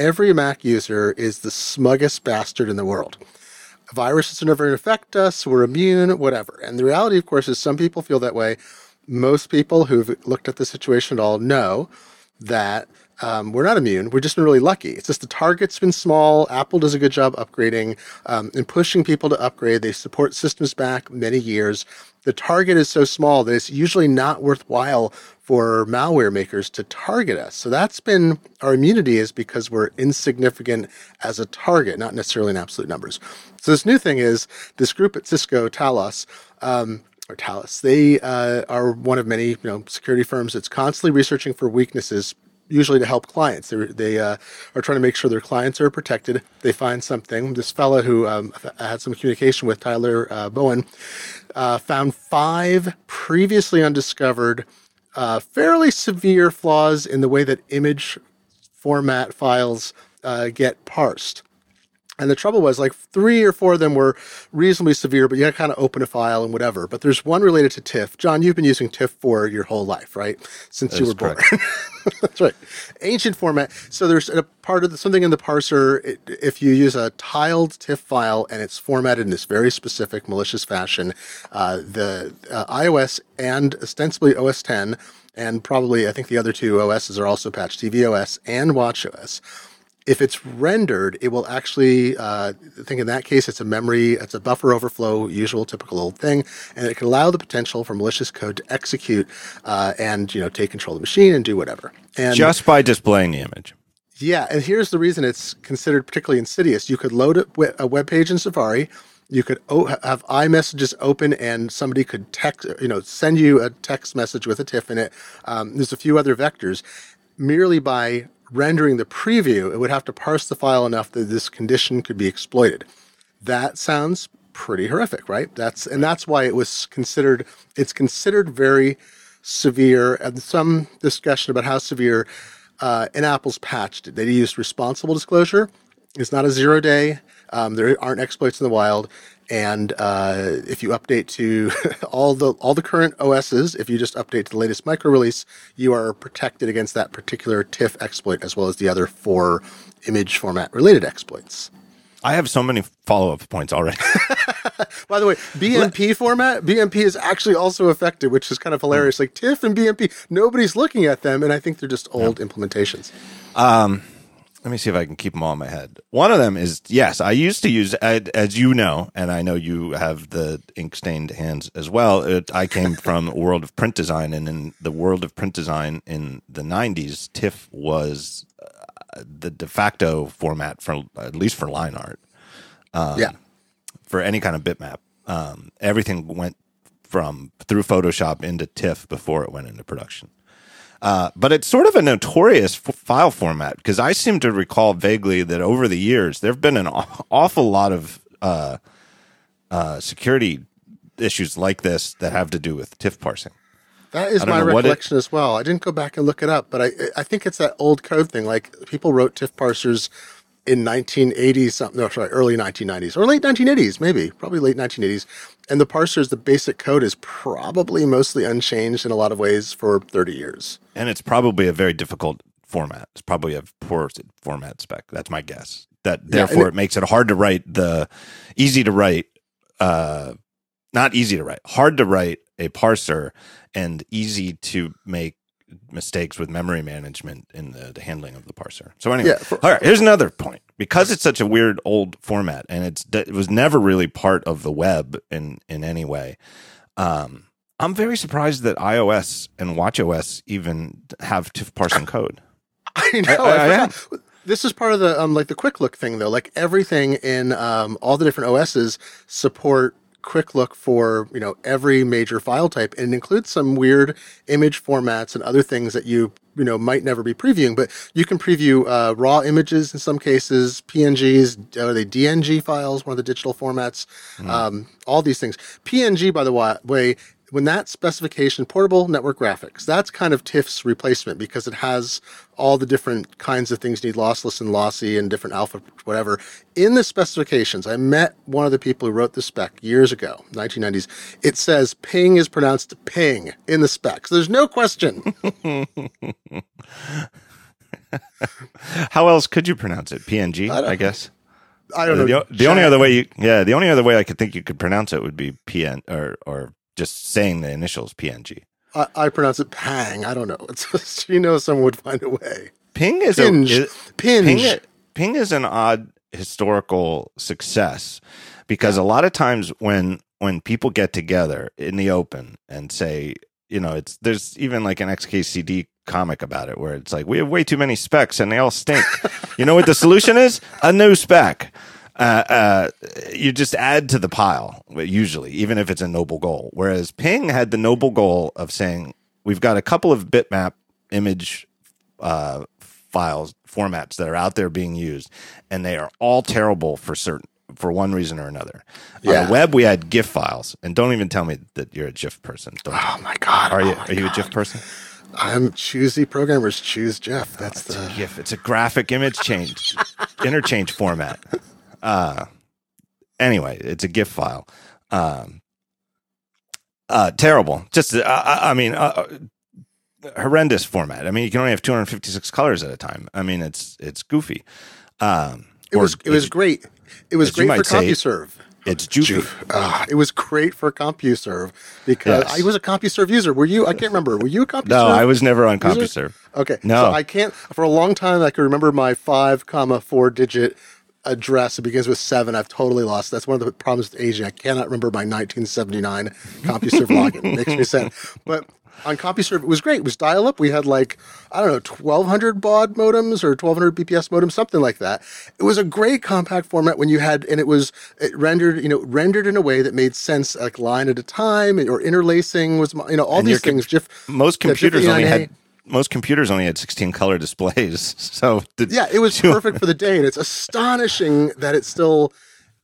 every Mac user is the smuggest bastard in the world. Viruses are never going to affect us. We're immune, whatever. And the reality, of course, is some people feel that way. Most people who've looked at the situation at all know that um, we're not immune. We've just been really lucky. It's just the target's been small. Apple does a good job upgrading um, and pushing people to upgrade. They support systems back many years. The target is so small that it's usually not worthwhile for malware makers to target us. So that's been our immunity is because we're insignificant as a target, not necessarily in absolute numbers. So this new thing is this group at Cisco, Talos, um, or Talos, they uh, are one of many you know security firms that's constantly researching for weaknesses usually to help clients. They're, they uh, are trying to make sure their clients are protected. They find something. This fellow who um, had some communication with Tyler uh, Bohan uh, found five previously undiscovered, uh, fairly severe flaws in the way that image format files uh, get parsed. And the trouble was, like three or four of them were reasonably severe, but you had to kind of open a file and whatever. But there's one related to TIFF. John, you've been using TIFF for your whole life, right? Since that you were born. That's right. Ancient format. So there's a part of the, something in the parser. It, if you use a tiled TIFF file and it's formatted in this very specific malicious fashion, uh, the uh, iOS and ostensibly OS 10 and probably I think the other two OSs are also patched, tvOS and watchOS if it's rendered, it will actually, uh, I think in that case, it's a memory, it's a buffer overflow, usual typical old thing, and it can allow the potential for malicious code to execute uh, and, you know, take control of the machine and do whatever. And Just by displaying the image. Yeah, and here's the reason it's considered particularly insidious. You could load a web page in Safari. You could have iMessages open, and somebody could text, you know, send you a text message with a TIFF in it. Um, there's a few other vectors. Merely by rendering the preview, it would have to parse the file enough that this condition could be exploited. That sounds pretty horrific, right? That's and that's why it was considered it's considered very severe and some discussion about how severe uh, Apple's patched it. They used responsible disclosure. It's not a zero day. Um, there aren't exploits in the wild, and uh, if you update to all the all the current OSs, if you just update to the latest micro release, you are protected against that particular TIFF exploit as well as the other four image format related exploits. I have so many follow up points already. By the way, BMP format, BMP is actually also affected, which is kind of hilarious. Like TIFF and BMP, nobody's looking at them, and I think they're just old yeah. implementations. Um, let me see if I can keep them all in my head. One of them is yes, I used to use as you know, and I know you have the ink stained hands as well. It, I came from the world of print design, and in the world of print design in the '90s, TIFF was uh, the de facto format for at least for line art. Um, yeah, for any kind of bitmap, um, everything went from through Photoshop into TIFF before it went into production. Uh, but it's sort of a notorious f- file format because I seem to recall vaguely that over the years there have been an aw- awful lot of uh, uh, security issues like this that have to do with TIFF parsing. That is my recollection it, as well. I didn't go back and look it up, but I I think it's that old code thing. Like people wrote TIFF parsers in 1980s, something, no, sorry, early 1990s or late 1980s, maybe, probably late 1980s. And the parsers, the basic code is probably mostly unchanged in a lot of ways for 30 years. And it's probably a very difficult format. It's probably a poor format spec. That's my guess. That therefore yeah, it, it, makes it hard to write the easy to write, uh, not easy to write, hard to write a parser and easy to make mistakes with memory management in the, the handling of the parser. So anyway, yeah, for, all right. Here's another point. Because it's such a weird old format, and it's it was never really part of the web in in any way. Um, I'm very surprised that iOS and WatchOS even have TIFF parsing code. I know. I, I, I this is part of the um, like the quick look thing though. Like everything in um, all the different OSs support quick look for you know every major file type and includes some weird image formats and other things that you you know might never be previewing but you can preview uh, raw images in some cases pngs are they dng files one of the digital formats mm. um, all these things png by the way when that specification, portable network graphics, that's kind of TIFF's replacement because it has all the different kinds of things you need lossless and lossy and different alpha, whatever. In the specifications, I met one of the people who wrote the spec years ago, 1990s. It says ping is pronounced ping in the specs. There's no question. How else could you pronounce it? PNG, I, I guess. I don't know. The, the only other way you, yeah, the only other way I could think you could pronounce it would be PN or or just saying the initials PNG. I, I pronounce it Pang. I don't know. It's just, you know, someone would find a way. Ping is Pinge. a is, Pinge. Ping, Ping is an odd historical success because a lot of times when when people get together in the open and say, you know, it's there's even like an XKCD comic about it where it's like we have way too many specs and they all stink. you know what the solution is? A new spec. Uh, uh, you just add to the pile usually, even if it's a noble goal. Whereas Ping had the noble goal of saying we've got a couple of bitmap image uh, files formats that are out there being used, and they are all terrible for certain for one reason or another. Yeah. On the web, we had GIF files, and don't even tell me that you're a GIF person. Don't oh my god! Are you? Oh are you a GIF person? I'm choosy programmers choose GIF. That's oh, the GIF. It's a graphic image change interchange format. Uh, anyway, it's a GIF file. Um, uh, terrible. Just, uh, I mean, uh, horrendous format. I mean, you can only have 256 colors at a time. I mean, it's it's goofy. Um, it was it was great. It was great for CompuServe. It's Joofy. Uh, it was great for CompuServe because yes. I was a CompuServe user. Were you? I can't remember. Were you a CompuServe? No, I was never on CompuServe. Okay. No, so I can't. For a long time, I could remember my five comma four digit address. It begins with seven. I've totally lost. That's one of the problems with aging. I cannot remember my 1979 CompuServe login. It makes me sad. But on CompuServe, it was great. It was dial up. We had like, I don't know, 1200 baud modems or 1200 BPS modems, something like that. It was a great compact format when you had, and it was it rendered, you know, rendered in a way that made sense, like line at a time, or interlacing was, you know, all and these things. Com- most computers only had most computers only had 16 color displays. So yeah, it was perfect for the day, and it's astonishing that it still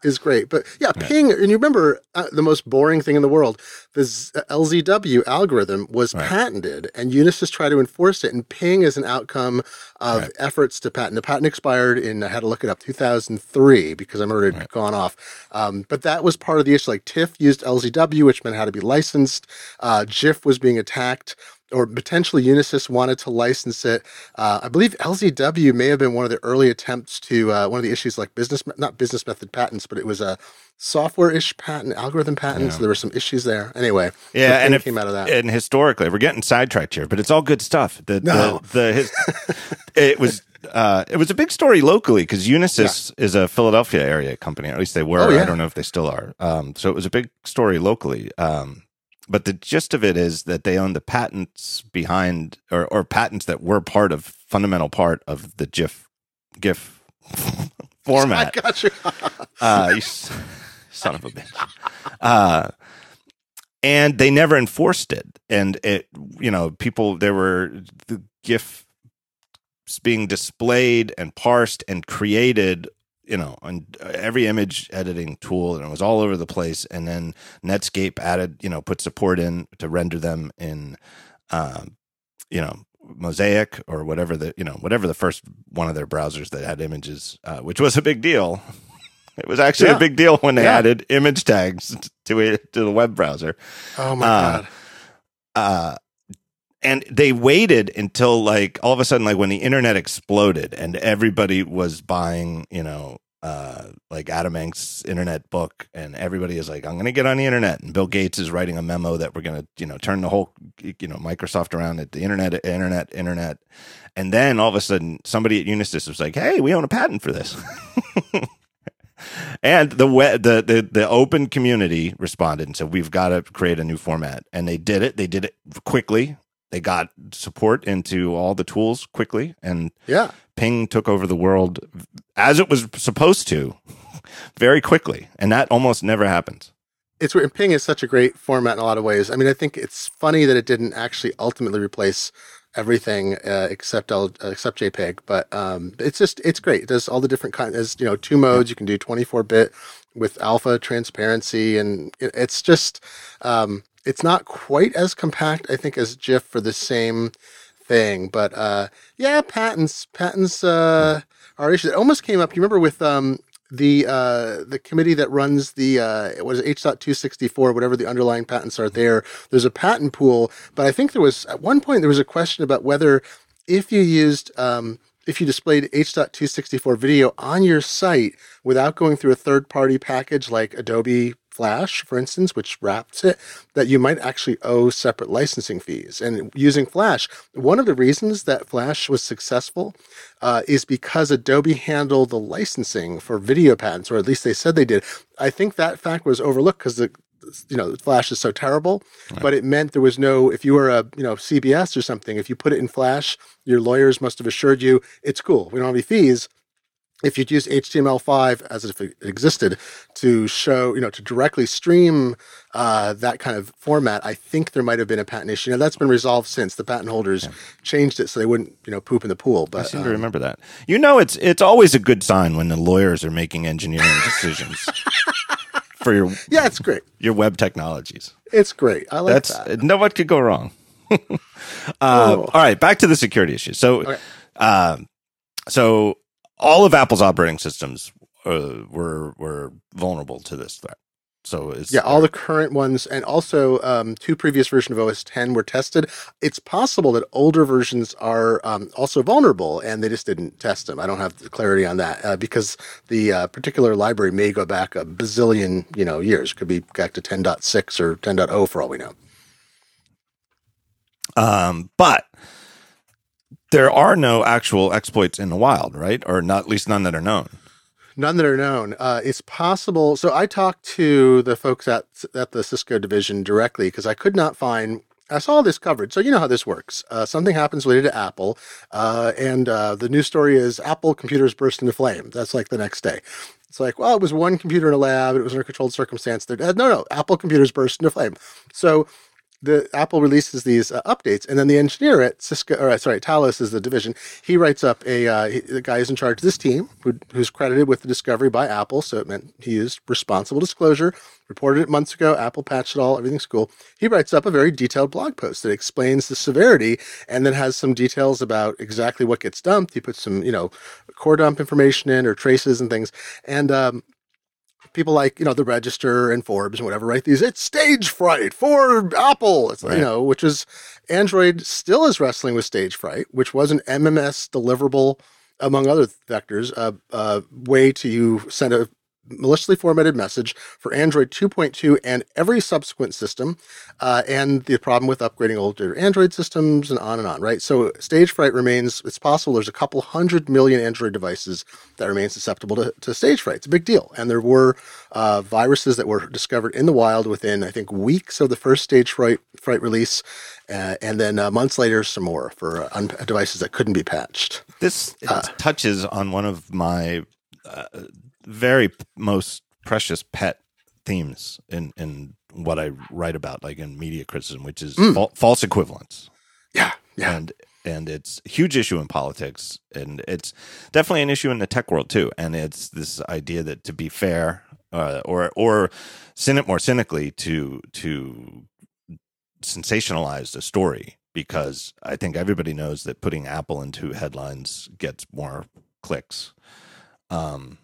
is great. But yeah, ping, and you remember uh, the most boring thing in the world, the LZW algorithm was right. patented, and Unisys tried to enforce it, and ping is an outcome of right. efforts to patent. The patent expired in, I had to look it up, 2003, because I remember it had right. gone off. Um, but that was part of the issue. Like TIFF used LZW, which meant had to be licensed. Uh, GIF was being attacked or potentially Unisys wanted to license it. Uh, I believe LZW may have been one of the early attempts to uh, one of the issues like business, not business method patents, but it was a software-ish patent, algorithm patent. Yeah. So there were some issues there. Anyway, yeah, and it came out of that. And historically, we're getting sidetracked here, but it's all good stuff. The, no. the, the his, it was. Uh, it was a big story locally because Unisys yeah. is a Philadelphia area company, at least they were. Oh, yeah. I don't know if they still are. Um, so it was a big story locally. Um, but the gist of it is that they own the patents behind or, or patents that were part of fundamental part of the GIF GIF format. I got you. uh, you son of a bitch. Uh, and they never enforced it. And it, you know, people there were the GIF being displayed and parsed and created you know, on every image editing tool, and it was all over the place. And then Netscape added, you know, put support in to render them in, um, you know, Mosaic or whatever the, you know, whatever the first one of their browsers that had images, uh, which was a big deal. It was actually yeah. a big deal when they yeah. added image tags to it to the web browser. Oh my uh, god! Uh, and they waited until like all of a sudden like when the internet exploded and everybody was buying you know uh like adam Engst's internet book and everybody is like i'm gonna get on the internet. And bill gates is writing a memo that we're gonna you know turn the whole you know microsoft around at the internet internet internet. And then all of a sudden somebody at unisys was like hey we own a patent for this. And the, the the the open community responded and said we've got to create a new format. And they did it. They did it quickly they got support into all the tools quickly and yeah ping took over the world as it was supposed to very quickly and that almost never happens it's ping is such a great format in a lot of ways i mean i think it's funny that it didn't actually ultimately replace everything uh, except L, uh, except JPEG. But um, it's just it's great. It does all the different kinds. There's you know two modes. You can do 24 bit with alpha transparency, and it, it's just um, it's not quite as compact, I think, as GIF for the same thing. But uh, yeah, patents, patents uh, are issues. It almost came up. You remember with um, the uh, the committee that runs the uh, it, H.264, whatever the underlying patents are there. There's a patent pool, but I think there was at one point there was a question about whether if you used um, if you displayed H.264 video on your site without going through a third party package like Adobe Flash, for instance, which wraps it, that you might actually owe separate licensing fees. And using Flash, one of the reasons that Flash was successful uh, is because Adobe handled the licensing for video patents, or at least they said they did. I think that fact was overlooked because the you know flash is so terrible right. but it meant there was no if you were a you know cbs or something if you put it in flash your lawyers must have assured you it's cool we don't have any fees if you'd use HTML5 as if it existed to show, you know, to directly stream uh, that kind of format, I think there might have been a patent issue. Now that's been resolved since the patent holders yeah. changed it so they wouldn't, you know, poop in the pool. But I seem um, to remember that. You know, it's it's always a good sign when the lawyers are making engineering decisions for your yeah, it's great. Your web technologies. It's great. I like That's, that. No what could go wrong. uh, oh. All right, back to the security issue. So, okay. uh, so all of Apple's operating systems uh, were were vulnerable to this threat. So it's yeah, all the current ones, and also um, two previous versions of OS 10 were tested. It's possible that older versions are um, also vulnerable, and they just didn't test them. I don't have the clarity on that uh, because the uh, particular library may go back a bazillion, you know, years. Could be back to 10.6 or 10.0 for all we know. Um, but there are no actual exploits in the wild, right? Or not, at least none that are known. None that are known. Uh, it's possible. So I talked to the folks at at the Cisco division directly because I could not find. I saw this covered. So you know how this works. Uh, something happens related to Apple, uh, and uh, the news story is Apple computers burst into flame. That's like the next day. It's like, well, it was one computer in a lab. It was under controlled circumstance. no, no, Apple computers burst into flame. So the Apple releases these uh, updates, and then the engineer at Cisco, or uh, sorry, Talos is the division. He writes up a uh, he, the guy who's in charge of this team, who, who's credited with the discovery by Apple. So it meant he used responsible disclosure. Reported it months ago. Apple patched it all. Everything's cool. He writes up a very detailed blog post that explains the severity, and then has some details about exactly what gets dumped. He puts some, you know, core dump information in or traces and things, and um, people like you know the Register and Forbes and whatever write these. It's Stagefright for Apple. It's right. you know which is Android still is wrestling with Stagefright, which was an MMS deliverable among other vectors, a uh, uh, way to you send a maliciously formatted message for Android 2.2 and every subsequent system, uh, and the problem with upgrading older Android systems and on and on, right? So Stagefright remains, it's possible there's a couple hundred million Android devices that remain susceptible to, to Stagefright. It's a big deal. And there were uh, viruses that were discovered in the wild within, I think, weeks of the first Stagefright, fright release. Uh, and then uh, months later, some more for uh, un- devices that couldn't be patched. This uh, touches on one of my uh, very most precious pet themes in in what I write about, like in media criticism, which is mm. fa- false equivalence. Yeah, yeah, and and it's a huge issue in politics, and it's definitely an issue in the tech world too. And it's this idea that to be fair, uh, or or it more cynically, to to sensationalize a story because I think everybody knows that putting Apple into headlines gets more clicks. Um,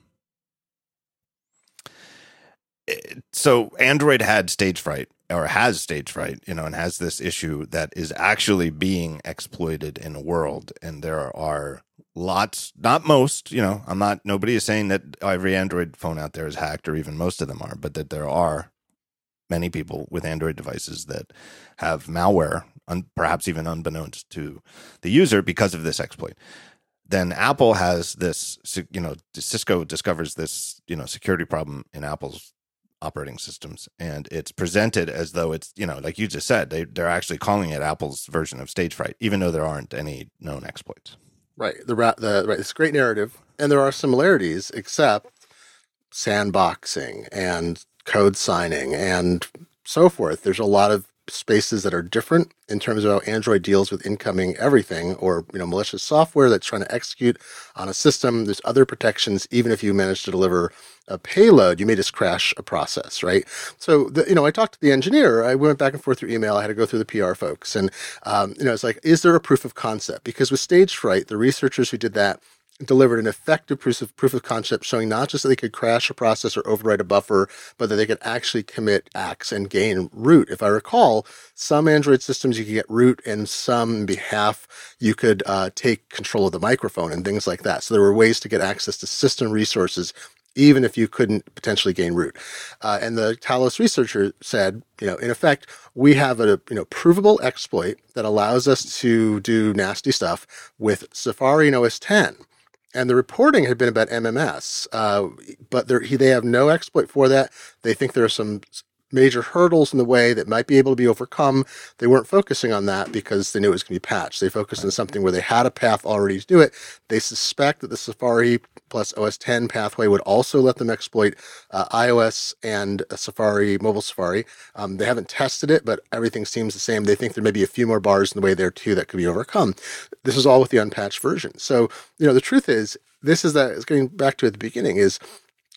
so Android had Stagefright or has Stagefright, you know, and has this issue that is actually being exploited in the world. And there are lots, not most, you know, I'm not, nobody is saying that every Android phone out there is hacked or even most of them are, but that there are many people with Android devices that have malware, un, perhaps even unbeknownst to the user because of this exploit then Apple has this, you know, Cisco discovers this, you know, security problem in Apple's operating systems and it's presented as though it's you know like you just said they, they're actually calling it apple's version of Stagefright even though there aren't any known exploits. Right the, the right it's great narrative and there are similarities except sandboxing and code signing and so forth. There's a lot of spaces that are different in terms of how Android deals with incoming everything or you know malicious software that's trying to execute on a system. There's other protections even if you manage to deliver a payload, you may just crash a process, right? So the, you know, I talked to the engineer. I went back and forth through email. I had to go through the PR folks, and um, you know, it's like, is there a proof of concept? Because with Stagefright, the researchers who did that delivered an effective proof of, proof of concept showing not just that they could crash a process or overwrite a buffer, but that they could actually commit acts and gain root. If I recall, some Android systems you could get root, and some behalf you could uh, take control of the microphone and things like that. So there were ways to get access to system resources even if you couldn't potentially gain root. Uh, and the Talos researcher said, you know, in effect, we have a you know provable exploit that allows us to do nasty stuff with Safari and OS 10 and the reporting had been about MMS, uh, but they have no exploit for that. They think there are some major hurdles in the way that might be able to be overcome. They weren't focusing on that because they knew it was going to be patched. They focused on something where they had a path already to do it. They suspect that the Safari plus OS 10 pathway would also let them exploit uh, iOS and Safari, mobile Safari. Um, they haven't tested it, but everything seems the same. They think there may be a few more bars in the way there too that could be overcome. This is all with the unpatched version. So, you know, the truth is, this is that, is getting back to at the beginning, is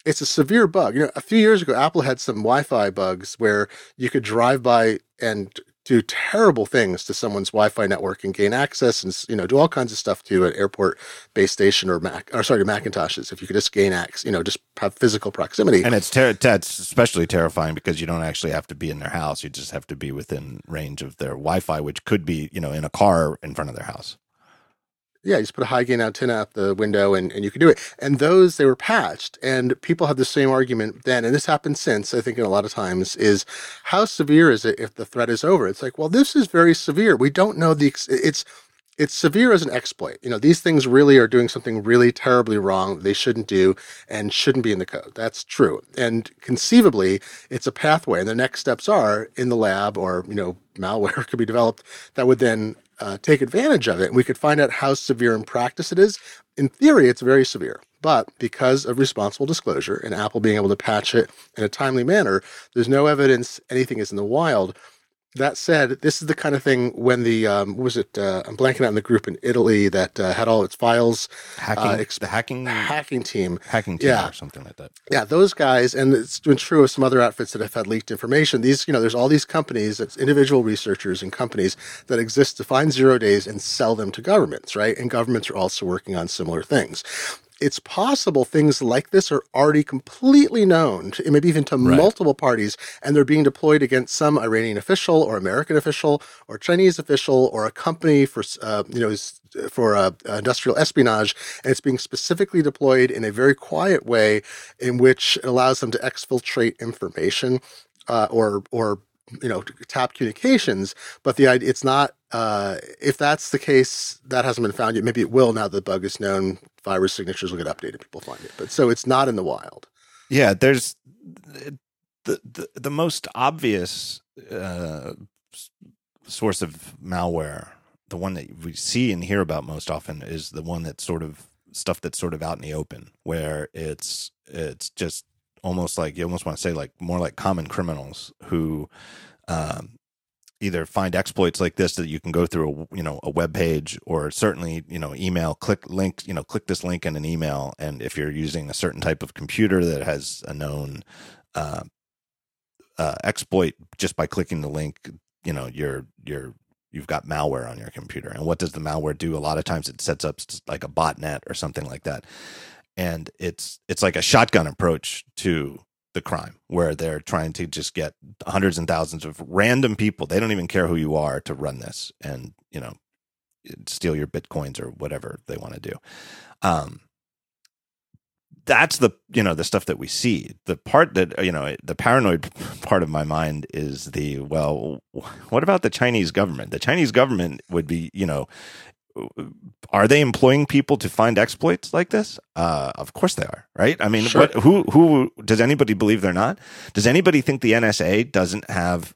it's a severe bug. You know, a few years ago, Apple had some Wi-Fi bugs where you could drive by and do terrible things to someone's Wi-Fi network and gain access, and you know, do all kinds of stuff to an airport base station or Mac, or sorry, to Macintoshes. If you could just gain access, you know, just have physical proximity. And it's ter- that's especially terrifying because you don't actually have to be in their house; you just have to be within range of their Wi-Fi, which could be, you know, in a car in front of their house. Yeah, you just put a high gain antenna out the window and, and you could do it. And those, they were patched. And people had the same argument then, and this happened since, I think, a lot of times, is how severe is it if the threat is over? It's like, well, this is very severe. We don't know the, it's, it's severe as an exploit. You know, these things really are doing something really terribly wrong they shouldn't do and shouldn't be in the code. That's true. And conceivably, it's a pathway. And the next steps are in the lab or, you know, malware could be developed that would then uh, take advantage of it. And we could find out how severe in practice it is. In theory, it's very severe. But because of responsible disclosure and Apple being able to patch it in a timely manner, there's no evidence anything is in the wild that said, this is the kind of thing when the um, was it? Uh, I'm blanking out in the group in Italy that uh, had all its files. Hacking, uh, ex- the hacking hacking team, hacking team, yeah. or something like that. Yeah, those guys, and it's been true of some other outfits that have had leaked information. These, you know, there's all these companies, it's individual researchers and companies that exist to find zero days and sell them to governments, right? And governments are also working on similar things it's possible things like this are already completely known, to, maybe even to right. multiple parties, and they're being deployed against some Iranian official or American official or Chinese official or a company for, uh, you know, for uh, industrial espionage, and it's being specifically deployed in a very quiet way, in which it allows them to exfiltrate information uh, or or you know tap communications. But the idea it's not uh, if that's the case that hasn't been found yet. Maybe it will now that the bug is known virus signatures will get updated people find it but so it's not in the wild. Yeah there's the the, the most obvious uh, source of malware the one that we see and hear about most often is the one that's sort of stuff that's sort of out in the open where it's it's just almost like you almost want to say like more like common criminals who um, either find exploits like this that you can go through a you know a web page or certainly you know email click link you know click this link in an email. And if you're using a certain type of computer that has a known uh, uh, exploit just by clicking the link you know you're you're you've got malware on your computer. And what does the malware do? A lot of times it sets up like a botnet or something like that. And it's it's like a shotgun approach to the crime where they're trying to just get hundreds and thousands of random people they don't even care who you are to run this and you know steal your bitcoins or whatever they want to do. Um that's the you know the stuff that we see. The part that you know the paranoid part of my mind is the well what about the chinese government? The chinese government would be you know are they employing people to find exploits like this? Uh, of course they are, right? I mean, sure. what, who who does anybody believe they're not? Does anybody think the NSA doesn't have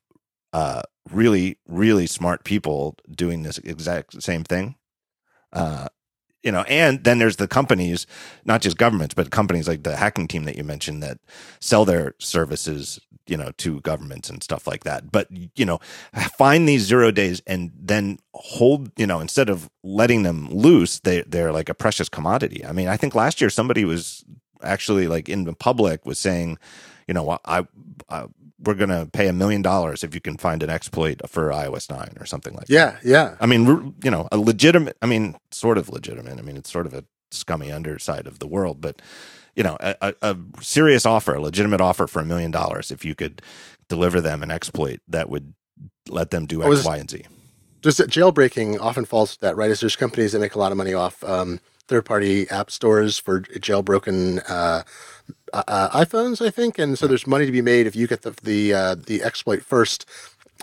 uh, really really smart people doing this exact same thing? Uh, you know, and then there's the companies, not just governments, but companies like the hacking team that you mentioned that sell their services, you know, to governments and stuff like that. But, you know, find these zero days and then hold, you know, instead of letting them loose, they, they're like a precious commodity. I mean, I think last year somebody was actually like in the public was saying, you know, I, I we're going to pay a million dollars if you can find an exploit for iOS 9 or something like yeah, that. Yeah, yeah. I mean, you know, a legitimate, I mean, sort of legitimate. I mean, it's sort of a scummy underside of the world. But you know, a, a serious offer, a legitimate offer for a million dollars, if you could deliver them an exploit that would let them do X, was, Y, and Z. Just jailbreaking often falls to that, right? Is there's companies that make a lot of money off um, third-party app stores for jailbroken uh, uh, iPhones, I think, and so there's money to be made if you get the the uh, the exploit first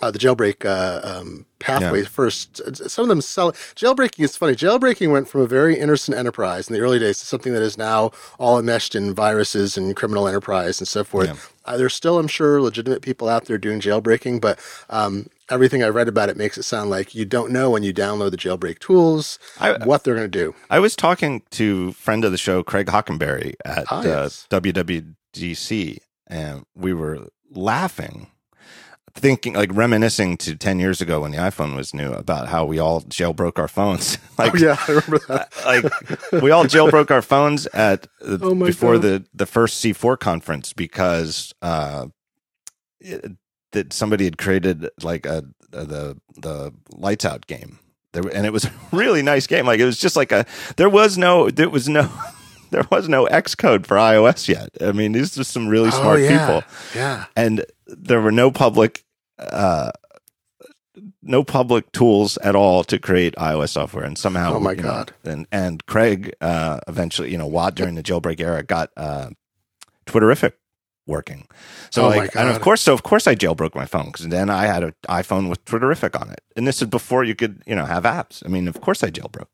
uh, the jailbreak uh, um, pathway yeah. first. Some of them sell jailbreaking. is funny. Jailbreaking went from a very innocent enterprise in the early days to something that is now all enmeshed in viruses and criminal enterprise and so forth. Yeah. Uh, there's still, I'm sure, legitimate people out there doing jailbreaking, but um, everything I read about it makes it sound like you don't know when you download the jailbreak tools I, what they're going to do. I was talking to friend of the show, Craig Hockenberry at ah, yes. uh, WWDC, and we were laughing thinking like reminiscing to 10 years ago when the iphone was new about how we all jailbroke our phones like oh, yeah i remember that like we all jailbroke our phones at oh before God. the the first c4 conference because uh it, that somebody had created like a, a the the lights out game there and it was a really nice game like it was just like a there was no there was no there was no Xcode for iOS yet. I mean, these are some really oh, smart oh, yeah. people. Yeah. And there were no public uh, no public tools at all to create iOS software, and somehow, oh my god! Know, and and Craig uh, eventually, you know, Watt during the jailbreak era got uh, Twitterrific working. So oh like, and of course, so of course, I jailbroke my phone because then I had an iPhone with Twitterrific on it, and this is before you could, you know, have apps. I mean, of course, I jailbroke.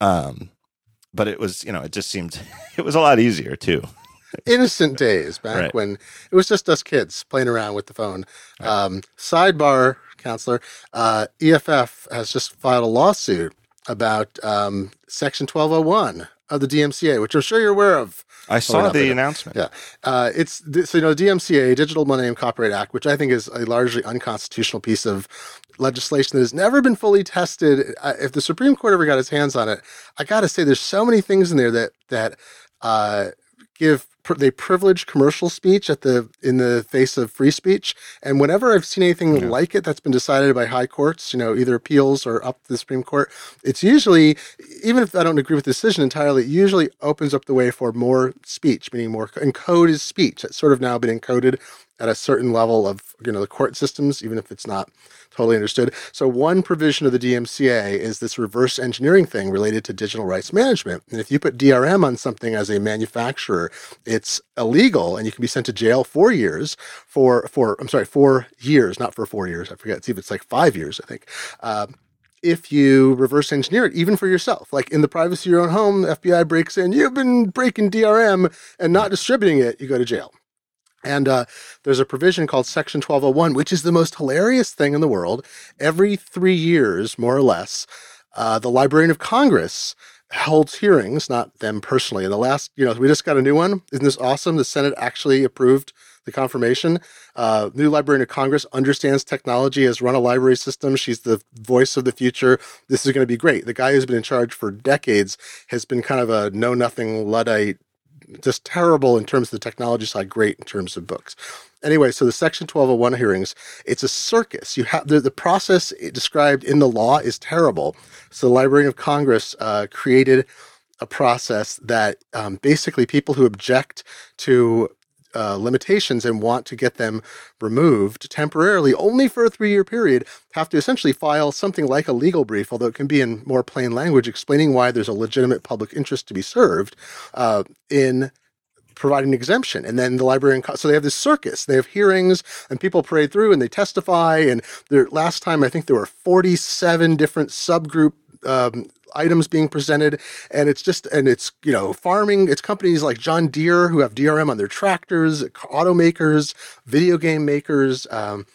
Um, but it was, you know, it just seemed it was a lot easier too innocent days back right. when it was just us kids playing around with the phone. Right. Um, sidebar, counselor, uh, EFF has just filed a lawsuit about um, Section 1201 of the DMCA, which I'm sure you're aware of. I saw the announcement. Yeah, uh, it's so you know DMCA, Digital Millennium Copyright Act, which I think is a largely unconstitutional piece of legislation that has never been fully tested. Uh, if the Supreme Court ever got its hands on it, I got to say, there's so many things in there that that uh, give they privilege commercial speech at the in the face of free speech. And whenever I've seen anything yeah. like it that's been decided by high courts, you know, either appeals or up to the Supreme Court, it's usually even if I don't agree with the decision entirely, it usually opens up the way for more speech, meaning more encode is speech. It's sort of now been encoded at a certain level of you know the court systems, even if it's not totally understood. So one provision of the DMCA is this reverse engineering thing related to digital rights management. And if you put DRM on something as a manufacturer, it's illegal and you can be sent to jail four years for for I'm sorry four years, not for four years. I forget. See if it's like five years. I think. Uh, if you reverse engineer it, even for yourself. Like in the privacy of your own home, the FBI breaks in, you've been breaking DRM and not distributing it, you go to jail. And uh, there's a provision called Section 1201, which is the most hilarious thing in the world. Every three years, more or less, uh, the Librarian of Congress holds hearings, not them personally. And the last, you know, we just got a new one. Isn't this awesome? The Senate actually approved the confirmation. Uh, new Librarian of Congress understands technology, has run a library system. She's the voice of the future. This is going to be great. The guy who's been in charge for decades has been kind of a know nothing Luddite just terrible in terms of the technology side, great in terms of books. Anyway, so the Section 1201 hearings, it's a circus. You have the, the process described in the law is terrible. So the Library of Congress uh, created a process that um, basically people who object to uh, limitations and want to get them removed temporarily, only for a three year period, have to essentially file something like a legal brief, although it can be in more plain language, explaining why there's a legitimate public interest to be served uh, in providing an exemption. And then the librarian, so they have this circus. They have hearings and people parade through and they testify. And their last time, I think there were 47 different subgroup um, items being presented. And it's just and it's you know farming it's companies like john deere who have drm on their tractors automakers video game makers um,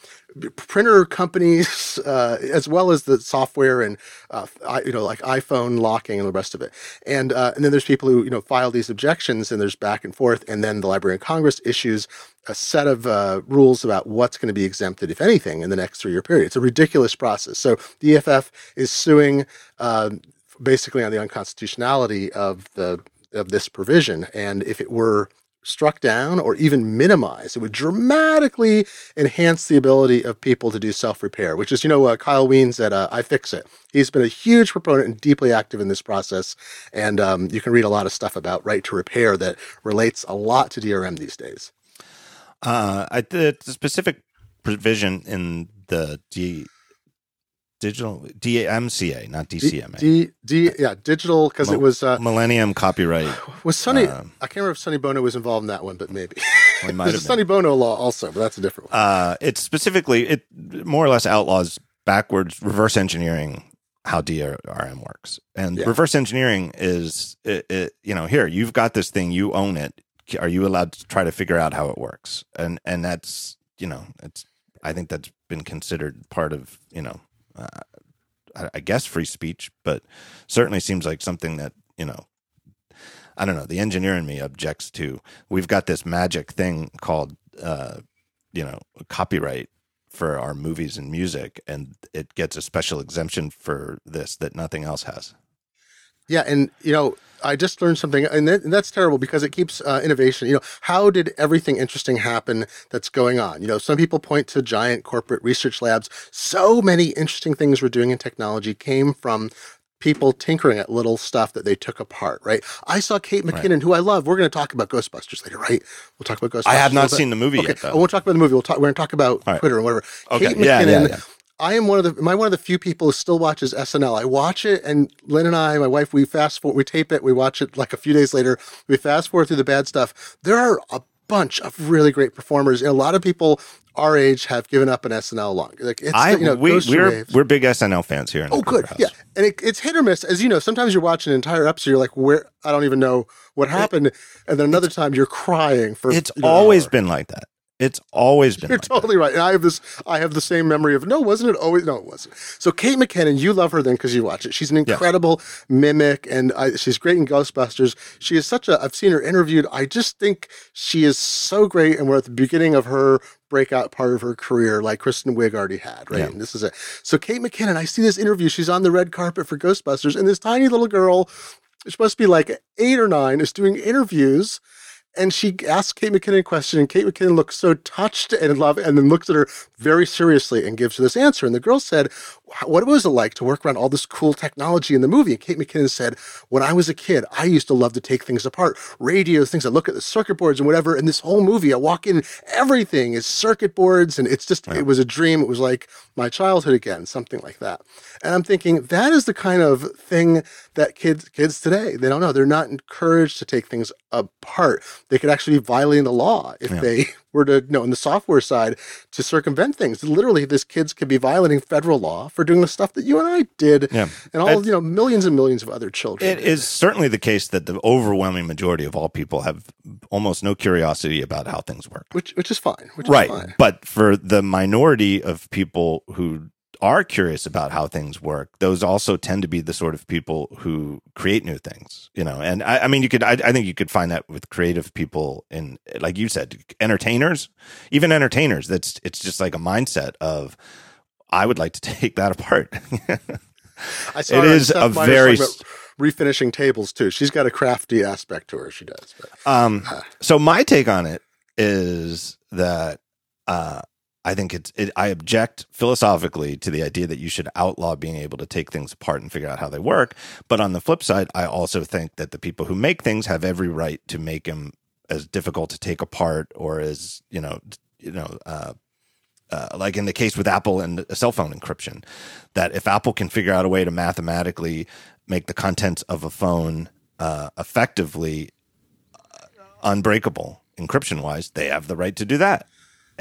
printer companies uh, as well as the software and uh, you know like iphone locking and the rest of it and uh, and then there's people who you know file these objections and there's back and forth and then the library of congress issues a set of uh, rules about what's going to be exempted, if anything, in the next three year period. It's a ridiculous process. So the EFF is suing um, basically on the unconstitutionality of the of this provision. And if it were struck down or even minimized, it would dramatically enhance the ability of people to do self repair, which is, you know, uh, Kyle Wiens at uh, iFixit. He's been a huge proponent and deeply active in this process. And um, you can read a lot of stuff about right to repair that relates a lot to DRM these days. Uh, I, the specific provision in the D, digital DMCA, not DCMA. D, D, D yeah, digital because it was uh, Millennium Copyright. Was Sonny? Uh, I can't remember if Sonny Bono was involved in that one, but maybe well, there's a Sonny Bono law also, but that's a different one. Uh, it's specifically it more or less outlaws backwards reverse engineering how DRM works, and yeah. reverse engineering is it, it, you know here you've got this thing you own it. Are you allowed to try to figure out how it works? And and that's you know it's I think that's been considered part of you know uh, I guess free speech, but certainly seems like something that you know. I don't know. The engineer in me objects to. We've got this magic thing called, uh, you know, copyright for our movies and music, and it gets a special exemption for this that nothing else has. Yeah, and you know, I just learned something, and, that, and that's terrible because it keeps uh, innovation. You know, how did everything interesting happen that's going on? You know, some people point to giant corporate research labs. So many interesting things we're doing in technology came from people tinkering at little stuff that they took apart, right? I saw Kate McKinnon, right. who I love. We're going to talk about Ghostbusters later, right? We'll talk about Ghostbusters. I have not seen the movie okay. yet. Though. I won't talk about the movie. We'll talk. We're going to talk about right. Twitter or whatever. Okay. Kate McKinnon. Yeah, yeah, yeah. I am one of the am I one of the few people who still watches SNL. I watch it, and Lynn and I, my wife, we fast forward, we tape it, we watch it like a few days later. We fast forward through the bad stuff. There are a bunch of really great performers, and a lot of people our age have given up on SNL long. Like it's, I, you know, we, we're we're big SNL fans here. oh, good, house. yeah, and it, it's hit or miss. As you know, sometimes you're watching an entire episode, you're like, where I don't even know what happened, and then another time you're crying for. It's you know, always been like that. It's always been. You're like totally that. right. And I have this. I have the same memory of no, wasn't it always? No, it wasn't. So Kate McKinnon, you love her then because you watch it. She's an incredible yes. mimic, and I, she's great in Ghostbusters. She is such a. I've seen her interviewed. I just think she is so great, and we're at the beginning of her breakout part of her career, like Kristen Wiig already had. Right, yeah. and this is it. So Kate McKinnon, I see this interview. She's on the red carpet for Ghostbusters, and this tiny little girl, she must be like eight or nine, is doing interviews and she asks Kate McKinnon a question, and Kate McKinnon looks so touched and in love, and then looks at her very seriously and gives her this answer. And the girl said, What was it like to work around all this cool technology in the movie? And Kate McKinnon said, When I was a kid, I used to love to take things apart radios, things. I look at the circuit boards and whatever. And this whole movie, I walk in, everything is circuit boards. And it's just, it was a dream. It was like my childhood again, something like that. And I'm thinking, that is the kind of thing that kids kids today they don't know they're not encouraged to take things apart they could actually be violating the law if yeah. they were to you know in the software side to circumvent things literally these kids could be violating federal law for doing the stuff that you and i did yeah. and all I, you know millions and millions of other children it is certainly the case that the overwhelming majority of all people have almost no curiosity about how things work which which is fine which right is fine. but for the minority of people who are curious about how things work, those also tend to be the sort of people who create new things, you know. And I, I mean, you could, I, I, think you could find that with creative people in, like you said, entertainers, even entertainers. That's it's just like a mindset of, I would like to take that apart. I saw it is a very refinishing tables too. She's got a crafty aspect to her. She does. But, um, uh. so my take on it is that uh, I think it's it, I object philosophically to the idea that you should outlaw being able to take things apart and figure out how they work. But on the flip side, I also think that the people who make things have every right to make them as difficult to take apart or as you know you know uh, uh, like in the case with Apple and cell phone encryption, that if Apple can figure out a way to mathematically make the contents of a phone uh, effectively uh, unbreakable encryption wise, they have the right to do that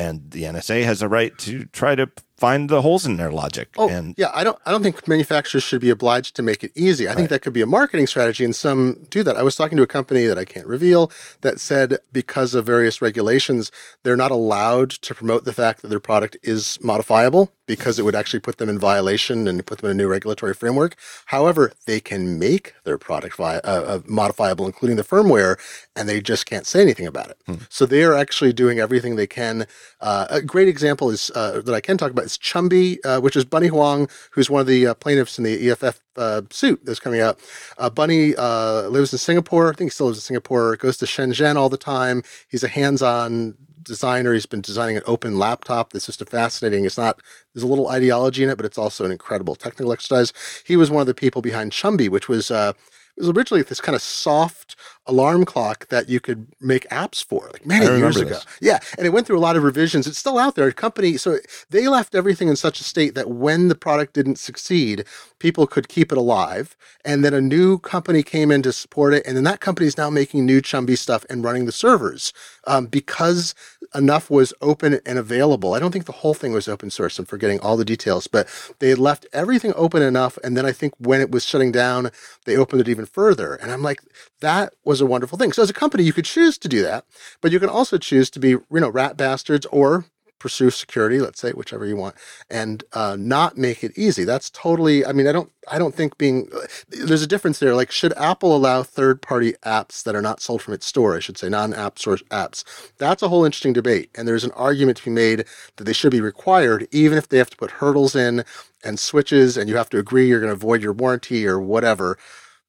and the NSA has a right to try to find the holes in their logic. Oh, and yeah, I don't I don't think manufacturers should be obliged to make it easy. I right. think that could be a marketing strategy and some do that. I was talking to a company that I can't reveal that said because of various regulations, they're not allowed to promote the fact that their product is modifiable because it would actually put them in violation and put them in a new regulatory framework. However, they can make their product vi- uh, uh, modifiable, including the firmware, and they just can't say anything about it. Hmm. So they are actually doing everything they can. Uh, a great example is uh, that I can talk about that's Chumby, uh, which is Bunny Huang, who's one of the uh, plaintiffs in the EFF uh, suit that's coming out. Uh, Bunny uh, lives in Singapore. I think he still lives in Singapore. Goes to Shenzhen all the time. He's a hands-on designer. He's been designing an open laptop that's just fascinating. It's not there's a little ideology in it, but it's also an incredible technical exercise. He was one of the people behind Chumby, which was uh, it was originally this kind of soft alarm clock that you could make apps for, like many years ago. This. Yeah, and it went through a lot of revisions. It's still out there. A company, so they left everything in such a state that when the product didn't succeed, people could keep it alive. And then a new company came in to support it, and then that company is now making new Chumby stuff and running the servers um, because enough was open and available. I don't think the whole thing was open source. I'm forgetting all the details, but they had left everything open enough. And then I think when it was shutting down, they opened it even further. And I'm like, that was a wonderful thing. So as a company, you could choose to do that, but you can also choose to be, you know, rat bastards or pursue security, let's say, whichever you want, and uh, not make it easy. That's totally. I mean, I don't. I don't think being there's a difference there. Like, should Apple allow third-party apps that are not sold from its store? I should say, non-App Store apps. That's a whole interesting debate, and there's an argument to be made that they should be required, even if they have to put hurdles in and switches, and you have to agree you're going to avoid your warranty or whatever.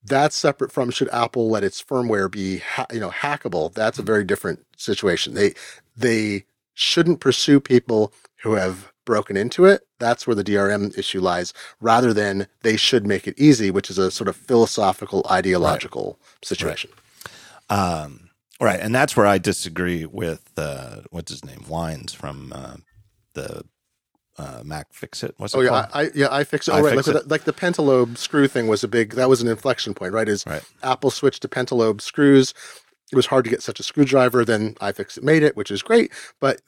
That's separate from should Apple let its firmware be, ha- you know, hackable. That's a very different situation. They they shouldn't pursue people who have broken into it. That's where the DRM issue lies, rather than they should make it easy, which is a sort of philosophical, ideological right. situation. Right. Um, right. And that's where I disagree with, uh, what's his name? Wiens from uh, the uh, Mac Fix It. What's oh, it yeah, called? I, yeah, I fix it. Oh, right. Like, it. like, the pentalobe screw thing was a big, that was an inflection point, right? Is right. Apple switched to pentalobe screws it was hard to get such a screwdriver. Then iFixit made it, which is great. But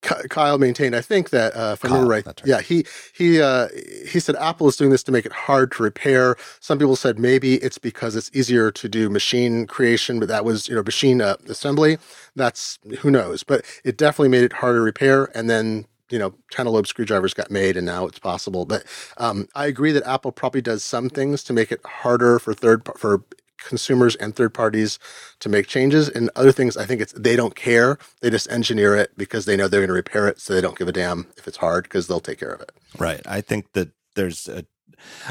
Kyle maintained, I think that uh, if I remember right, right, yeah, he he uh, he said Apple is doing this to make it hard to repair. Some people said maybe it's because it's easier to do machine creation, but that was you know machine uh, assembly. That's who knows, but it definitely made it harder to repair. And then you know, pentalobe screwdrivers got made, and now it's possible. But um, I agree that Apple probably does some things to make it harder for third for consumers and third parties to make changes. And other things, I think it's they don't care. They just engineer it because they know they're going to repair it, so they don't give a damn if it's hard because they'll take care of it. Right. I think that there's a.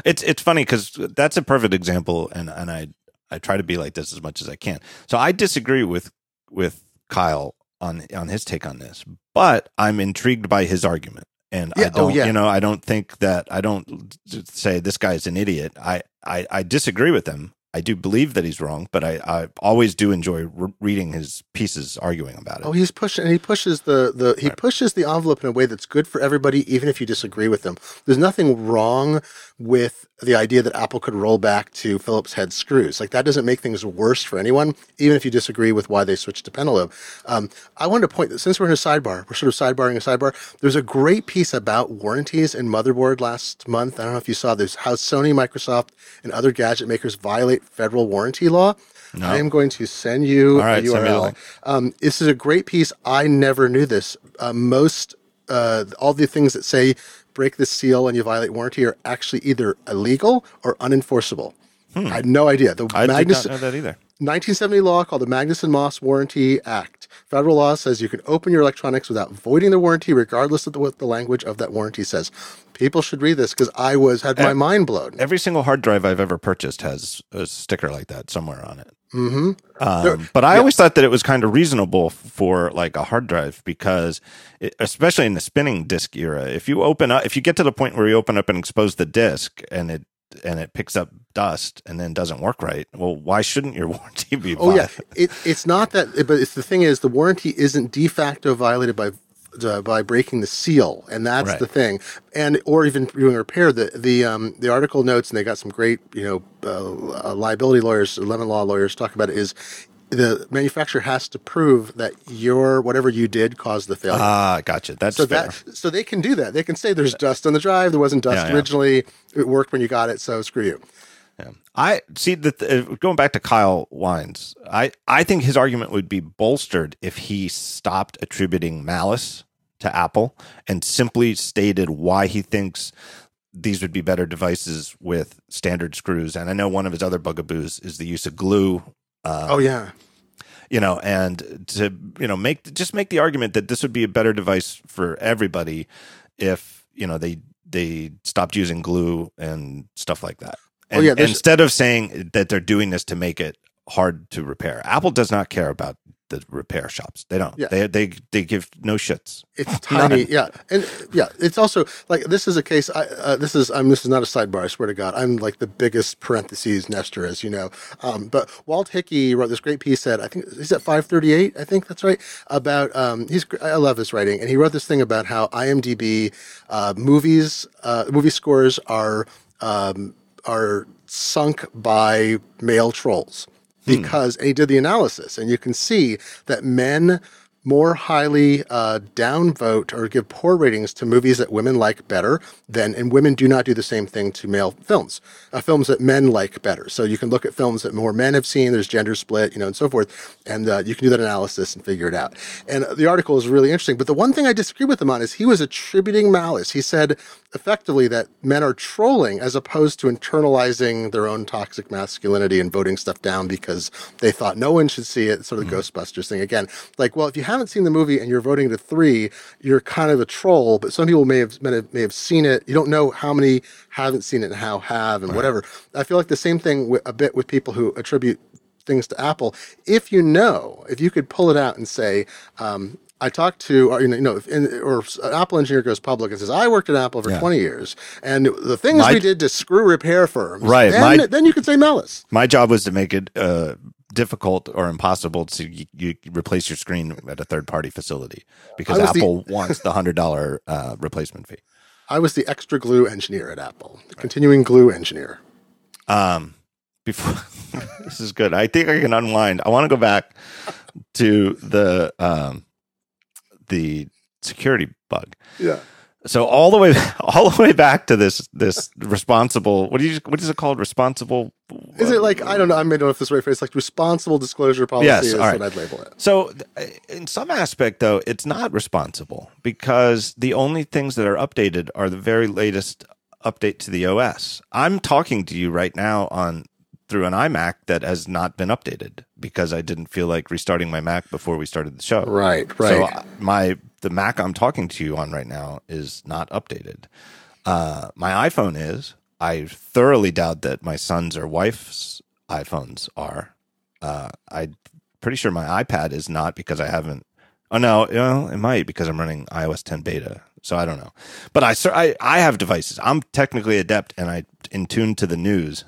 It's it's funny because that's a perfect example, and and I I try to be like this as much as I can. So I disagree with with Kyle on on his take on this, but I'm intrigued by his argument. And yeah, I oh, don't, oh, yeah. you know, I don't think that I don't say this guy's an idiot. I, I, I disagree with him. I do believe that he's wrong, but I, I always do enjoy re- reading his pieces arguing about it. Oh, he's pushing, and he pushes the, the he right. pushes the envelope in a way that's good for everybody, even if you disagree with them. There's nothing wrong with the idea that Apple could roll back to Phillips head screws. Like that doesn't make things worse for anyone, even if you disagree with why they switched to pentalobe. Um, I wanted to point that since we're in a sidebar, we're sort of sidebarring a sidebar. There's a great piece about warranties in motherboard last month. I don't know if you saw this, how Sony, Microsoft, and other gadget makers violate federal warranty law. No. I am going to send you right, a URL. Um, this is a great piece. I never knew this. Uh, most uh, all the things that say break the seal and you violate warranty are actually either illegal or unenforceable. Hmm. I had no idea. The I Magnus- did not know that either. 1970 law called the Magnuson Moss Warranty Act. Federal law says you can open your electronics without voiding the warranty, regardless of the, what the language of that warranty says. People should read this because I was had my mind blown. Every single hard drive I've ever purchased has a sticker like that somewhere on it. Mm-hmm. Um, but I yeah. always thought that it was kind of reasonable for like a hard drive because, it, especially in the spinning disk era, if you open up, if you get to the point where you open up and expose the disk and it and it picks up dust and then doesn't work right, well, why shouldn't your warranty be? Oh yeah, it, it's not that, but it's the thing is the warranty isn't de facto violated by uh, by breaking the seal, and that's right. the thing. And or even doing a repair. The the um, the article notes, and they got some great you know uh, liability lawyers, lemon law lawyers talk about it. Is the manufacturer has to prove that your whatever you did caused the failure. Ah, gotcha. That's so fair. that so they can do that. They can say there's dust on the drive. There wasn't dust yeah, originally. Yeah. It worked when you got it. So screw you. Yeah. I see that uh, going back to Kyle Wiens, I, I think his argument would be bolstered if he stopped attributing malice to Apple and simply stated why he thinks these would be better devices with standard screws. And I know one of his other bugaboos is the use of glue uh, oh yeah. You know, and to you know make just make the argument that this would be a better device for everybody if you know they they stopped using glue and stuff like that. And, oh, yeah, instead of saying that they're doing this to make it hard to repair, Apple does not care about the repair shops. They don't. Yeah. They they they give no shits. It's tiny. yeah, and yeah, it's also like this is a case. I uh, this is I'm this is not a sidebar. I swear to God, I'm like the biggest parentheses nester, as you know. Um, but Walt Hickey wrote this great piece at I think he's at 538. I think that's right. About um, he's I love his writing, and he wrote this thing about how IMDb uh, movies uh, movie scores are um, are sunk by male trolls Hmm. because and he did the analysis, and you can see that men more highly uh, downvote or give poor ratings to movies that women like better than, and women do not do the same thing to male films, uh, films that men like better. So you can look at films that more men have seen, there's gender split, you know, and so forth, and uh, you can do that analysis and figure it out. And the article is really interesting. But the one thing I disagree with him on is he was attributing malice. He said effectively that men are trolling as opposed to internalizing their own toxic masculinity and voting stuff down because they thought no one should see it. Sort of the mm. Ghostbusters thing again. Like, well, if you haven't seen the movie and you're voting to three, you're kind of a troll. But some people may have may have, may have seen it. You don't know how many haven't seen it and how have and right. whatever. I feel like the same thing with, a bit with people who attribute things to Apple. If you know, if you could pull it out and say, um, I talked to, or, you know, or an Apple engineer goes public and says, "I worked at Apple for yeah. 20 years, and the things my, we did to screw repair firms." Right. Then, my, then you could say malice. My job was to make it uh, difficult or impossible to you, you, replace your screen at a third party facility because Apple the, wants the hundred dollar uh, replacement fee. I was the extra glue engineer at Apple, the right. continuing glue engineer. Um, before this is good. I think I can unwind. I want to go back to the um the security bug. Yeah. So all the way, all the way back to this, this responsible. What do you? What is it called? Responsible. Is it like I don't know? I don't know if this right phrase. Like responsible disclosure policy yes, is what I'd label it. So, in some aspect, though, it's not responsible because the only things that are updated are the very latest update to the OS. I'm talking to you right now on through an iMac that has not been updated because I didn't feel like restarting my Mac before we started the show. Right, right. So my the Mac I'm talking to you on right now is not updated. Uh, my iPhone is. I thoroughly doubt that my son's or wife's iPhones are. Uh, I'm pretty sure my iPad is not because I haven't. Oh no, well, it might because I'm running iOS 10 beta. So I don't know, but I, I I have devices. I'm technically adept and I in tune to the news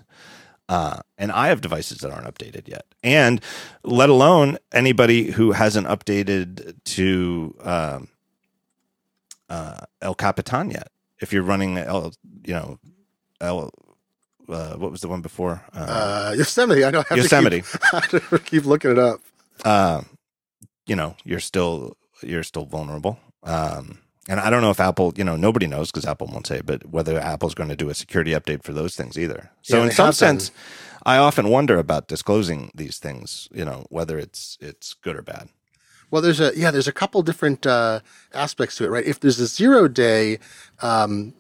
uh, and I have devices that aren't updated yet, and let alone anybody who hasn't updated to um, uh, El Capitan yet. If you're running El, you know, El, uh, what was the one before? Uh, uh Yosemite. I know. I Yosemite. To keep, keep, looking it up. Uh, you know, you're still you're still vulnerable. Um, and I don't know if Apple, you know, nobody knows because Apple won't say, but whether Apple's going to do a security update for those things either. So yeah, in some sense, I often wonder about disclosing these things, you know, whether it's it's good or bad. Well, there's a yeah, there's a couple different uh, aspects to it, right? If there's a zero day, um,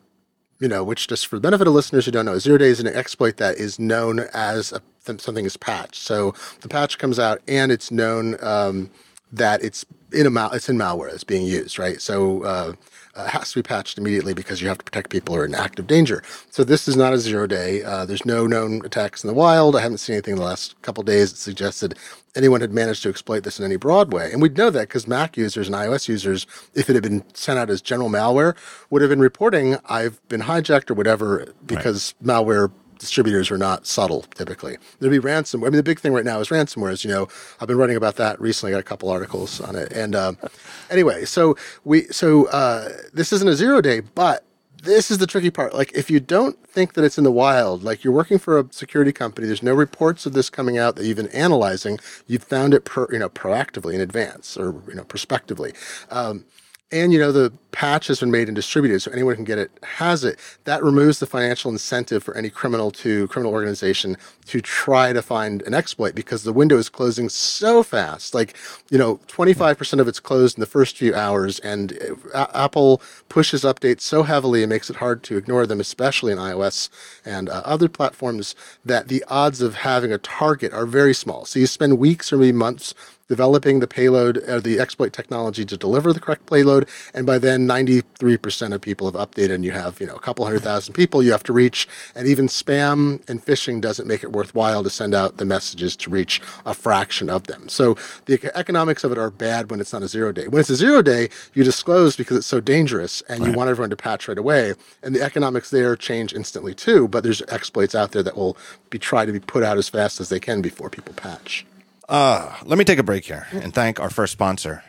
you know, which just for the benefit of listeners who don't know, zero day is an exploit that is known as a, something is patched. So the patch comes out and it's known um, that it's in a mal- it's in malware that's being used, right? So uh, uh, it has to be patched immediately because you have to protect people who are in active danger. So this is not a zero day. Uh, there's no known attacks in the wild. I haven't seen anything in the last couple days that suggested anyone had managed to exploit this in any broad way. And we'd know that because Mac users and iOS users, if it had been sent out as general malware, would have been reporting I've been hijacked or whatever because right. malware distributors are not subtle typically. There'd be ransomware. I mean, the big thing right now is ransomware. As you know, I've been writing about that recently. I got a couple articles on it. And uh, anyway, so we so uh, this isn't a zero day, but this is the tricky part. Like, if you don't think that it's in the wild, like you're working for a security company, there's no reports of this coming out that you've been analyzing. You've found it, per, you know, proactively in advance or you know, prospectively. Um, and you know the patch has been made and distributed so anyone can get it has it. That removes the financial incentive for any criminal to criminal organization to try to find an exploit because the window is closing so fast. Like you know 25% of it's closed in the first few hours and uh, apple pushes updates so heavily and makes it hard to ignore them especially in ios and uh, other platforms that the odds of having a target are very small. So you spend weeks or maybe months developing the payload, uh, the exploit technology to deliver the correct payload, and by then 93% of people have updated, and you have you know a couple hundred thousand people you have to reach, and even spam and phishing doesn't make it worthwhile to send out the messages to reach a fraction of them. So the economics of it are bad when it's not a zero day. When it's a zero day, you disclose because it's so dangerous, and right. you want everyone to patch right away, and the economics there change instantly too. But there's exploits out there that will be try to be put out as fast as they can before people patch. Uh, let me take a break here and thank our first sponsor.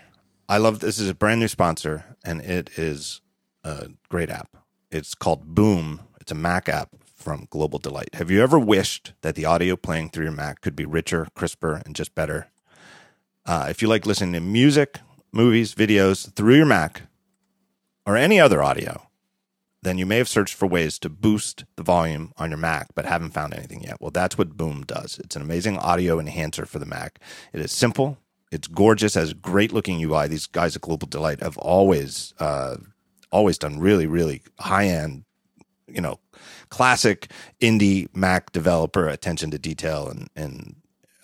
I love this is a brand new sponsor and it is a great app. It's called Boom. It's a Mac app from Global Delight. Have you ever wished that the audio playing through your Mac could be richer, crisper, and just better? Uh, if you like listening to music, movies, videos through your Mac or any other audio, then you may have searched for ways to boost the volume on your Mac, but haven't found anything yet. Well, that's what Boom does. It's an amazing audio enhancer for the Mac. It is simple, it's gorgeous, has great looking UI. These guys at Global Delight have always, uh, always done really, really high end, you know, classic indie Mac developer attention to detail and and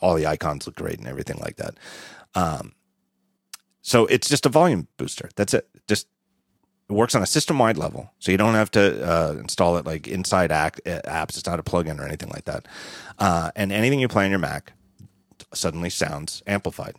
all the icons look great and everything like that. Um, so it's just a volume booster. That's it. Just it works on a system wide level, so you don't have to uh, install it like inside act, uh, apps. It's not a plugin or anything like that. Uh, and anything you play on your Mac suddenly sounds amplified.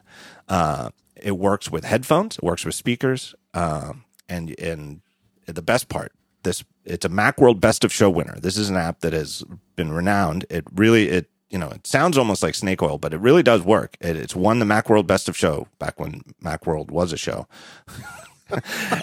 Uh, it works with headphones. It works with speakers. Um, and and the best part, this it's a MacWorld Best of Show winner. This is an app that has been renowned. It really it you know it sounds almost like snake oil, but it really does work. It, it's won the MacWorld Best of Show back when MacWorld was a show.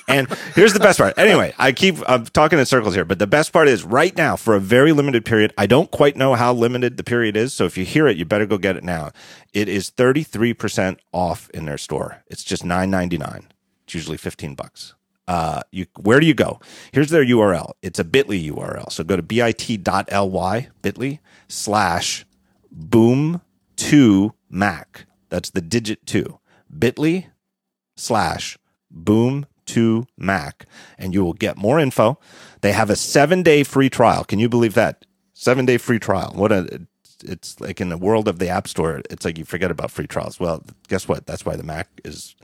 and here's the best part. Anyway, I keep I'm talking in circles here, but the best part is right now for a very limited period. I don't quite know how limited the period is, so if you hear it, you better go get it now. It is 33% off in their store. It's just 9.99. It's usually 15 bucks. Uh, you where do you go? Here's their URL. It's a Bitly URL. So go to bit.ly Bitly slash boom two Mac. That's the digit two. Bitly slash boom to Mac, and you will get more info. They have a seven day free trial. Can you believe that? Seven day free trial. What a it's like in the world of the App Store, it's like you forget about free trials. Well, guess what? That's why the Mac is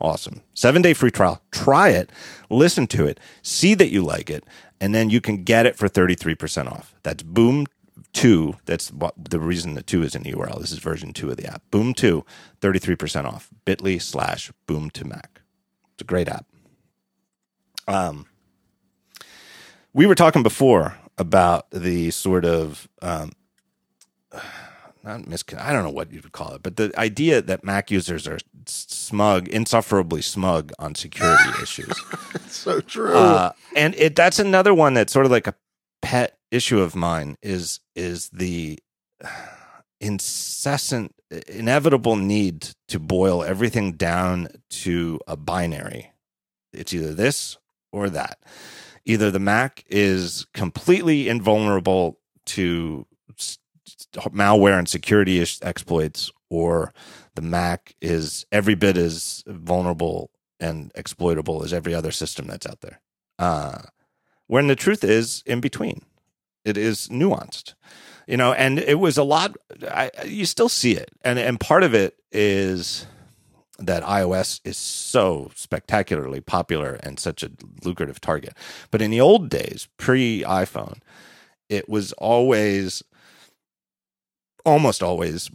awesome. Seven day free trial. Try it, listen to it, see that you like it, and then you can get it for 33% off. That's Boom 2. That's what, the reason the 2 is in the URL. This is version 2 of the app. Boom 2, 33% off. bit.ly slash boom to Mac. It's a great app. Um, we were talking before about the sort of um, not miscon- I don't know what you would call it, but the idea that Mac users are smug, insufferably smug on security issues. It's so true. Uh, and it that's another one that's sort of like a pet issue of mine is is the incessant inevitable need to boil everything down to a binary. It's either this or that. Either the Mac is completely invulnerable to malware and security exploits, or the Mac is every bit as vulnerable and exploitable as every other system that's out there. Uh, when the truth is in between, it is nuanced you know, and it was a lot. I, you still see it, and and part of it is that iOS is so spectacularly popular and such a lucrative target. But in the old days, pre iPhone, it was always, almost always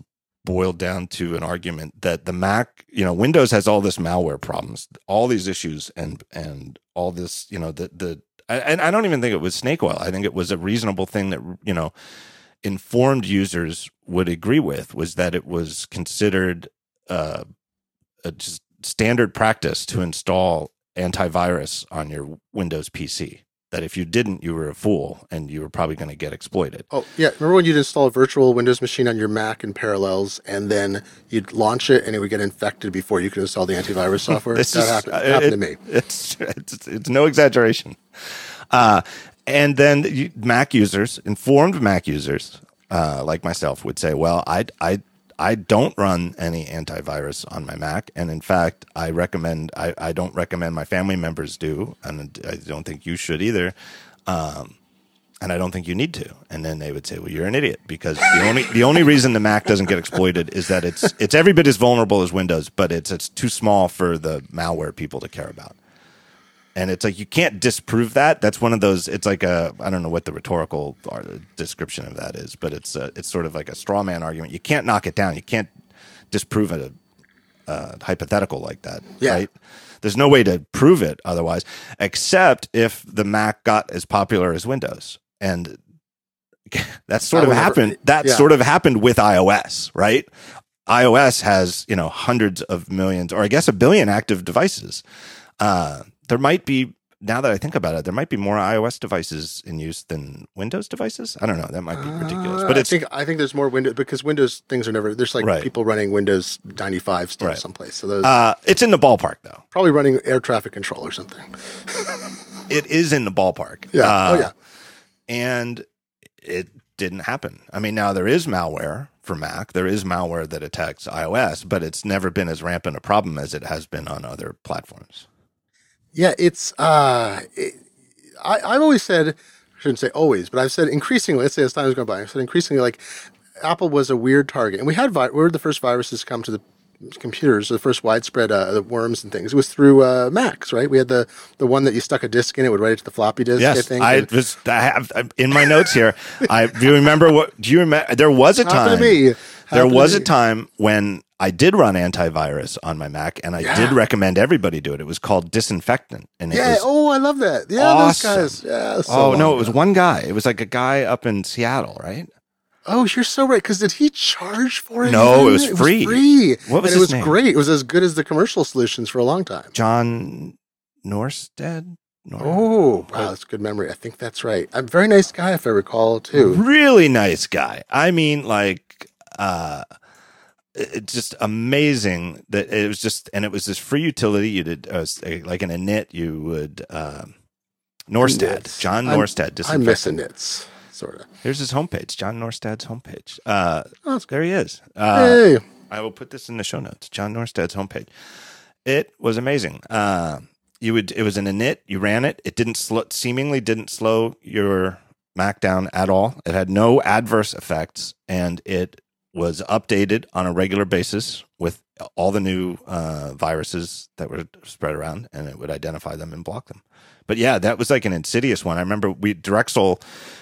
boiled down to an argument that the Mac, you know, Windows has all this malware problems, all these issues, and and all this, you know, the the. And I don't even think it was snake oil. I think it was a reasonable thing that you know informed users would agree with was that it was considered uh, a just standard practice to install antivirus on your Windows PC. That if you didn't, you were a fool and you were probably going to get exploited. Oh, yeah. Remember when you'd install a virtual Windows machine on your Mac in Parallels and then you'd launch it and it would get infected before you could install the antivirus software? that is, happened, happened it, to me. It's, it's, it's no exaggeration. Uh, and then Mac users, informed Mac users uh, like myself, would say, "Well, I I I don't run any antivirus on my Mac, and in fact, I recommend I, I don't recommend my family members do, and I don't think you should either. Um, and I don't think you need to. And then they would say, "Well, you're an idiot because the only the only reason the Mac doesn't get exploited is that it's it's every bit as vulnerable as Windows, but it's it's too small for the malware people to care about." And it's like you can't disprove that. That's one of those. It's like a I don't know what the rhetorical description of that is, but it's a, it's sort of like a straw man argument. You can't knock it down. You can't disprove a, a hypothetical like that, yeah. right? There's no way to prove it otherwise, except if the Mac got as popular as Windows and that sort of happened. That yeah. sort of happened with iOS, right? iOS has you know hundreds of millions, or I guess a billion active devices. Uh, there might be now that I think about it, there might be more iOS devices in use than Windows devices. I don't know. That might be ridiculous, but uh, I think I think there's more Windows because Windows things are never. There's like right. people running Windows 95 still right. someplace. So those, uh, it's in the ballpark though. Probably running air traffic control or something. it is in the ballpark. Yeah. Uh, oh yeah and it didn't happen. I mean, now there is malware for Mac. There is malware that attacks iOS, but it's never been as rampant a problem as it has been on other platforms. Yeah, it's. Uh, it, I, I've always said, I shouldn't say always, but I've said increasingly. Let's say as time has gone by, I've said increasingly like Apple was a weird target, and we had vi- we were the first viruses to come to the computers, the first widespread uh, worms and things, it was through uh, Macs, right? We had the the one that you stuck a disk in; it would write it to the floppy disk. Yes, I think. I and, was. I have in my notes here. I do you remember what? Do you remember? There was a time. There was a time when I did run antivirus on my Mac, and I yeah. did recommend everybody do it. It was called Disinfectant, and yeah, oh, I love that. Yeah, awesome. those guys. Yeah. So oh no, it was one guy. It was like a guy up in Seattle, right? Oh, you're so right. Because did he charge for it? No, it was free. It was free. What was and it was name? great. It was as good as the commercial solutions for a long time. John Norstad. Nor- oh, wow, that's good memory. I think that's right. I'm A very nice guy, if I recall, too. Really nice guy. I mean, like, uh, it's just amazing that it was just, and it was this free utility. You did, uh, like in init, you would, um, Norstad, John Norstad. I miss inits sort of. Here's his homepage, John Norstad's homepage. Uh, oh, there he is. Uh, hey. I will put this in the show notes. John Norstad's homepage. It was amazing. Uh, you would it was an init. You ran it. It didn't slow, seemingly didn't slow your Mac down at all. It had no adverse effects, and it was updated on a regular basis with all the new uh, viruses that were spread around, and it would identify them and block them. But yeah, that was like an insidious one. I remember we Drexel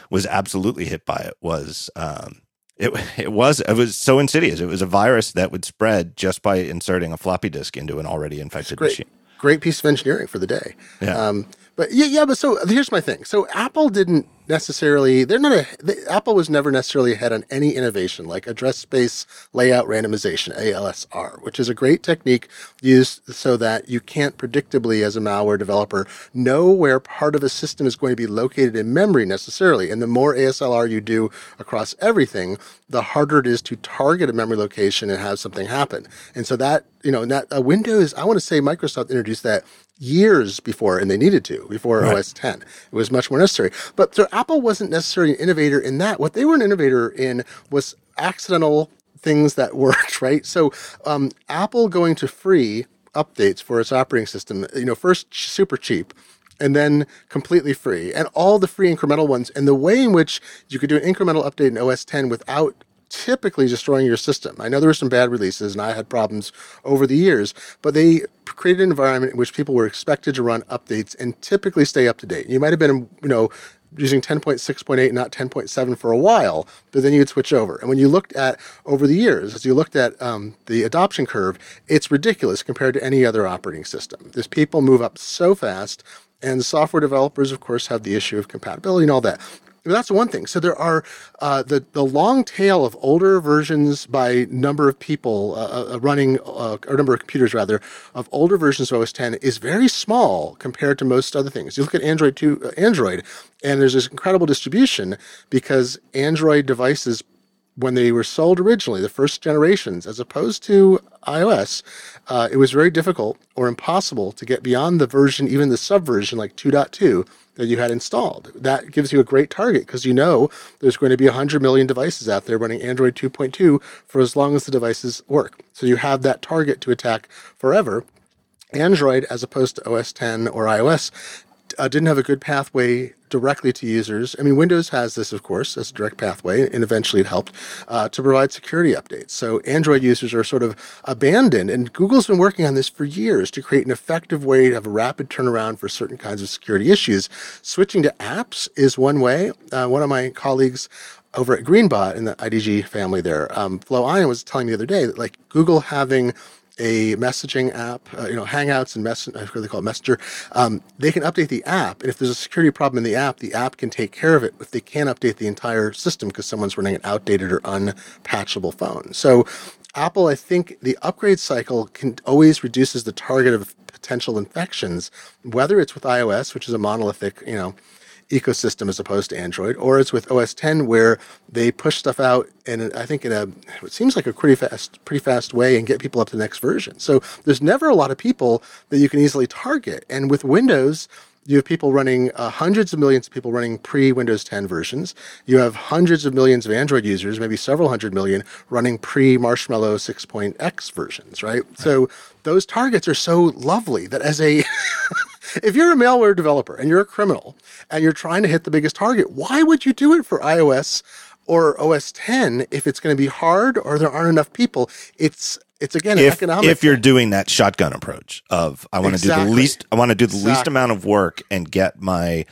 was absolutely hit by it. Was um, it? It was it was so insidious. It was a virus that would spread just by inserting a floppy disk into an already infected great, machine. Great piece of engineering for the day. Yeah. Um, but yeah, yeah. But so here's my thing. So Apple didn't necessarily they're not a apple was never necessarily ahead on any innovation like address space layout randomization aslr which is a great technique used so that you can't predictably as a malware developer know where part of a system is going to be located in memory necessarily. And the more aslr you do across everything the harder it is to target a memory location and have something happen. And so that you know that uh, windows i want to say microsoft introduced that years before, and they needed to before right. OS 10. It was much more necessary. But so Apple wasn't necessarily an innovator in that. What they were an innovator in was accidental things that worked, right? So um, Apple going to free updates for its operating system, you know, first super cheap and then completely free, and all the free incremental ones, and the way in which you could do an incremental update in OS 10 without typically destroying your system. I know there were some bad releases and I had problems over the years, but they created an environment in which people were expected to run updates and typically stay up to date. You might have been, you know, using 10.6.8, not 10.7 for a while, but then you'd switch over. And when you looked at over the years, as you looked at um, the adoption curve, it's ridiculous compared to any other operating system. These people move up so fast. And software developers, of course, have the issue of compatibility and all that that's one thing. So there are uh, the the long tail of older versions by number of people uh, uh, uh running uh, or number of computers rather of older versions of OS 10 is very small compared to most other things. You look at Android to uh, Android, and there's this incredible distribution because Android devices when they were sold originally, the first generations, as opposed to iOS, uh, it was very difficult or impossible to get beyond the version, even the subversion like 2.2, that you had installed. That gives you a great target because you know there's going to be 100 million devices out there running Android 2.2 for as long as the devices work. So you have that target to attack forever. Android, as opposed to OS 10 or iOS, uh, didn't have a good pathway directly to users. I mean, Windows has this, of course, as a direct pathway, and eventually it helped uh, to provide security updates. So Android users are sort of abandoned, and Google's been working on this for years to create an effective way to have a rapid turnaround for certain kinds of security issues. Switching to apps is one way. Uh, one of my colleagues over at Greenbot in the IDG family there, um, Flo Ion was telling me the other day that like Google having a messaging app, uh, you know, Hangouts and mess, I forget they call it Messenger, um, they can update the app. And if there's a security problem in the app, the app can take care of it if they can't update the entire system because someone's running an outdated or unpatchable phone. So Apple, I think the upgrade cycle can always reduces the target of potential infections, whether it's with iOS, which is a monolithic, you know, ecosystem as opposed to Android, or it's with OS 10 where they push stuff out and I think in a it seems like a pretty fast pretty fast way and get people up to the next version. So there's never a lot of people that you can easily target. And with Windows, you have people running uh, hundreds of millions of people running pre Windows 10 versions. You have hundreds of millions of Android users, maybe several hundred million, running pre Marshmallow 6.x versions, right? right? So those targets are so lovely that as a if you're a malware developer and you're a criminal and you're trying to hit the biggest target, why would you do it for iOS or OS 10 if it's going to be hard or there aren't enough people? It's it's again if, economic. If you're doing that shotgun approach of I want to exactly. do the least, I want to do the exactly. least amount of work and get my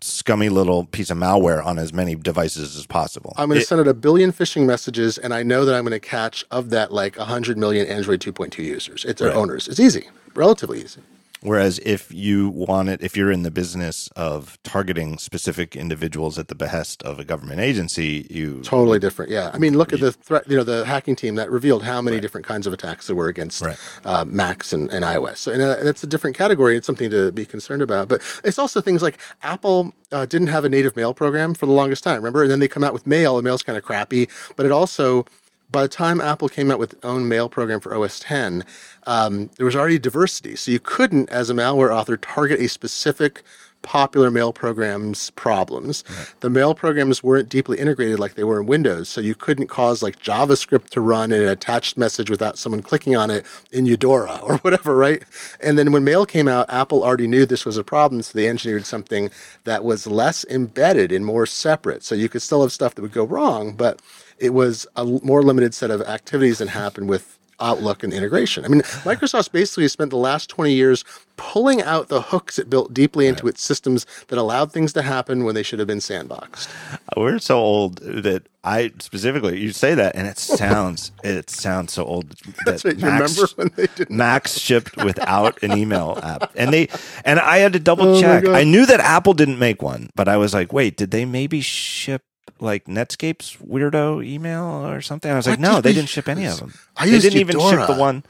scummy little piece of malware on as many devices as possible. I'm going to send out a billion phishing messages, and I know that I'm going to catch of that like 100 million Android 2.2 users. It's right. owners. It's easy, relatively easy. Whereas if you want it, if you're in the business of targeting specific individuals at the behest of a government agency, you totally different. Yeah, I mean, look you, at the threat. You know, the hacking team that revealed how many right. different kinds of attacks there were against right. uh, Macs and, and, iOS. So, and, uh, that's a different category. It's something to be concerned about. But it's also things like Apple uh, didn't have a native mail program for the longest time. Remember, and then they come out with mail, and mail's kind of crappy. But it also by the time Apple came out with its own mail program for OS 10, um, there was already diversity. So you couldn't, as a malware author, target a specific popular mail programs problems. Right. The mail programs weren't deeply integrated like they were in Windows, so you couldn't cause like JavaScript to run in an attached message without someone clicking on it in Eudora or whatever, right? And then when mail came out, Apple already knew this was a problem, so they engineered something that was less embedded and more separate. So you could still have stuff that would go wrong, but it was a more limited set of activities than happened with Outlook and integration. I mean, Microsoft's basically spent the last 20 years pulling out the hooks it built deeply into right. its systems that allowed things to happen when they should have been sandboxed. Uh, we're so old that I specifically you say that and it sounds it sounds so old. That right. Max, remember when they did Max shipped without an email app, and they and I had to double oh check. I knew that Apple didn't make one, but I was like, wait, did they maybe ship like Netscape's weirdo email or something? I was what like, no, they, didn't ship any of them. I they didn't Eudora. even ship the one.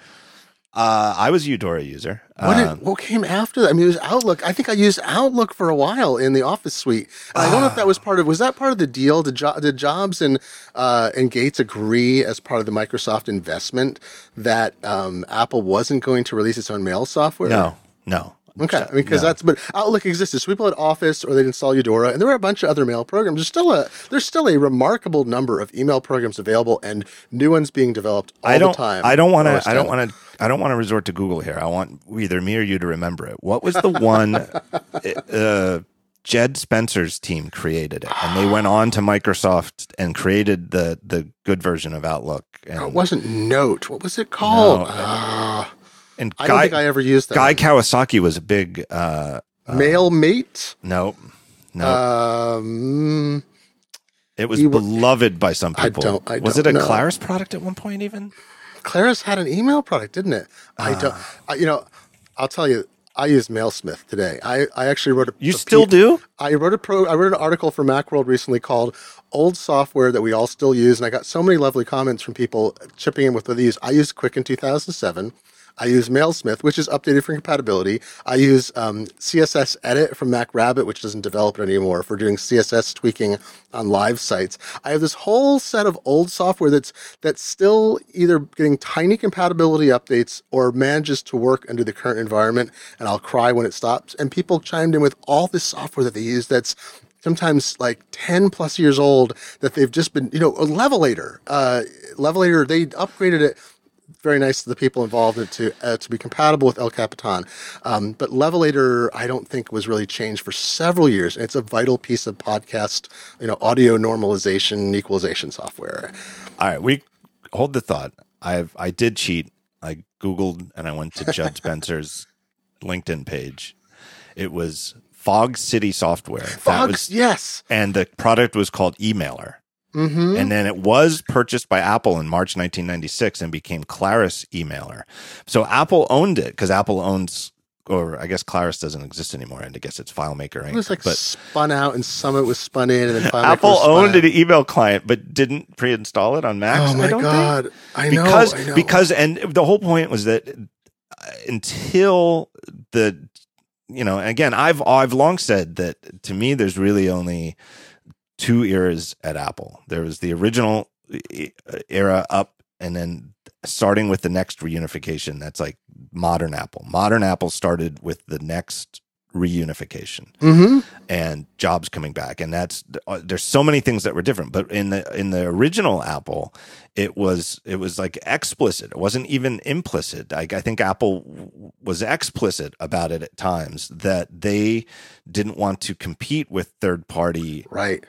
Uh, I was a Eudora user. What, did, um, what came after that? I mean, it was Outlook. I think I used Outlook for a while in the Office suite. I don't know if that was part of. Was that part of the deal? Did, jo- did Jobs and uh, and Gates agree as part of the Microsoft investment that um, Apple wasn't going to release its own mail software? No, no. Okay, I mean, because that's but Outlook existed. So people had Office or they'd install Eudora, and there were a bunch of other mail programs. There's still a there's still a remarkable number of email programs available, and new ones being developed all I don't, the time. I don't want to. I don't want to. I don't want to resort to Google here. I want either me or you to remember it. What was the one? uh, Jed Spencer's team created it, and they went on to Microsoft and created the the good version of Outlook. And, it wasn't Note. What was it called? No, uh, and I Guy, don't think I ever used that. Guy Kawasaki was a big uh, uh, male mate. No, no. Um, it was beloved by some people. I don't. I was don't it a. Claris product at one point? Even Claris had an email product, didn't it? I don't. Ah. I, you know, I'll tell you. I use MailSmith today. I, I actually wrote a. You a still P- do? I wrote a pro. I wrote an article for MacWorld recently called "Old Software That We All Still Use," and I got so many lovely comments from people chipping in with these. I used Quicken 2007. I use MailSmith, which is updated for compatibility. I use um, CSS Edit from MacRabbit, which doesn't develop it anymore for doing CSS tweaking on live sites. I have this whole set of old software that's that's still either getting tiny compatibility updates or manages to work under the current environment, and I'll cry when it stops. And people chimed in with all this software that they use that's sometimes like 10 plus years old that they've just been, you know, a Levelator, uh, Levelator, they upgraded it very nice of the people involved to uh, to be compatible with El Capitan. Um, but Levelator, I don't think was really changed for several years. It's a vital piece of podcast, you know, audio normalization equalization software. All right, we hold the thought. I've I did cheat. I googled and I went to Judd Spencer's LinkedIn page. It was Fog City Software. Fog, was, yes. And the product was called Emailer. Mm-hmm. And then it was purchased by Apple in March 1996 and became Claris Emailer. So Apple owned it because Apple owns, or I guess Claris doesn't exist anymore, and I guess it's FileMaker. It was like but spun out, and some of it was spun in, and then FileMaker Apple owned an email client, but didn't pre-install it on Macs. Oh my I god! Think. I know because I know. because and the whole point was that uh, until the you know again I've I've long said that to me there's really only two eras at Apple. There was the original era up, and then starting with the NeXT reunification. That's like modern Apple. Modern Apple started with the NeXT reunification mm-hmm. and jobs coming back and that's uh, there's so many things that were different but in the in the original apple it was it was like explicit it wasn't even implicit I, I think apple was explicit about it at times that they didn't want to compete with third party right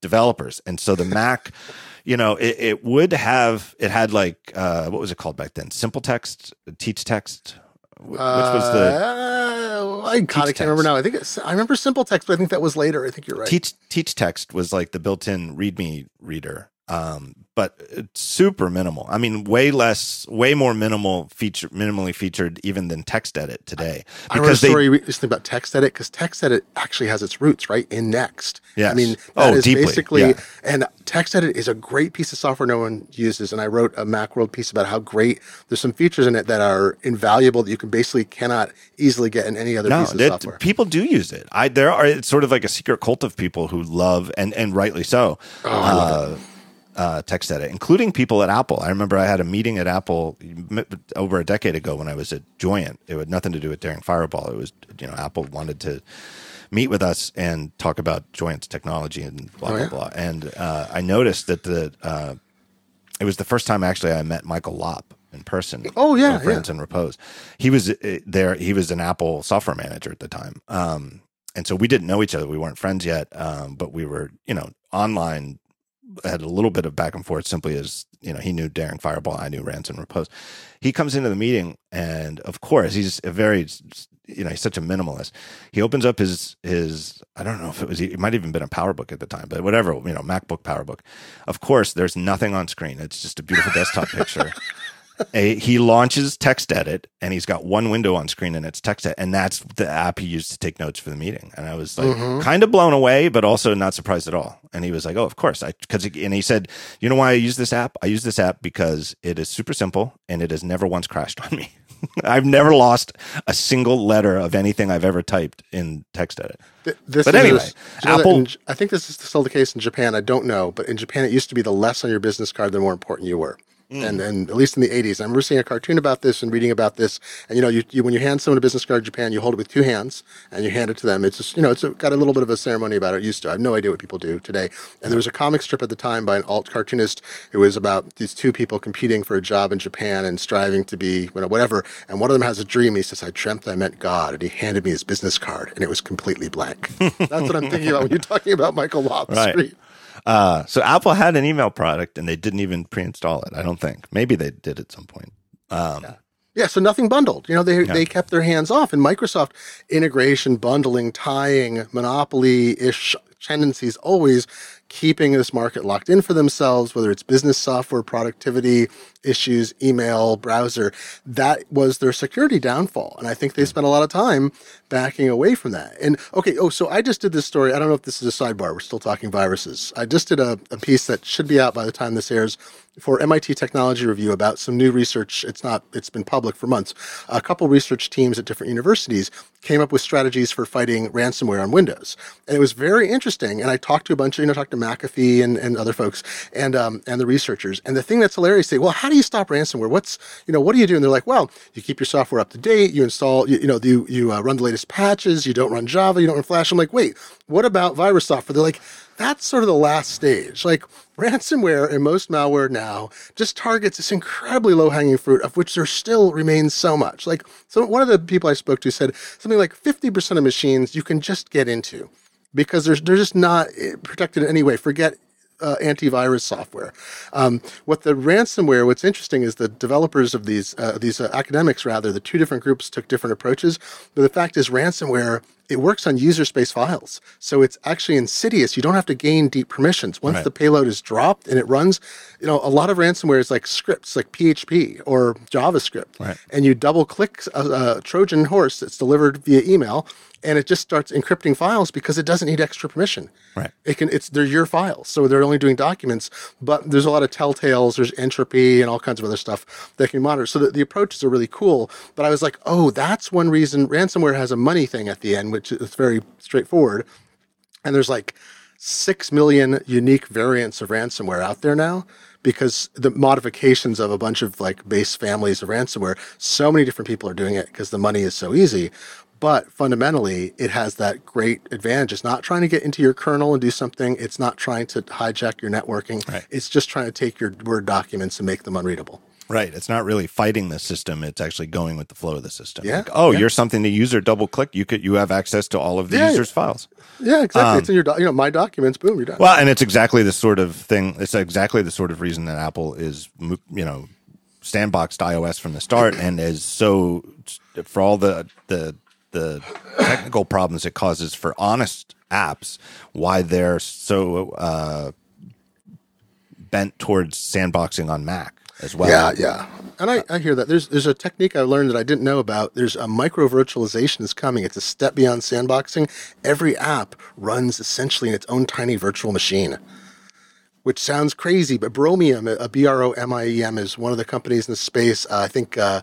developers. And so the Mac, you know, it, it would have, it had like, uh, what was it called back then? Simple text, teach text. Which was the? Uh, I God, I can't remember now. I think it's, I remember simple text, but I think that was later. I think you're right. Teach Teach Text was like the built-in README reader, um, but super minimal. I mean, way less, way more minimal feature, minimally featured even than TextEdit today. I read a story they, recently about TextEdit because TextEdit actually has its roots right in NeXT. Yeah, I mean, that oh, is deeply. basically, yeah. and TextEdit is a great piece of software no one uses. And I wrote a Macworld piece about how great there's some features in it that are invaluable that you can basically cannot easily get in any other no, piece of software. People do use it. I there are it's sort of like a secret cult of people who love and and rightly so. Oh, I love uh, uh, TextEdit, including people at Apple. I remember I had a meeting at Apple over a decade ago when I was at Joyent. It had nothing to do with Daring Fireball. It was, you know, Apple wanted to meet with us and talk about Joyent's technology and blah, oh, blah, yeah. blah. And uh, I noticed that the, uh, it was the first time actually I met Michael Lopp in person. Oh, yeah. Friends yeah. and Repose. He was uh, there. He was an Apple software manager at the time. Um, and so we didn't know each other. We weren't friends yet, um, but we were, you know, online had a little bit of back and forth simply as you know he knew Daring Fireball, I knew Rands and Repose. He comes into the meeting, and of course he's a very you know he's such a minimalist. He opens up his his I don't know if it was it might have even been a PowerBook at the time, but whatever you know MacBook PowerBook. Of course, there's nothing on screen. It's just a beautiful desktop picture. a, he launches TextEdit and he's got one window on screen and it's TextEdit and that's the app he used to take notes for the meeting and i was like mm-hmm. kind of blown away but also not surprised at all and he was like oh of course i because and he said you know why i use this app i use this app because it is super simple and it has never once crashed on me i've never lost a single letter of anything i've ever typed in TextEdit this but anyway, Apple. In, I think this is still the case in Japan. I don't know, but in Japan, it used to be the less on your business card, the more important you were. Mm. And, and at least in the 80s, I remember seeing a cartoon about this and reading about this. And you know, you, you when you hand someone a business card in Japan, you hold it with two hands and you hand it to them. It's just you know, it's a, got a little bit of a ceremony about it. it. Used to, I have no idea what people do today. And there was a comic strip at the time by an alt cartoonist who was about these two people competing for a job in Japan and striving to be you know, whatever. And one of them has a dream. He says, "I dreamt I met God," and he handed me his business card, and it was completely blank. That's what I'm thinking about when you're talking about Michael Lopp's right. Uh, so Apple had an email product and they didn't even pre-install it. I don't think. Maybe they did at some point. Um, yeah. yeah. so nothing bundled. You know, they yeah. they kept their hands off. And Microsoft integration, bundling, tying, monopoly ish tendencies always keeping this market locked in for themselves, whether it's business software, productivity issues, email, browser. That was their security downfall. And I think they spent a lot of time backing away from that. And okay, oh, so I just did this story. I don't know if this is a sidebar. We're still talking viruses. I just did a, a piece that should be out by the time this airs for MIT Technology Review about some new research. It's not, it's been public for months. A couple research teams at different universities came up with strategies for fighting ransomware on Windows. And it was very interesting. And I talked to a bunch of, you know, talked to McAfee and, and other folks and, um, and the researchers. And the thing that's hilarious, say, well, how do you stop ransomware? What's, you know, what do you do? And they're like, well, you keep your software up to date. You install, you, you know, you, you uh, run the latest patches. You don't run Java. You don't run Flash. I'm like, wait, what about virus software? They're like, that's sort of the last stage. Like ransomware and most malware now just targets this incredibly low hanging fruit of which there still remains so much. Like, so one of the people I spoke to said something like 50% of machines you can just get into because they're, they're just not eh, protected in any way. Forget uh, antivirus software. Um, what the ransomware, what's interesting is the developers of these, uh, these uh, academics rather, the two different groups took different approaches. But the fact is, ransomware, it works on user space files. So it's actually insidious. You don't have to gain deep permissions. Once right. the payload is dropped and it runs, you know, a lot of ransomware is like scripts, like PHP or JavaScript. Right. And you double click a, a Trojan horse that's delivered via email and it just starts encrypting files because it doesn't need extra permission. Right. It can. It's they're your files, so they're only doing documents. But there's a lot of telltales. There's entropy and all kinds of other stuff that can monitor. So the, the approaches are really cool. But I was like, oh, that's one reason ransomware has a money thing at the end, which is very straightforward. And there's like six million unique variants of ransomware out there now because the modifications of a bunch of like base families of ransomware, so many different people are doing it because the money is so easy. But fundamentally, it has that great advantage. It's not trying to get into your kernel and do something. It's not trying to hijack your networking. Right. It's just trying to take your Word documents and make them unreadable. Right. It's not really fighting the system. It's actually going with the flow of the system. Yeah. Like, oh, yeah. you're something the user double click. You could you have access to all of the yeah, user's yeah. files. Yeah, exactly. Um, it's in your do- you know my documents. Boom, you're done. Well, and it's exactly the sort of thing. It's exactly the sort of reason that Apple is you know sandboxed iOS from the start and is so for all the the the technical problems it causes for honest apps, why they're so uh, bent towards sandboxing on Mac as well. Yeah, yeah. And I, I hear that. There's there's a technique I learned that I didn't know about. There's a micro virtualization is coming. It's a step beyond sandboxing. Every app runs essentially in its own tiny virtual machine. Which sounds crazy, but Bromium, a B R O M I E M, is one of the companies in the space. Uh, I think uh,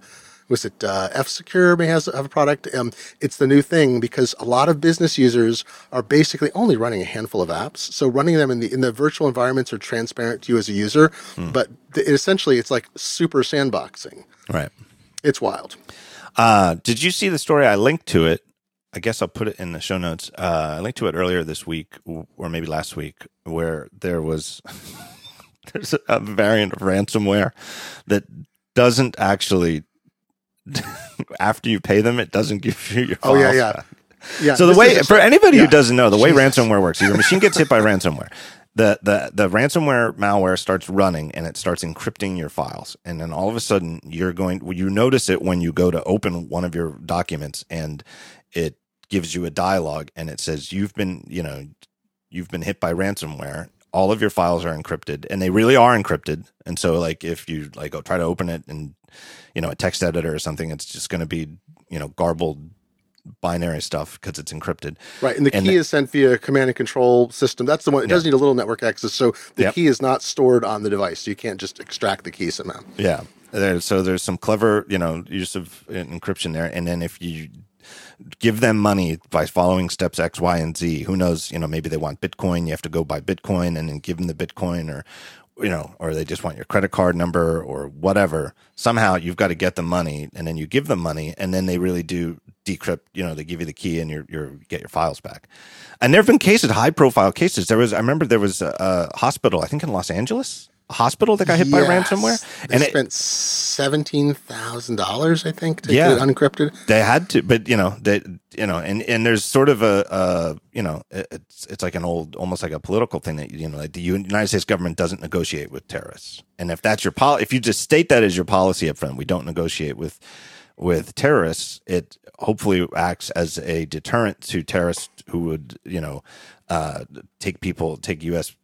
was it uh, F Secure may has have a product. Um, it's the new thing because a lot of business users are basically only running a handful of apps. So running them in the in the virtual environments are transparent to you as a user, hmm. but it, essentially it's like super sandboxing. Right. It's wild. Uh, did you see the story? I linked to it. I guess I'll put it in the show notes. Uh, I linked to it earlier this week, or maybe last week, where there was there's a variant of ransomware that doesn't actually after you pay them, it doesn't give you your. Oh yeah, yeah, back. yeah. So the way for anybody yeah. who doesn't know, the way ransomware works, your machine gets hit by ransomware. The, the the ransomware malware starts running and it starts encrypting your files and then all of a sudden you're going you notice it when you go to open one of your documents and it gives you a dialogue and it says you've been you know you've been hit by ransomware all of your files are encrypted and they really are encrypted. And so like if you like go try to open it and you know a text editor or something it's just going to be you know garbled binary stuff because it's encrypted. Right and the and key is sent via command and control system. That's the one it yeah. does need a little network access so the yep. key is not stored on the device. So you can't just extract the key somehow. Yeah. There, so there's some clever you know use of uh, encryption there and then if you give them money by following steps X, Y, and Z. Who knows? You know, maybe they want Bitcoin. You have to go buy Bitcoin and then give them the Bitcoin, or you know, or they just want your credit card number or whatever. Somehow you've got to get the money and then you give them money and then they really do decrypt, you know, they give you the key and you you get your files back. And there have been cases, high profile cases. There was, I remember there was a, a hospital, I think in Los Angeles, hospital that got hit yes. by ransomware. They and spent it, seventeen thousand dollars, I think, to yeah, get it unencrypted. They had to, but you know, they, you know, and and there's sort of a, a, you know, it's it's like an old, almost like a political thing that you know, like the United States government doesn't negotiate with terrorists, and if that's your policy, if you just state that as your policy up front, we don't negotiate with with terrorists. It hopefully acts as a deterrent to terrorists who would, you know, uh, take people, take U.S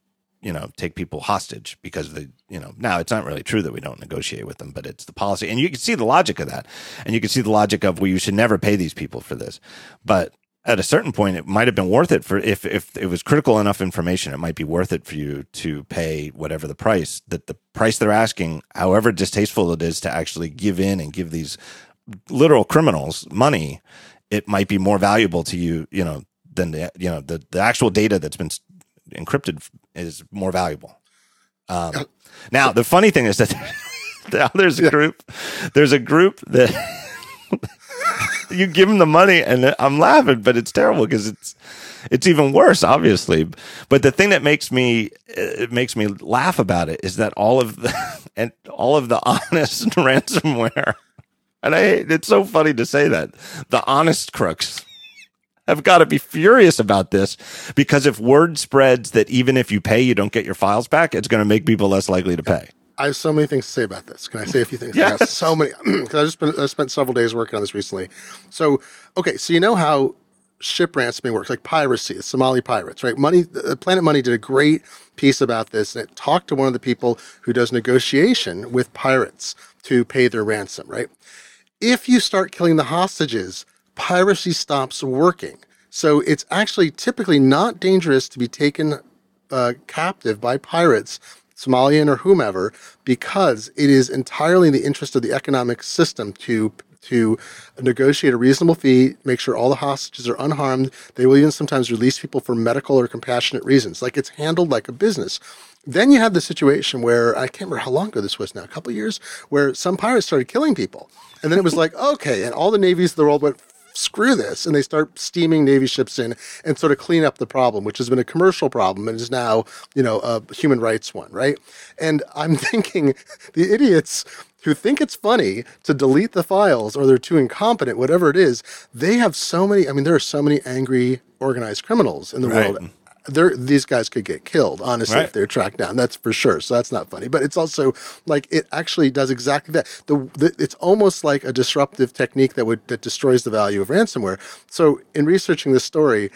you know take people hostage because the you know now it's not really true that we don't negotiate with them but it's the policy. And you can see the logic of that. And you can see the logic of well you should never pay these people for this. But at a certain point it might have been worth it for if if it was critical enough information it might be worth it for you to pay whatever the price that the price they're asking however distasteful it is to actually give in and give these literal criminals money it might be more valuable to you you know than the you know the, the actual data that's been encrypted is more valuable. Um, now the funny thing is that now there's a group, there's a group that you give them the money, and I'm laughing, but it's terrible because it's it's even worse, obviously. But the thing that makes me it makes me laugh about it is that all of the and all of the honest ransomware, and I it's so funny to say that the honest crooks have got to be furious about this because if word spreads that even if you pay, you don't get your files back, it's going to make people less likely to pay. I have so many things to say about this. Can I say a few things? Yes. so many because I just been, I spent several days working on this recently. So okay, so you know how ship ransoming works, like piracy, the Somali pirates, right? Money, Planet Money did a great piece about this, and it talked to one of the people who does negotiation with pirates to pay their ransom, right? If you start killing the hostages, piracy stops working. So it's actually typically not dangerous to be taken uh, captive by pirates, Somalian or whomever, because it is entirely in the interest of the economic system to to negotiate a reasonable fee, make sure all the hostages are unharmed. They will even sometimes release people for medical or compassionate reasons. Like it's handled like a business. Then you have the situation where I can't remember how long ago this was now, a couple years, where some pirates started killing people. And then it was like, okay, and all the navies of the world went, screw this. And they start steaming Navy ships in and sort of clean up the problem, which has been a commercial problem and is now, you know, a human rights one, right? And I'm thinking the idiots who think it's funny to delete the files or they're too incompetent, whatever it is, they have so many, I mean, there are so many angry organized criminals in the right. world these guys could get killed, honestly, right. if they're tracked down. That's for sure. So that's not funny. But it's also like it actually does exactly that. The, the, it's almost like a disruptive technique that would that destroys the value of ransomware. So in researching this story,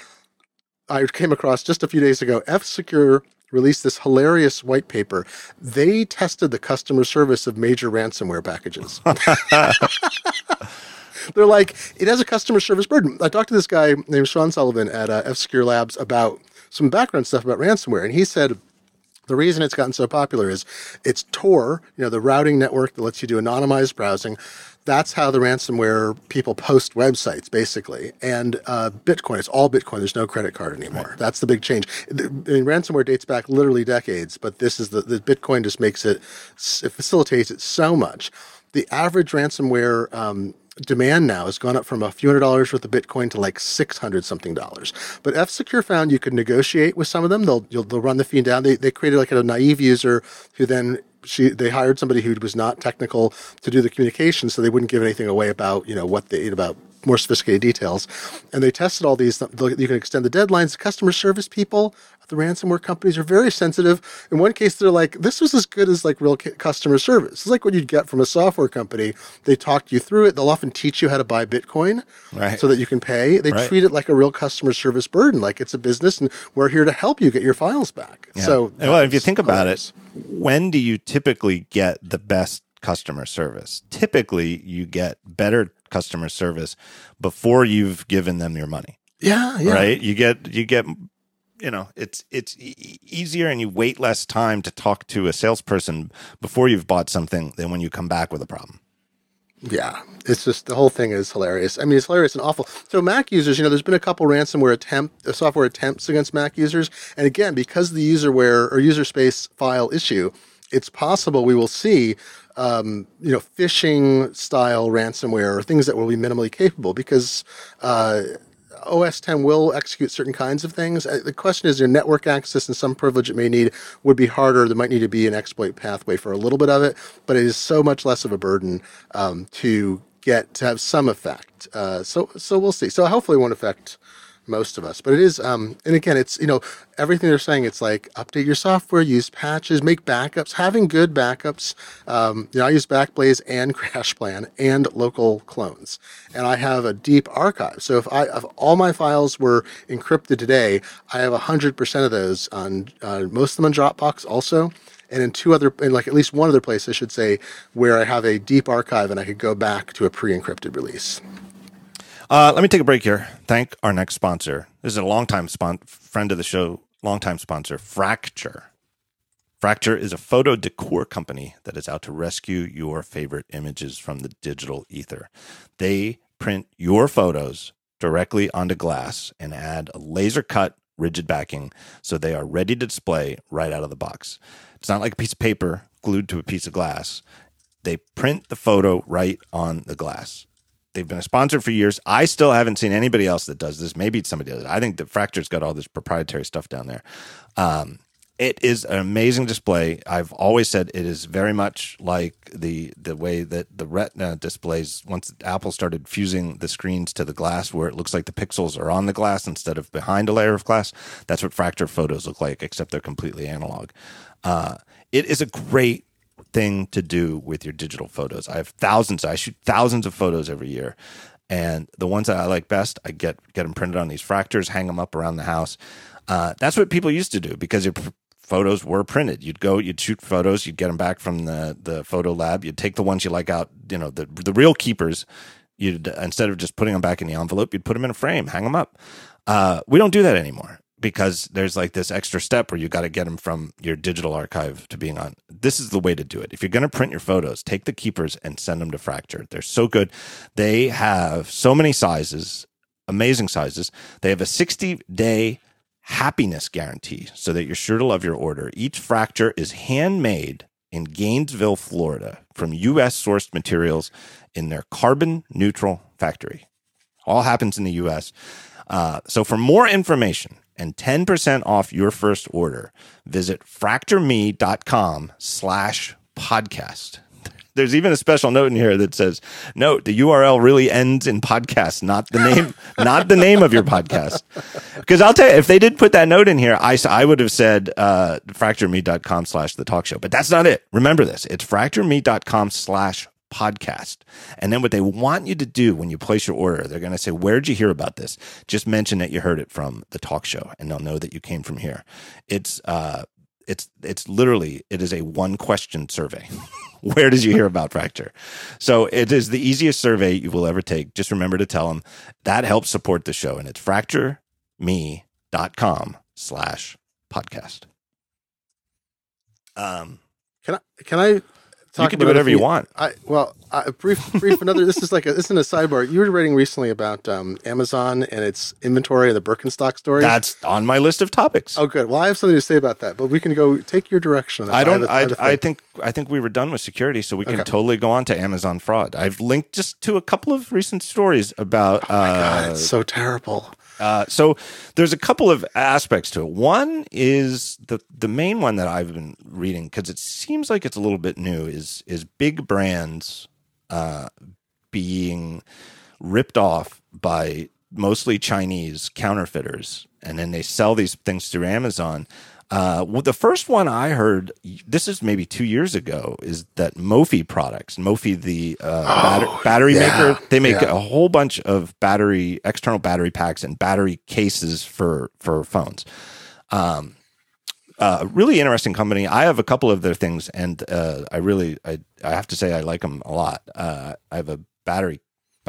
I came across just a few days ago. F Secure released this hilarious white paper. They tested the customer service of major ransomware packages. They're like, it has a customer service burden. I talked to this guy named Sean Sullivan at uh, F Secure Labs about some background stuff about ransomware, and he said the reason it's gotten so popular is it's Tor, you know, the routing network that lets you do anonymized browsing. That's how the ransomware people post websites, basically. And uh, Bitcoin, it's all Bitcoin. There's no credit card anymore. Right. That's the big change. I mean, ransomware dates back literally decades, but this is the, the Bitcoin just makes it, it facilitates it so much. The average ransomware um, demand now has gone up from a few hundred dollars worth of Bitcoin to like six hundred something dollars. But F Secure found you could negotiate with some of them. They'll they'll run the fee down. They they created like a naive user who then she they hired somebody who was not technical to do the communication, so they wouldn't give anything away about you know what they about more sophisticated details. And they tested all these. You can extend the deadlines. Customer service people the ransomware companies are very sensitive. In one case, they're like, this was as good as like real customer service. It's like what you'd get from a software company. They talk you through it. They'll often teach you how to buy Bitcoin right. so that you can pay. They right. treat it like a real customer service burden, like it's a business and we're here to help you get your files back. Yeah. So, well, if you think about it, when do you typically get the best customer service? Typically, you get better customer service before you've given them your money. Yeah, yeah. Right? You get you get you know it's it's easier and you wait less time to talk to a salesperson before you've bought something than when you come back with a problem. Yeah. It's just the whole thing is hilarious. I mean it's hilarious and awful. So mac users you know there's been a couple ransomware attempt uh, software attempts against mac users. And again because the userware or user space file issue it's possible we will see um, you know phishing style ransomware or things that will be minimally capable because uh, OS 10 will execute certain kinds of things. Uh, the question is your network access and some privilege it may need would be harder. There might need to be an exploit pathway for a little bit of it, but it is so much less of a burden um, to get to have some effect. Uh, so so we'll see. So hopefully it won't affect most of us. But it is, um, and again, it's you know everything they're saying. It's like update your software, use patches, make backups, having good backups. Um, you know, I use Backblaze and CrashPlan and local clones, and I have a deep archive. So if I if all my files were encrypted today, I have hundred percent of those on uh, most of them on Dropbox also and in two other, in like at least one other place, I should say, where I have a deep archive and I could go back to a pre-encrypted release. Uh, let me take a break here. Thank our next sponsor. This is a longtime spon- friend of the show, longtime sponsor, Fracture. Fracture is a photo decor company that is out to rescue your favorite images from the digital ether. They print your photos directly onto glass and add a laser cut rigid backing so they are ready to display right out of the box. It's not like a piece of paper glued to a piece of glass. They print the photo right on the glass they've been a sponsor for years. I still haven't seen anybody else that does this. Maybe it's somebody else. I think that Fracture's got all this proprietary stuff down there. Um, it is an amazing display. I've always said it is very much like the the way that the Retina displays. Once Apple started fusing the screens to the glass, where it looks like the pixels are on the glass instead of behind a layer of glass, that's what Fracture photos look like, except they're completely analog. Uh, it is a great thing to do with your digital photos. I have thousands. I shoot thousands of photos every year, and the ones that I like best, I get get them printed on these fractures, hang them up around the house. Uh, that's what people used to do because your photos were printed. You'd go, you'd shoot photos, you'd get them back from the the photo lab. You'd take the ones you like out, you know, the the real keepers. You'd instead of just putting them back in the envelope, you'd put them in a frame, hang them up. Uh, we don't do that anymore because there's like this extra step where you got to get them from your digital archive to being on. This is the way to do it. If you're going to print your photos, take the keepers and send them to Fracture. They're so good. They have so many sizes, amazing sizes. They have a 60 day happiness guarantee so that you're sure to love your order. Each fracture is handmade in Gainesville, Florida, from U.S. sourced materials in their carbon neutral factory. All happens in the U.S. Uh, so for more information and 10% off your first order, visit fractureme.com slash podcast. There's even a special note in here that says, "Note: the URL really ends in podcast, not the name, not the name of your podcast." Because I'll tell you, if they did put that note in here, I I would have said uh, fractureme.com slash the talk show, but that's not it. Remember this: it's fractureme.com slash podcast. And then what they want you to do when you place your order, they're going to say, Where'd you hear about this? Just mention that you heard it from the talk show and they'll know that you came from here. It's, uh, it's, it's literally, it is a one question survey. Where did you hear about fracture? So it is the easiest survey you will ever take. Just remember to tell them that helps support the show. And it's fractureme.com slash podcast. Um, can I, can I you can do whatever you, want. I, well, uh, brief, brief. Another. This is like a, this is a sidebar. You were writing recently about um, Amazon and its inventory and the Birkenstock story. That's on my list of topics. Oh, good. Well, I have something to say about that, but we can go take your direction. I don't. I, I, I, think. I think we were done with security, so we can okay. totally go on to Amazon fraud. I've linked just to a couple of recent stories about. Oh my uh, God, it's so terrible. Uh, so there's a couple of aspects to it. One is the the main one that I've been reading because it seems like it's a little bit new is is big brands uh, being ripped off by mostly Chinese counterfeiters, and then they sell these things through Amazon. Uh, well, the first one I heard, this is maybe two years ago, is that Mophie products, Mophie, the uh, oh, batter- battery yeah, maker, they make yeah. a whole bunch of battery, external battery packs and battery cases for for phones. Um, uh, really interesting company. I have a couple of their things, and uh, I really, I, I have to say, I like them a lot. Uh, I have a battery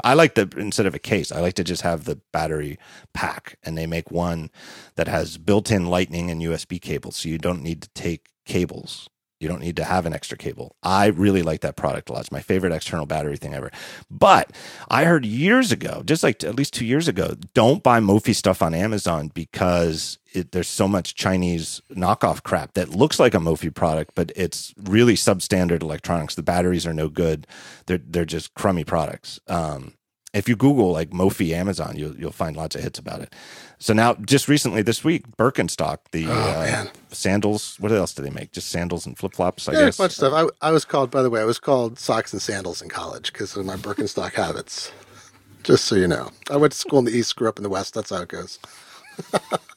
I like the instead of a case, I like to just have the battery pack, and they make one that has built-in Lightning and USB cables, so you don't need to take cables. You don't need to have an extra cable. I really like that product a lot. It's my favorite external battery thing ever. But I heard years ago, just like at least two years ago, don't buy Mophie stuff on Amazon because it, there's so much Chinese knockoff crap that looks like a Mophie product, but it's really substandard electronics. The batteries are no good. They're they're just crummy products. Um, if you Google like Mophie Amazon, you'll you'll find lots of hits about it. So now, just recently this week, Birkenstock, the oh, uh, sandals. What else do they make? Just sandals and flip flops, I yeah, guess. A bunch of stuff. I, I was called, by the way, I was called socks and sandals in college because of my Birkenstock habits. Just so you know, I went to school in the East, grew up in the West. That's how it goes.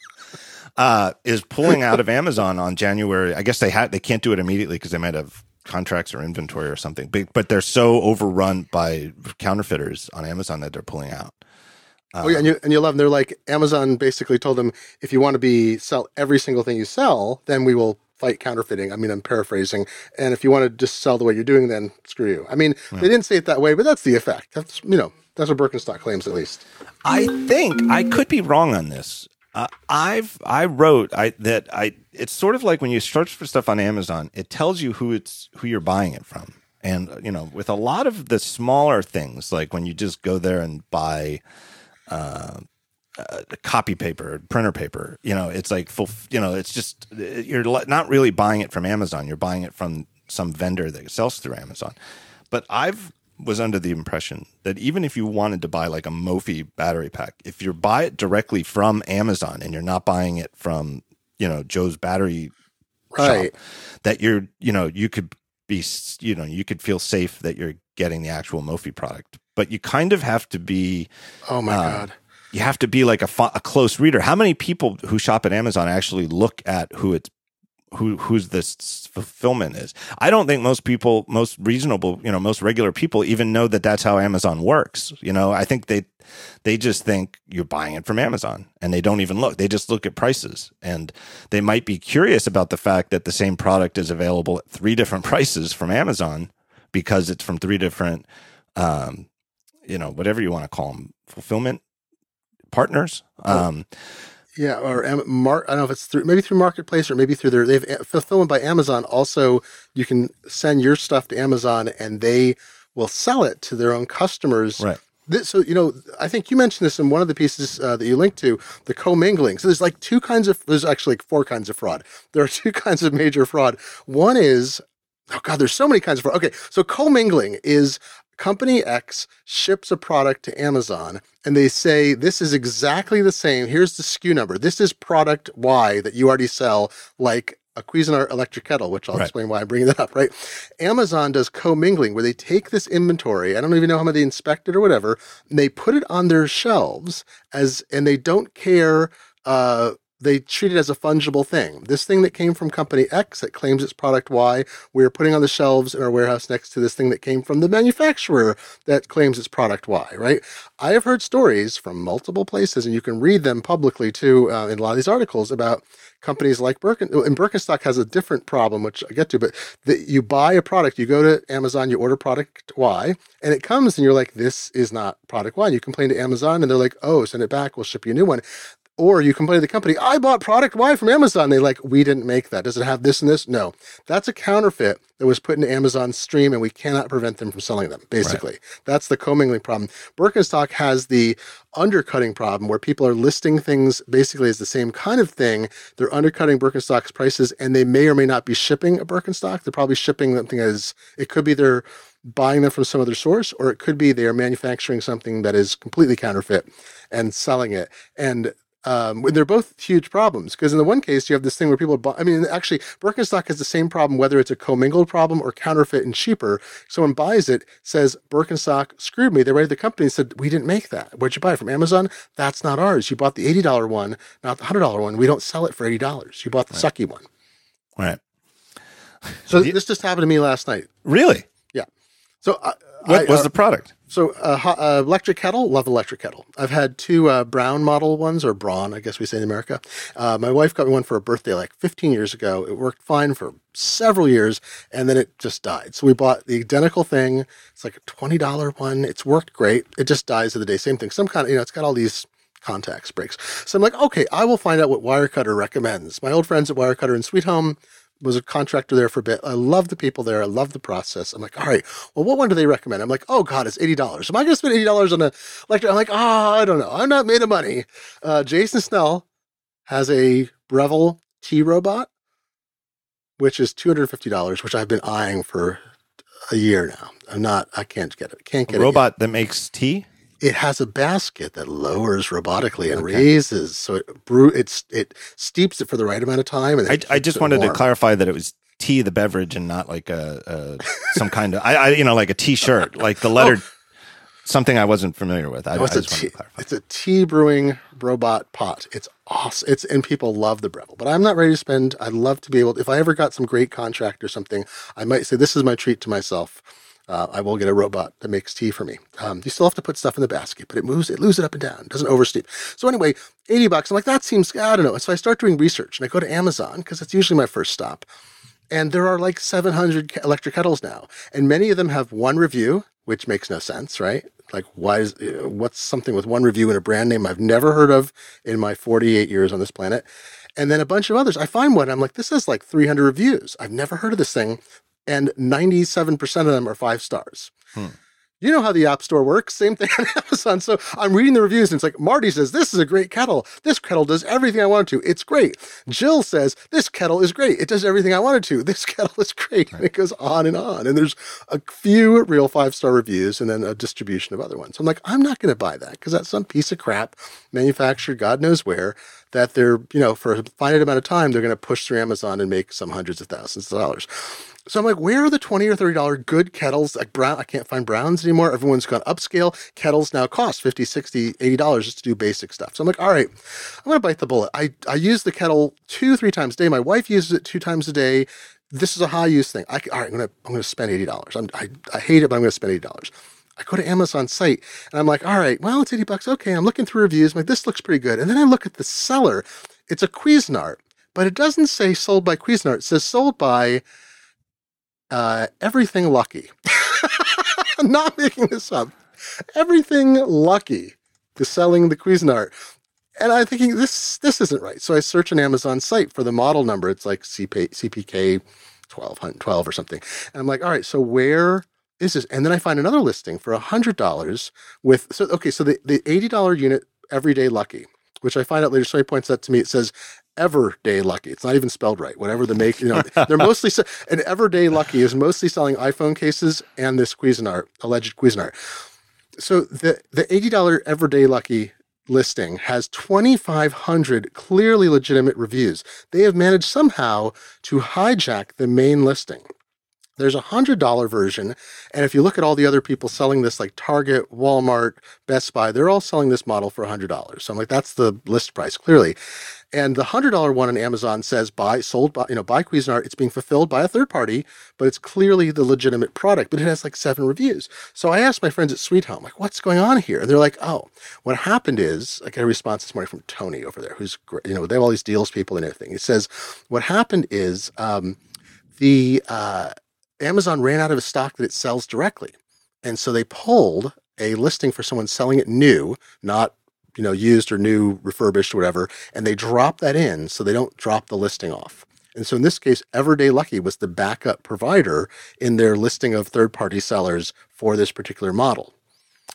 uh, is pulling out of Amazon on January. I guess they had they can't do it immediately because they might have contracts or inventory or something. But, but they're so overrun by counterfeiters on Amazon that they're pulling out. Uh, oh yeah, and you and you love them. They're like Amazon basically told them if you want to be sell every single thing you sell, then we will fight counterfeiting. I mean, I'm paraphrasing. And if you want to just sell the way you're doing, then screw you. I mean, yeah. they didn't say it that way, but that's the effect. That's you know that's what Birkenstock claims at least. I think I could be wrong on this. Uh, I've I wrote I that I it's sort of like when you search for stuff on Amazon, it tells you who it's who you're buying it from. And you know, with a lot of the smaller things, like when you just go there and buy uh, uh, copy paper, printer paper, you know, it's like full. You know, it's just you're not really buying it from Amazon. You're buying it from some vendor that sells through Amazon. But I've was under the impression that even if you wanted to buy like a Mophie battery pack, if you buy it directly from Amazon and you're not buying it from, you know, Joe's battery right. shop, that you're, you know, you could be, you know, you could feel safe that you're getting the actual Mophie product. But you kind of have to be. Oh my uh, God. You have to be like a, a close reader. How many people who shop at Amazon actually look at who it's who who's this fulfillment is. I don't think most people, most reasonable, you know, most regular people even know that that's how Amazon works. You know, I think they they just think you're buying it from Amazon and they don't even look. They just look at prices and they might be curious about the fact that the same product is available at three different prices from Amazon because it's from three different um you know, whatever you want to call them, fulfillment partners. Um yeah, or Mar- I don't know if it's through maybe through Marketplace or maybe through their they've eh, fulfillment by Amazon. Also, you can send your stuff to Amazon and they will sell it to their own customers. Right. This, so you know, I think you mentioned this in one of the pieces uh, that you linked to the commingling. So there's like two kinds of there's actually like four kinds of fraud. There are two kinds of major fraud. One is oh god, there's so many kinds of fraud. Okay, so commingling is company X ships a product to Amazon and they say, This is exactly the same. Here's the SKU number. This is product Y that you already sell, like a Cuisinart electric kettle, which I'll right. explain why I'm bringing that up, right? Amazon does commingling where they take this inventory, I don't even know how many they inspect it or whatever, and they put it on their shelves as, and they don't care uh, they treat it as a fungible thing. This thing that came from company X that claims it's product Y, we're putting on the shelves in our warehouse next to this thing that came from the manufacturer that claims it's product Y, right? I have heard stories from multiple places, and you can read them publicly too uh, in a lot of these articles about companies like Birken. And Birkenstock has a different problem, which I get to, but that you buy a product, you go to Amazon, you order product Y, and it comes and you're like, this is not product Y. And you complain to Amazon, and they're like, oh, send it back, we'll ship you a new one. Or you complain to the company, I bought product Y from Amazon. They like, we didn't make that. Does it have this and this? No. That's a counterfeit that was put into Amazon's stream and we cannot prevent them from selling them, basically. Right. That's the commingling problem. Birkenstock has the undercutting problem where people are listing things basically as the same kind of thing. They're undercutting Birkenstock's prices and they may or may not be shipping a Birkenstock. They're probably shipping something as it could be they're buying them from some other source, or it could be they are manufacturing something that is completely counterfeit and selling it. And um, they're both huge problems because in the one case you have this thing where people buy, I mean actually Birkenstock has the same problem whether it's a commingled problem or counterfeit and cheaper. Someone buys it, says Birkenstock screwed me. They write the company and said we didn't make that. Where'd you buy it from Amazon? That's not ours. You bought the eighty dollar one, not the hundred dollar one. We don't sell it for eighty dollars. You bought the right. sucky one. Right. So this just happened to me last night. Really? Yeah. So uh, what I, was uh, the product? So, uh, uh, electric kettle, love electric kettle. I've had two uh, brown model ones, or braun, I guess we say in America. Uh, my wife got me one for a birthday like 15 years ago. It worked fine for several years, and then it just died. So we bought the identical thing. It's like a $20 one. It's worked great. It just dies of the day. Same thing. Some kind of, you know, it's got all these contacts breaks. So I'm like, okay, I will find out what Wirecutter recommends. My old friends at Wirecutter in Sweet Home was a contractor there for a bit. I love the people there. I love the process. I'm like, all right, well, what one do they recommend? I'm like, oh God, it's eighty dollars. Am I going to spend eighty dollars on a lecture? I'm like, oh, I don't know. I'm not made of money. Uh, Jason Snell has a Breville tea robot, which is two hundred fifty dollars, which I've been eyeing for a year now. I'm not. I can't get it. Can't get it. a robot that makes tea it has a basket that lowers robotically and okay. raises, so it brew it's it steeps it for the right amount of time. And I, I just wanted warm. to clarify that it was tea, the beverage, and not like a, a some kind of I, I, you know like a T-shirt, like the letter. Oh. Something I wasn't familiar with. I, no, it's, tea, it's a tea brewing robot pot. It's awesome. It's and people love the Breville, but I'm not ready to spend. I'd love to be able. To, if I ever got some great contract or something, I might say this is my treat to myself uh, I will get a robot that makes tea for me. Um, you still have to put stuff in the basket, but it moves it moves it up and down. Doesn't oversteep. So anyway, 80 bucks. I'm like, that seems I don't know. So I start doing research and I go to Amazon because it's usually my first stop. And there are like 700 electric kettles now, and many of them have one review, which makes no sense, right? Like, why is uh, what's something with one review and a brand name I've never heard of in my 48 years on this planet? And then a bunch of others. I find one, I'm like, this has like 300 reviews. I've never heard of this thing and 97% of them are five stars. Hmm. you know how the App Store works. Same thing on Amazon. So I'm reading the reviews and it's like, Marty says, this is a great kettle. This kettle does everything I want it to. It's great. Jill says, this kettle is great. It does everything I want it to. This kettle is great. And it goes on and on. And there's a few real five star reviews and then a distribution of other ones. So I'm like, I'm not going to buy that because that's some piece of crap manufactured God knows where that they're, you know, for a finite amount of time, they're going to push through Amazon and make some hundreds of thousands of dollars. So I'm like, where are the twenty or thirty dollar good kettles? Like brown, I can't find browns anymore. Everyone's gone upscale. Kettles now cost 50 60 80 dollars just to do basic stuff. So I'm like, all right, I'm gonna bite the bullet. I I use the kettle two three times a day. My wife uses it two times a day. This is a high use thing. I, all right, I'm gonna I'm gonna spend eighty dollars. I I hate it, but I'm gonna spend eighty dollars. I go to Amazon site and I'm like, all right, well, it's 80 bucks. Okay. I'm looking through reviews. I'm like, this looks pretty good. And then I look at the seller. It's a Cuisinart, but it doesn't say sold by Cuisinart. It says sold by uh, Everything Lucky. I'm not making this up. Everything Lucky is selling the Cuisinart. And I'm thinking this this isn't right. So I search an Amazon site for the model number. It's like CP, CPK 12, 12 or something. And I'm like, all right, so where is? And then I find another listing for $100 with, so, okay, so the, the $80 unit Everyday Lucky, which I find out later, so he points that to me. It says Everyday Lucky. It's not even spelled right. Whatever the make, you know, they're mostly an Everyday Lucky is mostly selling iPhone cases and this Cuisinart, alleged Cuisinart. So the the eighty dollar Everyday Lucky listing has 2,500 clearly legitimate reviews. They have managed somehow to hijack the main listing. There's a hundred dollar version, and if you look at all the other people selling this, like Target, Walmart, Best Buy, they're all selling this model for a hundred dollars. So I'm like, that's the list price clearly. And the hundred dollar one on Amazon says buy sold by you know by Cuisinart. It's being fulfilled by a third party, but it's clearly the legitimate product. But it has like seven reviews. So I asked my friends at Sweet Home, like, what's going on here? And they're like, oh, what happened is I get a response this morning from Tony over there, who's great. You know, they have all these deals people and everything. He says what happened is um, the uh, Amazon ran out of a stock that it sells directly. And so they pulled a listing for someone selling it new, not you know used or new, refurbished, or whatever, and they drop that in so they don't drop the listing off. And so in this case, Everyday Lucky was the backup provider in their listing of third-party sellers for this particular model.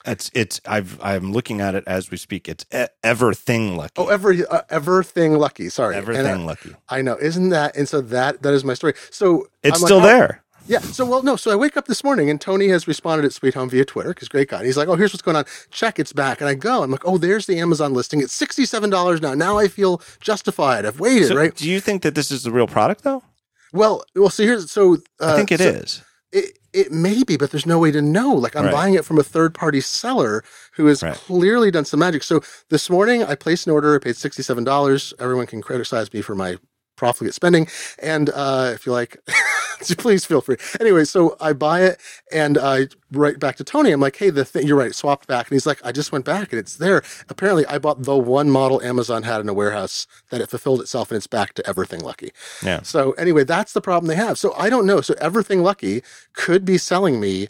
It's it's I've I'm looking at it as we speak. It's e- Everthing Lucky. Oh, every uh, Everthing Lucky. Sorry, Everything Lucky. I know, isn't that? And so that that is my story. So it's I'm still like, there. Yeah. So, well, no. So I wake up this morning and Tony has responded at Sweet Home via Twitter because great guy. And he's like, oh, here's what's going on. Check, it's back. And I go, I'm like, oh, there's the Amazon listing. It's $67 now. Now I feel justified. I've waited, so right? Do you think that this is the real product though? Well, well, so here's, so. Uh, I think it so is. It, it may be, but there's no way to know. Like I'm right. buying it from a third party seller who has right. clearly done some magic. So this morning I placed an order. I paid $67. Everyone can criticize me for my profligate spending. And uh, if you like, please feel free. Anyway, so I buy it and I write back to Tony. I'm like, hey, the thing, you're right, swapped back. And he's like, I just went back and it's there. Apparently, I bought the one model Amazon had in a warehouse that it fulfilled itself and it's back to Everything Lucky. Yeah. So anyway, that's the problem they have. So I don't know. So Everything Lucky could be selling me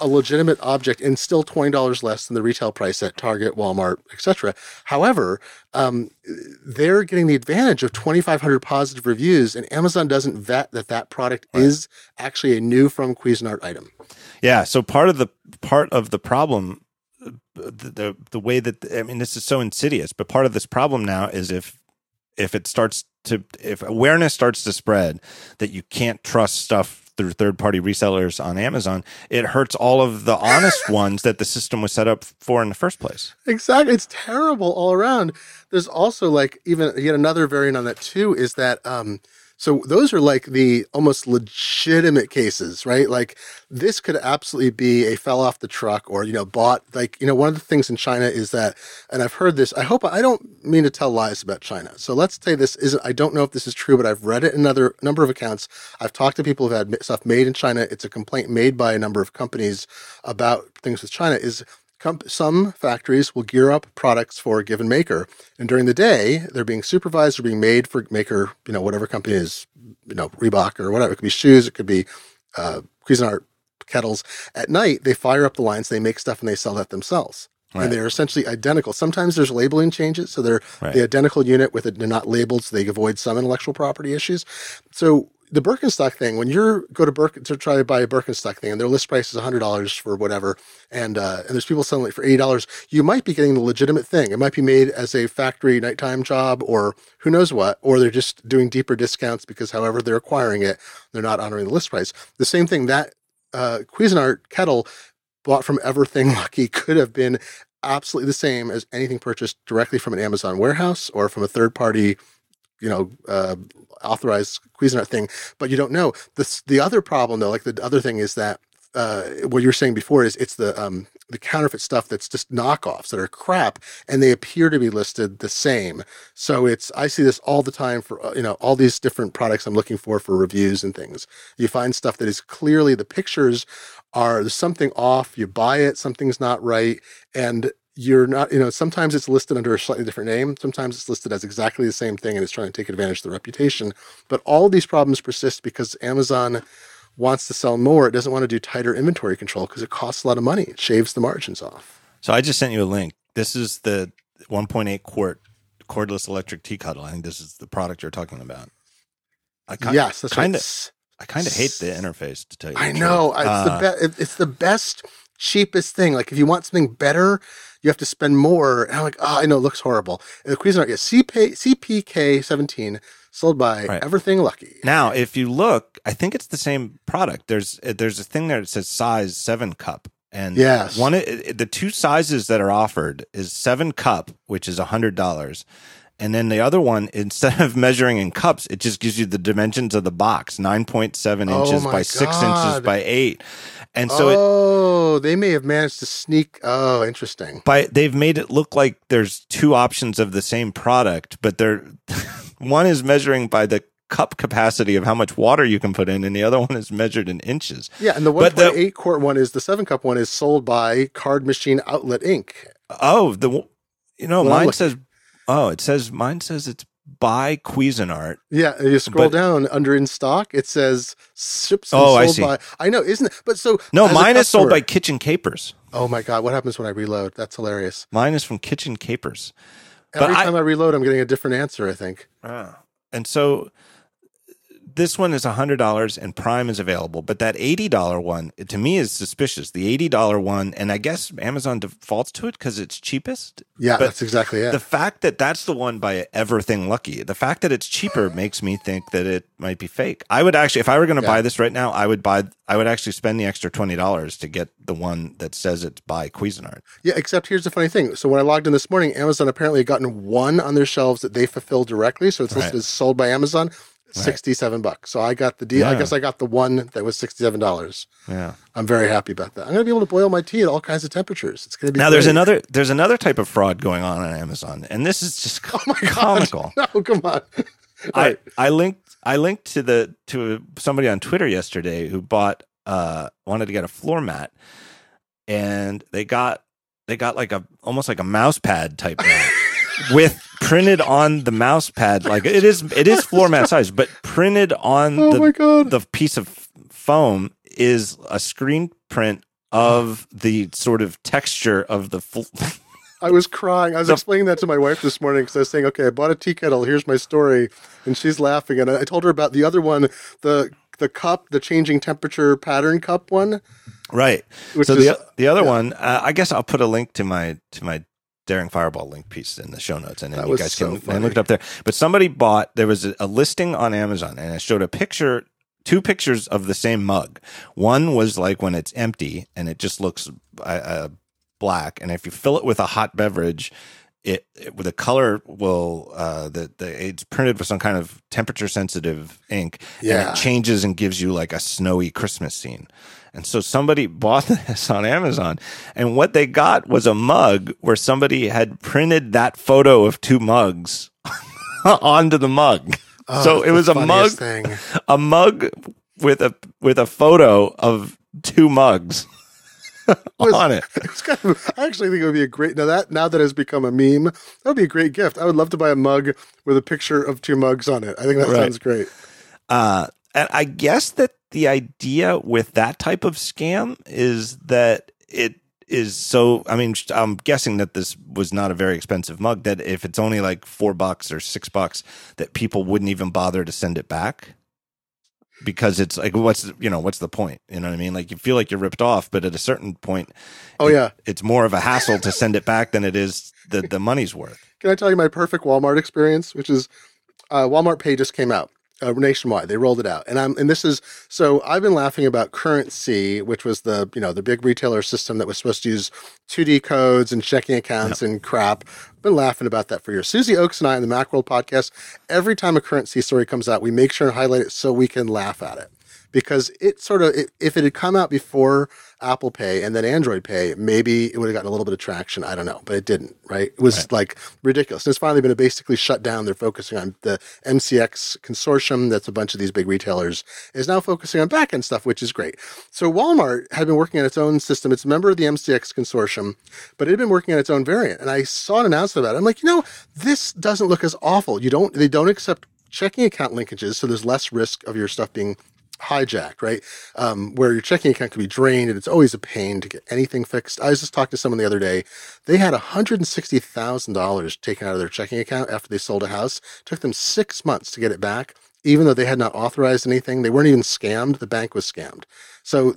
a legitimate object and still $20 less than the retail price at Target, Walmart, etc. However, um, they're getting the advantage of 2,500 positive reviews, and Amazon doesn't vet that that product right. is actually a new from Cuisinart item. Yeah. So part of the part of the problem, the, the the way that I mean, this is so insidious. But part of this problem now is if if it starts to if awareness starts to spread that you can't trust stuff through third party resellers on Amazon, it hurts all of the honest ones that the system was set up for in the first place. Exactly. It's terrible all around. There's also like even yet another variant on that too is that um, so those are like the almost legitimate cases, right? Like this could absolutely be a fell off the truck or, you know, bought like, you know, one of the things in China is that, and I've heard this, I hope I don't mean to tell lies about China. So let's say this isn't, I don't know if this is true, but I've read it in another number of accounts. I've talked to people who've had stuff made in China. It's a complaint made by a number of companies about things with China is some factories will gear up products for a given maker, and during the day they're being supervised or being made for maker, you know, whatever company is, you know, Reebok or whatever. It could be shoes, it could be uh, Cuisinart kettles. At night they fire up the lines, they make stuff, and they sell that themselves. Right. And they're essentially identical. Sometimes there's labeling changes, so they're right. the identical unit with it. They're not labeled, so they avoid some intellectual property issues. So the Birkenstock thing, when you go to Birken to try to buy a Birkenstock thing and their list price is hundred dollars for whatever, and uh, and there's people selling it for eighty dollars, you might be getting the legitimate thing. It might be made as a factory nighttime job or who knows what, or they're just doing deeper discounts because however they're acquiring it, they're not honoring the list price. The same thing that uh, Cuisinart kettle bought from Everything Lucky could have been absolutely the same as anything purchased directly from an Amazon warehouse or from a third party, you know, uh, authorized Cuisinart thing. But you don't know. The the other problem though, like the other thing is that uh, what you were saying before is it's the um, the counterfeit stuff that's just knockoffs that are crap, and they appear to be listed the same. So it's I see this all the time for uh, you know all these different products I'm looking for for reviews and things. You find stuff that is clearly the pictures are there's something off. You buy it, something's not right, and you're not, you know, sometimes it's listed under a slightly different name. Sometimes it's listed as exactly the same thing and it's trying to take advantage of the reputation. But all these problems persist because Amazon wants to sell more, it doesn't want to do tighter inventory control because it costs a lot of money. It shaves the margins off. So I just sent you a link. This is the 1.8 quart cordless electric tea kettle. I think this is the product you're talking about. I kind, yes, that's kind of. I kind of hate the interface to tell you. I know it's uh, the best. It's the best, cheapest thing. Like if you want something better, you have to spend more. And I'm like, oh, I know it looks horrible. And the Cuisinart is CP, CPK 17 sold by right. Everything Lucky. Now, if you look, I think it's the same product. There's uh, there's a thing there that says size seven cup, and yes, one uh, uh, the two sizes that are offered is seven cup, which is a hundred dollars. And then the other one, instead of measuring in cups, it just gives you the dimensions of the box 9.7 inches oh by God. six inches by eight. And so oh, it, they may have managed to sneak. Oh, interesting. By they've made it look like there's two options of the same product, but they're one is measuring by the cup capacity of how much water you can put in, and the other one is measured in inches. Yeah, and the one point eight quart one is the seven cup one is sold by Card Machine Outlet Inc. Oh, the you know well, mine says oh it says mine says it's by Cuisinart. Yeah, you scroll but, down under in stock, it says ships. oh, I see. By, I know, isn't it? But so no, mine customer, is sold by Kitchen Capers. Oh my god, what happens when I reload? That's hilarious. Mine is from Kitchen Capers. Every but time I, I, reload, I'm getting a different answer. I think. Ah. And so this one is $100 and Prime is available, but that $80 one to me is suspicious. The $80 one, and I guess Amazon defaults to it because it's cheapest. Yeah, but that's exactly it. The fact that that's the one by Everything Lucky, the fact that it's cheaper makes me think that it might be fake. I would actually, if I were going to yeah. buy this right now, I would buy, I would actually spend the extra $20 to get the one that says it's by Cuisinart. Yeah, except here's the funny thing. So when I logged in this morning, Amazon apparently had gotten one on their shelves that they fulfill directly. So it's listed right. as sold by Amazon. 67 bucks. So I got the deal. Yeah. I guess I got the one that was $67. Yeah. I'm very happy about that. I'm going to be able to boil my tea at all kinds of temperatures. It's going to be Now great. there's another there's another type of fraud going on on Amazon and this is just oh my comical. God. No, come on. I I linked I linked to the to somebody on Twitter yesterday who bought uh wanted to get a floor mat and they got they got like a almost like a mouse pad type mat with printed on the mouse pad like it is it is floor mat size but printed on oh the, the piece of foam is a screen print of the sort of texture of the fl- I was crying. I was explaining that to my wife this morning because I was saying, "Okay, I bought a tea kettle. Here's my story," and she's laughing. And I told her about the other one, the the cup, the changing temperature pattern cup one. Right. so is, the the other yeah. one, uh, I guess I'll put a link to my to my Daring Fireball link piece in the show notes, and then you guys so can look it up there. But somebody bought there was a, a listing on Amazon, and it showed a picture, two pictures of the same mug. One was like when it's empty and it just looks uh, uh, black, and if you fill it with a hot beverage, it, it the color will uh the, the it's printed with some kind of temperature sensitive ink yeah. and it changes and gives you like a snowy christmas scene and so somebody bought this on Amazon. And what they got was a mug where somebody had printed that photo of two mugs onto the mug. Oh, so it was a mug, thing. a mug with a with a photo of two mugs was, on it. it kind of, I actually think it would be a great now that now that has become a meme. That would be a great gift. I would love to buy a mug with a picture of two mugs on it. I think that right. sounds great. Uh, and I guess that the idea with that type of scam is that it is so i mean i'm guessing that this was not a very expensive mug that if it's only like four bucks or six bucks that people wouldn't even bother to send it back because it's like what's you know what's the point? You know what I mean? Like you feel like you're ripped off, but at a certain point, oh it, yeah, it's more of a hassle to send it back than it is the the money's worth. Can I tell you my perfect Walmart experience, which is uh, Walmart Pay just came out uh, nationwide. They rolled it out, and I'm and this is so I've been laughing about CurrentC, which was the you know the big retailer system that was supposed to use 2D codes and checking accounts yep. and crap. I've been laughing about that for years. Susie Ochs and I in the Macworld podcast, every time a CurrentC story comes out, we make sure and highlight it so we can laugh at it because it sort of if it had come out before Apple Pay and then Android Pay, maybe it would have gotten a little bit of traction. I don't know, but it didn't. Right? It was right. like ridiculous. And it's finally been basically shut down. They're focusing on the MCX consortium. That's a bunch of these big retailers is now focusing on backend stuff, which is great. So Walmart had been working on its own system. It's a member of the MCX consortium, but it had been working on its own variant. And I saw an announcement about it. I'm like, you know, this doesn't look as awful. You don't. They don't accept checking account linkages, so there's less risk of your stuff being hijacked, right? Um, where your checking account can be drained and it's always a pain to get anything fixed. I was just talking to someone the other day. They had $160,000 taken out of their checking account after they sold a house. It took them six months to get it back, even though they had not authorized anything. They weren't even scammed. The bank was scammed. So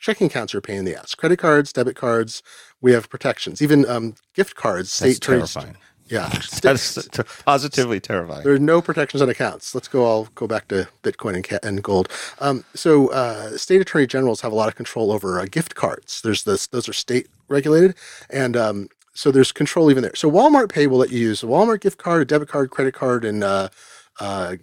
checking accounts are a pain in the ass. Credit cards, debit cards, we have protections. Even um, gift cards, state terrifying. Yeah, that's positively terrifying. There are no protections on accounts. Let's go. I'll go back to Bitcoin and, ca- and gold. Um, so, uh, state attorney generals have a lot of control over uh, gift cards. There's this; those are state regulated, and um, so there's control even there. So, Walmart Pay will let you use a Walmart gift card, a debit card, credit card, and uh, uh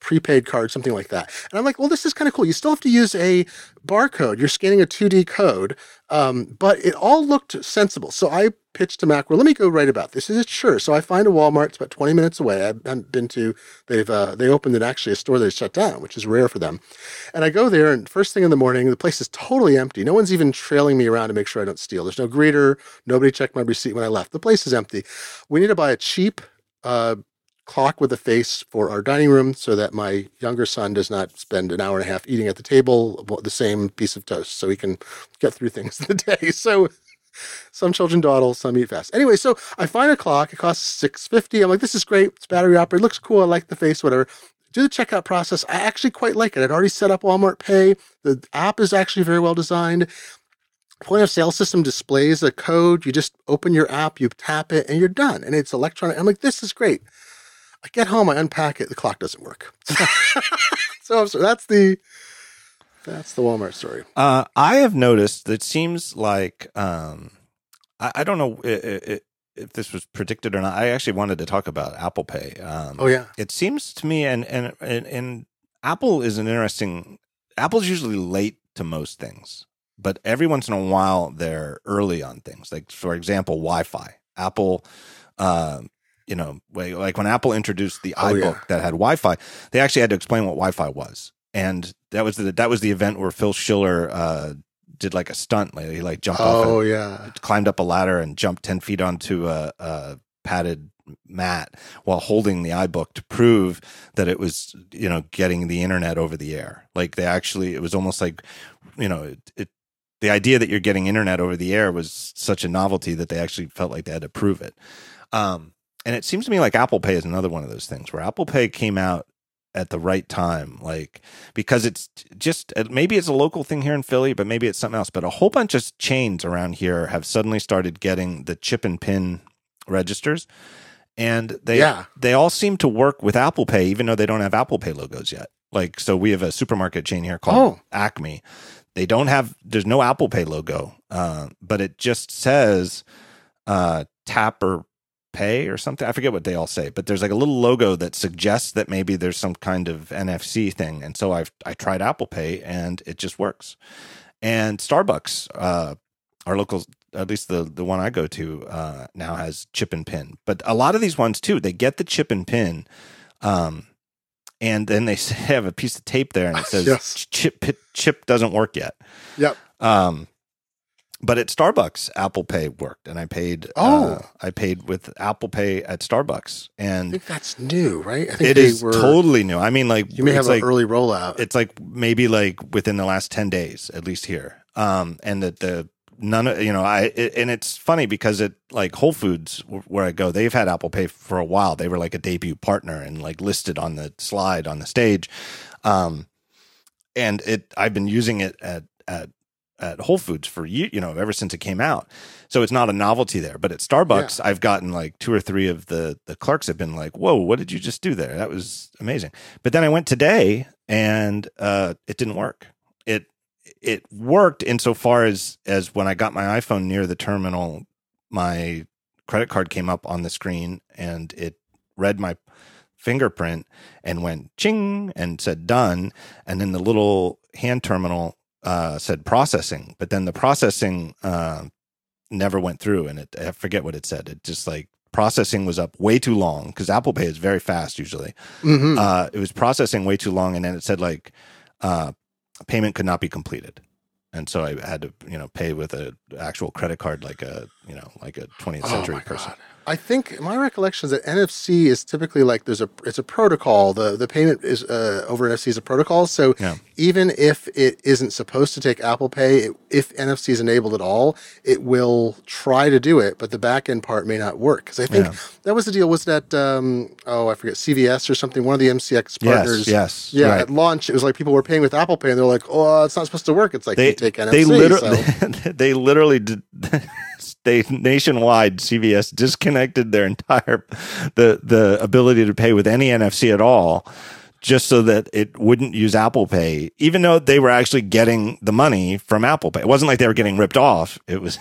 prepaid card, something like that. And I'm like, well, this is kind of cool. You still have to use a barcode. You're scanning a 2D code, um, but it all looked sensible. So I pitched to Mac, well, let me go write about this. Is it sure? So I find a Walmart. It's about 20 minutes away. I've been to, they've, uh, they opened it actually a store they shut down, which is rare for them. And I go there and first thing in the morning, the place is totally empty. No one's even trailing me around to make sure I don't steal. There's no greeter. Nobody checked my receipt when I left. The place is empty. We need to buy a cheap, uh, clock with a face for our dining room so that my younger son does not spend an hour and a half eating at the table the same piece of toast so he can get through things in the day. So some children dawdle, some eat fast. Anyway, so I find a clock. It costs six fifty. I'm like, this is great. It's battery operated. Looks cool. I like the face. Whatever. Do the checkout process. I actually quite like it. I'd already set up Walmart Pay. The app is actually very well designed. Point of sale system displays a code. You just open your app, you tap it, and you're done. And it's electronic. I'm like, this is great. I get home, I unpack it, the clock doesn't work. so, so that's the that's the Walmart story. Uh, I have noticed that it seems like um, I, I, don't know it, if this was predicted or not. I actually wanted to talk about Apple Pay. Um, oh yeah, it seems to me, and, and and and Apple is an interesting. Apple's usually late to most things, but every once in a while they're early on things. Like for example, Wi-Fi. Apple uh, you know, like when Apple introduced the oh, iBook yeah. that had Wi-Fi, they actually had to explain what Wi-Fi was, and that was the that was the event where Phil Schiller uh, did like a stunt, like he like jumped oh, off, oh yeah, climbed up a ladder and jumped ten feet onto a, a padded mat while holding the iBook to prove that it was you know getting the internet over the air. Like they actually, it was almost like you know it, it the idea that you're getting internet over the air was such a novelty that they actually felt like they had to prove it. Um, and it seems to me like Apple Pay is another one of those things where Apple Pay came out at the right time, like because it's just maybe it's a local thing here in Philly, but maybe it's something else. But a whole bunch of chains around here have suddenly started getting the chip and pin registers, and they yeah. they all seem to work with Apple Pay, even though they don't have Apple Pay logos yet. Like so, we have a supermarket chain here called oh. Acme. They don't have there's no Apple Pay logo, uh, but it just says uh, tap or pay or something. I forget what they all say, but there's like a little logo that suggests that maybe there's some kind of NFC thing. And so I've I tried Apple Pay and it just works. And Starbucks, uh, our local, at least the the one I go to uh, now has chip and pin. But a lot of these ones too, they get the chip and pin. Um, and then they have a piece of tape there and it says yes. chip chip doesn't work yet. Yep. Um, but at Starbucks, Apple Pay worked, and I paid. Uh, oh, uh, I paid with Apple Pay at Starbucks, and I think that's new, right? I think it is were, totally new. I mean, like you may have like, an early rollout. It's like maybe like within the last ten days, at least here. Um, and that the none of you know I it, and it's funny because it like Whole Foods where I go, they've had Apple Pay for a while. They were like a debut partner and like listed on the slide on the stage. Um, and it I've been using it at at at Whole Foods for you you know ever since it came out. So it's not a novelty there. But at Starbucks, yeah. I've gotten like two or three of the the clerks have been like, "Whoa, what did you just do there? That was amazing." But then I went today and uh, it didn't work. It it worked insofar as as when I got my iPhone near the terminal, my credit card came up on the screen and it read my fingerprint and went ching and said done, and then the little hand terminal uh, said processing, but then the processing uh, never went through, and it I forget what it said. It just like processing was up way too long because Apple Pay is very fast usually. Mm-hmm. Uh, it was processing way too long, and then it said like uh, payment could not be completed and so I had to you know pay with an actual credit card like a you know like a 20th century oh person. God. I think my recollection is that NFC is typically like there's a it's a protocol. The the payment is uh, over NFC is a protocol. So yeah. even if it isn't supposed to take Apple Pay, it, if NFC is enabled at all, it will try to do it, but the back end part may not work. Because I think yeah. that was the deal. Was that um, oh I forget CVS or something? One of the MCX partners. Yes. yes yeah. Right. At launch, it was like people were paying with Apple Pay, and they're like, oh, it's not supposed to work. It's like they take NFC. They literally so. they literally did. they nationwide CVS disconnected their entire the the ability to pay with any NFC at all just so that it wouldn't use Apple Pay, even though they were actually getting the money from Apple Pay. It wasn't like they were getting ripped off. It was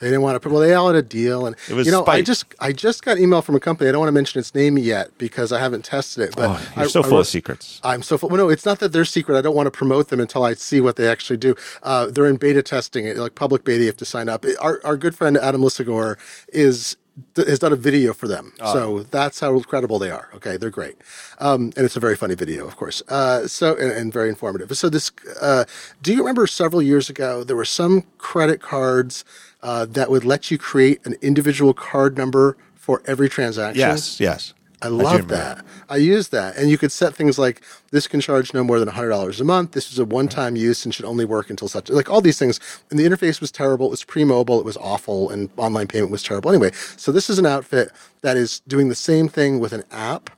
They didn't want to put. Well, they all had a deal, and it was you know, spite. I just I just got email from a company. I don't want to mention its name yet because I haven't tested it. But oh, you're I, so full I, of secrets. I'm so full. Well, no, it's not that they're secret. I don't want to promote them until I see what they actually do. Uh, they're in beta testing, it, like public beta. You have to sign up. Our our good friend Adam Lisagor is has done a video for them. Oh. So that's how credible they are. Okay, they're great, um, and it's a very funny video, of course. Uh, so and, and, very informative. So this, uh, do you remember several years ago there were some credit cards uh, that would let you create an individual card number for every transaction. Yes, yes. I love I that. I use that. And you could set things like this can charge no more than $100 a month. This is a one time use and should only work until such, like all these things. And the interface was terrible. It was pre mobile. It was awful. And online payment was terrible. Anyway, so this is an outfit that is doing the same thing with an app.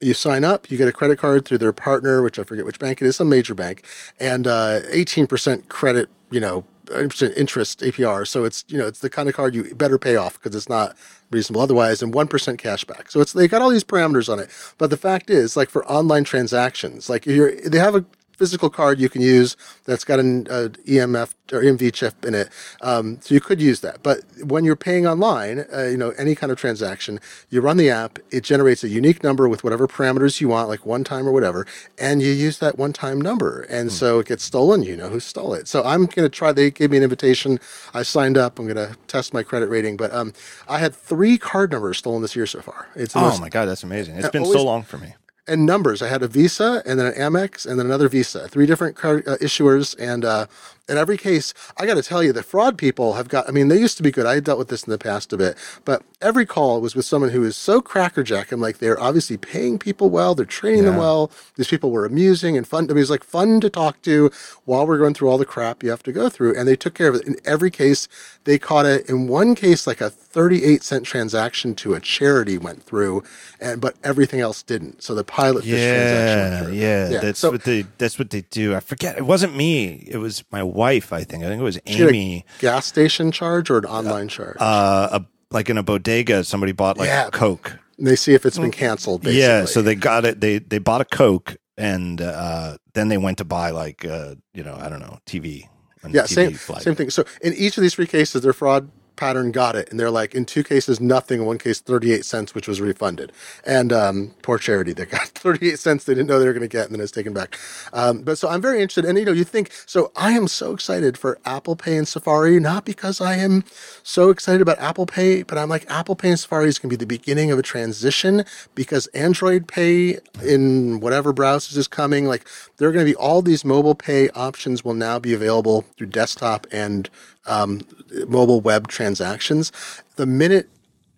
You sign up, you get a credit card through their partner, which I forget which bank it is, some major bank, and uh, 18% credit, you know, interest APR. So it's you know it's the kind of card you better pay off because it's not reasonable otherwise, and one percent cash back. So it's they got all these parameters on it. But the fact is, like for online transactions, like you're they have a physical card you can use that's got an uh, EMF or EMV chip in it. Um, so you could use that. But when you're paying online, uh, you know, any kind of transaction, you run the app, it generates a unique number with whatever parameters you want, like one time or whatever, and you use that one time number. And mm. so it gets stolen, you know who stole it. So I'm going to try, they gave me an invitation. I signed up. I'm going to test my credit rating. But um, I had three card numbers stolen this year so far. It's oh most, my God, that's amazing. It's been always, so long for me and numbers. I had a Visa and then an Amex and then another Visa, three different card uh, issuers. And uh, in every case, I got to tell you, the fraud people have got, I mean, they used to be good. I dealt with this in the past a bit, but every call was with someone who is so crackerjack. I'm like, they're obviously paying people well, they're training yeah. them well. These people were amusing and fun. I mean, it was like fun to talk to while we're going through all the crap you have to go through. And they took care of it. In every case, they caught it. In one case, like a 38 cent transaction to a charity went through, and but everything else didn't. So the pilot yeah, transaction. Yeah, yeah, that's so, what they that's what they do. I forget. It wasn't me. It was my wife, I think. I think it was Amy. gas station charge or an online charge? Uh, a, like in a bodega, somebody bought like yeah. Coke. They see if it's been canceled. Basically. Yeah, so they got it. They they bought a Coke, and uh, then they went to buy like uh, you know I don't know TV. Yeah, TV same flight. same thing. So in each of these three cases, they're fraud pattern got it. And they're like, in two cases, nothing. In one case, 38 cents, which was refunded. And um, poor charity, they got 38 cents they didn't know they were going to get, and then it's taken back. Um, but so I'm very interested. And, you know, you think, so I am so excited for Apple Pay and Safari, not because I am so excited about Apple Pay, but I'm like, Apple Pay and Safari is going to be the beginning of a transition because Android Pay in whatever browsers is coming, like, there are going to be all these mobile pay options will now be available through desktop and um, mobile web transactions. The minute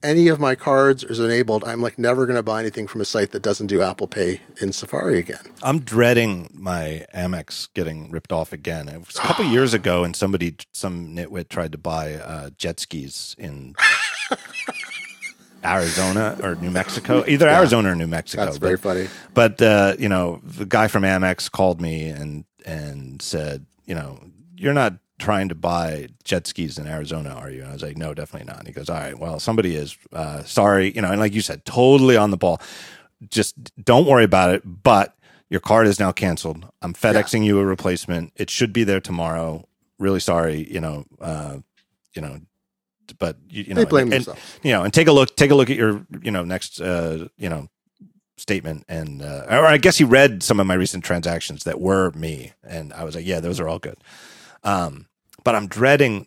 any of my cards is enabled, I'm like never going to buy anything from a site that doesn't do Apple Pay in Safari again. I'm dreading my Amex getting ripped off again. It was a couple years ago, and somebody, some nitwit, tried to buy uh, jet skis in. Arizona or New Mexico, either yeah, Arizona or New Mexico. That's very funny. But uh, you know, the guy from Amex called me and and said, you know, you're not trying to buy jet skis in Arizona, are you? And I was like, no, definitely not. And he goes, all right, well, somebody is. Uh, sorry, you know, and like you said, totally on the ball. Just don't worry about it. But your card is now canceled. I'm FedExing yeah. you a replacement. It should be there tomorrow. Really sorry, you know, uh, you know, but you, you know, they blame and, themselves. You know, and take a look, take a look at your, you know, next, uh, you know, statement and uh, or I guess he read some of my recent transactions that were me and I was like, yeah, those are all good. Um, but I'm dreading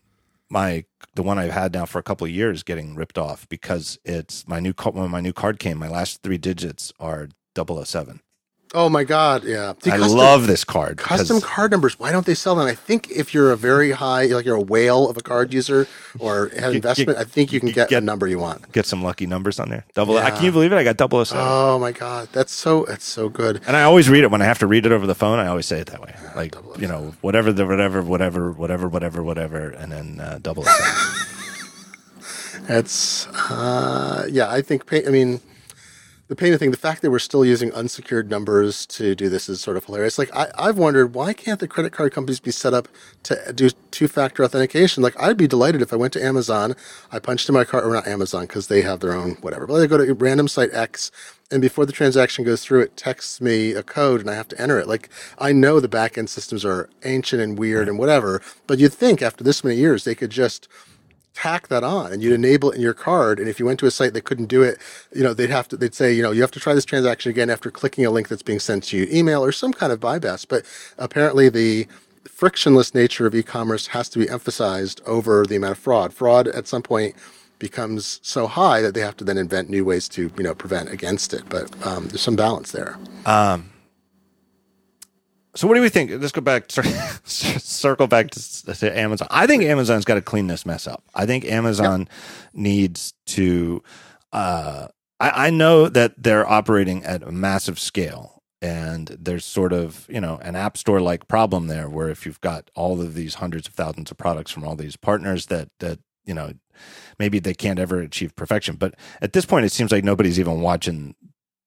my the one I've had now for a couple of years getting ripped off because it's my new when my new card came, my last three digits are 007. Oh my god, yeah. I custom, love this card. Custom card numbers. Why don't they sell them? I think if you're a very high, like you're a whale of a card user or have investment, I think you can get, get, a number you want. Get some lucky numbers on there. Double. Yeah. Can you believe it? I got double 007. Oh my god, that's so that's so good. And I always read it when I have to read it over the phone. I always say it that way, like you know, whatever the whatever whatever whatever whatever whatever, and then uh, double 007. It's uh, yeah. I think. I mean the painting thing, the fact that we're still using unsecured numbers to do this is sort of hilarious. Like I, I've wondered why can't the credit card companies be set up to do two-factor authentication? Like I'd be delighted if I went to Amazon, I punched in my card, or not Amazon because they have their own whatever. But I go to random site X, and before the transaction goes through, it texts me a code, and I have to enter it. Like I know the back end systems are ancient and weird and whatever, but you'd think after this many years they could just tack that on and you'd enable it in your card. And if you went to a site that couldn't do it, you know, they'd have to, they'd say, you know, you have to try this transaction again after clicking a link that's being sent to you, email or some kind of bypass. But apparently the frictionless nature of e-commerce has to be emphasized over the amount of fraud. Fraud at some point becomes so high that they have to then invent new ways to, you know, prevent against it. But um, there's some balance there. Um, so what do we think? Let's go back, circle back to, to, Amazon. I think Amazon's got to clean this mess up. I think Amazon yep. needs to. Uh, I, I know that they're operating at a massive scale, and there's sort of you know an app store like problem there, where if you've got all of these hundreds of thousands of products from all these partners, that that you know maybe they can't ever achieve perfection. But at this point, it seems like nobody's even watching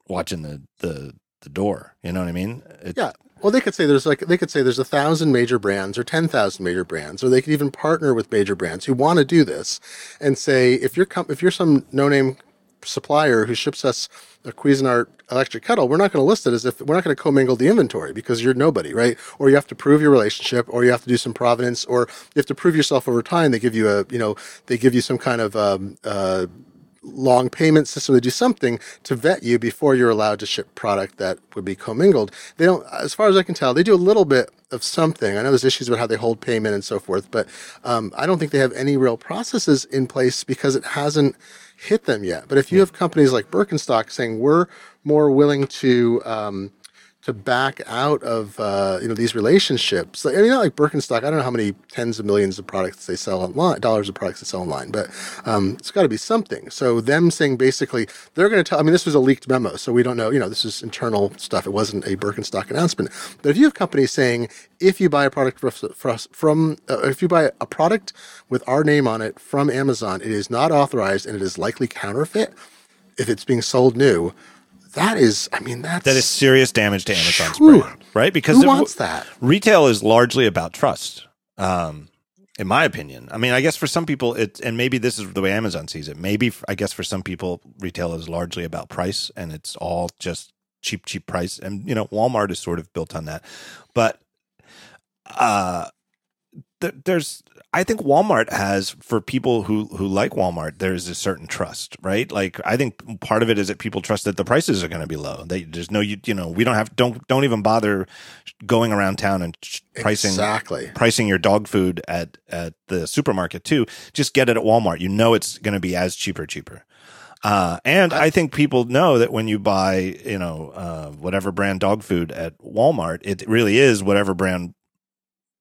watching the the the door. You know what I mean? It, yeah. Well, they could say there's like they could say there's a thousand major brands or ten thousand major brands, or they could even partner with major brands who want to do this, and say if you're com- if you're some no name supplier who ships us a Cuisinart electric kettle, we're not going to list it as if we're not going to commingle the inventory because you're nobody, right? Or you have to prove your relationship, or you have to do some provenance, or you have to prove yourself over time. They give you a, you know, they give you some kind of um, uh, long payment system to do something to vet you before you're allowed to ship product that would be commingled. They don't, as far as I can tell, they do a little bit of something. I know there's issues about how they hold payment and so forth, but um, I don't think they have any real processes in place because it hasn't hit them yet. But if you have companies like Birkenstock saying we're more willing to um, to back out of uh, you know these relationships. Like, I mean, not like Birkenstock. I don't know how many tens of millions of products they sell online, dollars of products they sell online, but um, it's got to be something. So them saying basically they're going to tell. I mean, this was a leaked memo, so we don't know. You know, this is internal stuff. It wasn't a Birkenstock announcement. But if you have companies saying if you buy a product from uh, if you buy a product with our name on it from Amazon, it is not authorized and it is likely counterfeit. If it's being sold new, that is, I mean, that's that is serious damage to Amazon's whew, brand, right? Because who wants that? Retail is largely about trust, um, in my opinion. I mean, I guess for some people, it and maybe this is the way Amazon sees it. Maybe I guess for some people, retail is largely about price, and it's all just cheap, cheap price. And you know, Walmart is sort of built on that, but uh, there's I think Walmart has for people who who like Walmart, there's a certain trust, right? Like I think part of it is that people trust that the prices are going to be low. They just know you you know we don't have don't don't even bother going around town and pricing exactly pricing your dog food at at the supermarket too. Just get it at Walmart. You know it's going to be as cheaper cheaper. Uh, and I, I, think people know that when you buy, you know, uh, whatever brand dog food at Walmart, it really is whatever brand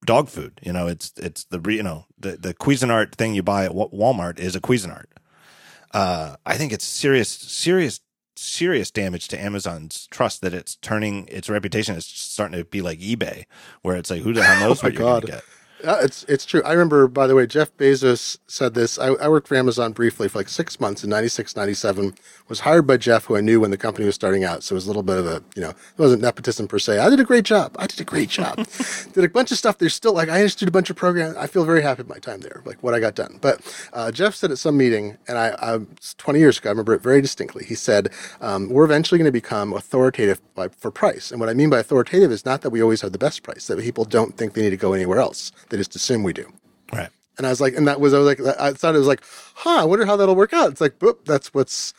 dog food. You know, it's it's the you know the the Cuisinart thing you buy at Walmart is a Cuisinart. Uh, I think it's serious, serious, serious damage to Amazon's trust that it's turning its reputation is starting to be like eBay, where it's like who the hell knows oh what you're going to get. Uh, it's it's true. I remember, by the way, Jeff Bezos said this. I, I, worked for Amazon briefly for like six months in 96, 97. Was hired by Jeff, who I knew when the company was starting out. So it was a little bit of a, you know, it wasn't nepotism per se. I did a great job. I did a great job. did a bunch of stuff. There's still like I instituted a bunch of programs. I feel very happy with my time there, like what I got done. But uh, Jeff said at some meeting, and I, I 20 years ago, I remember it very distinctly. He said, um, "We're eventually going to become authoritative by, for price." And what I mean by authoritative is not that we always have the best price. That people don't think they need to go anywhere else. They just assume we do. Right. And I was like, and that was, I was like, I thought it was like, huh, I wonder how that'll work out. It's like, boop, that's what's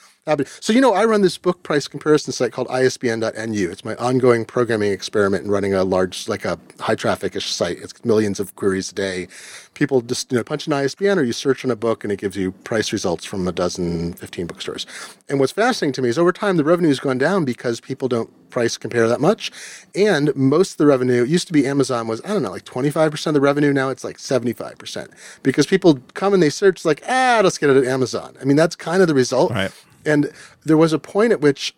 So, you know, I run this book price comparison site called isbn.nu. It's my ongoing programming experiment in running a large, like a high traffic-ish site. It's millions of queries a day. People just, you know, punch an ISBN or you search on a book and it gives you price results from a dozen, 15 bookstores. And what's fascinating to me is over time, the revenue has gone down because people don't price compare that much. And most of the revenue used to be Amazon was, I don't know, like 25% of the revenue. Now it's like 75% because people come and they search like, ah, let's get it at Amazon. I mean, that's kind of the result. Right. And there was a point at which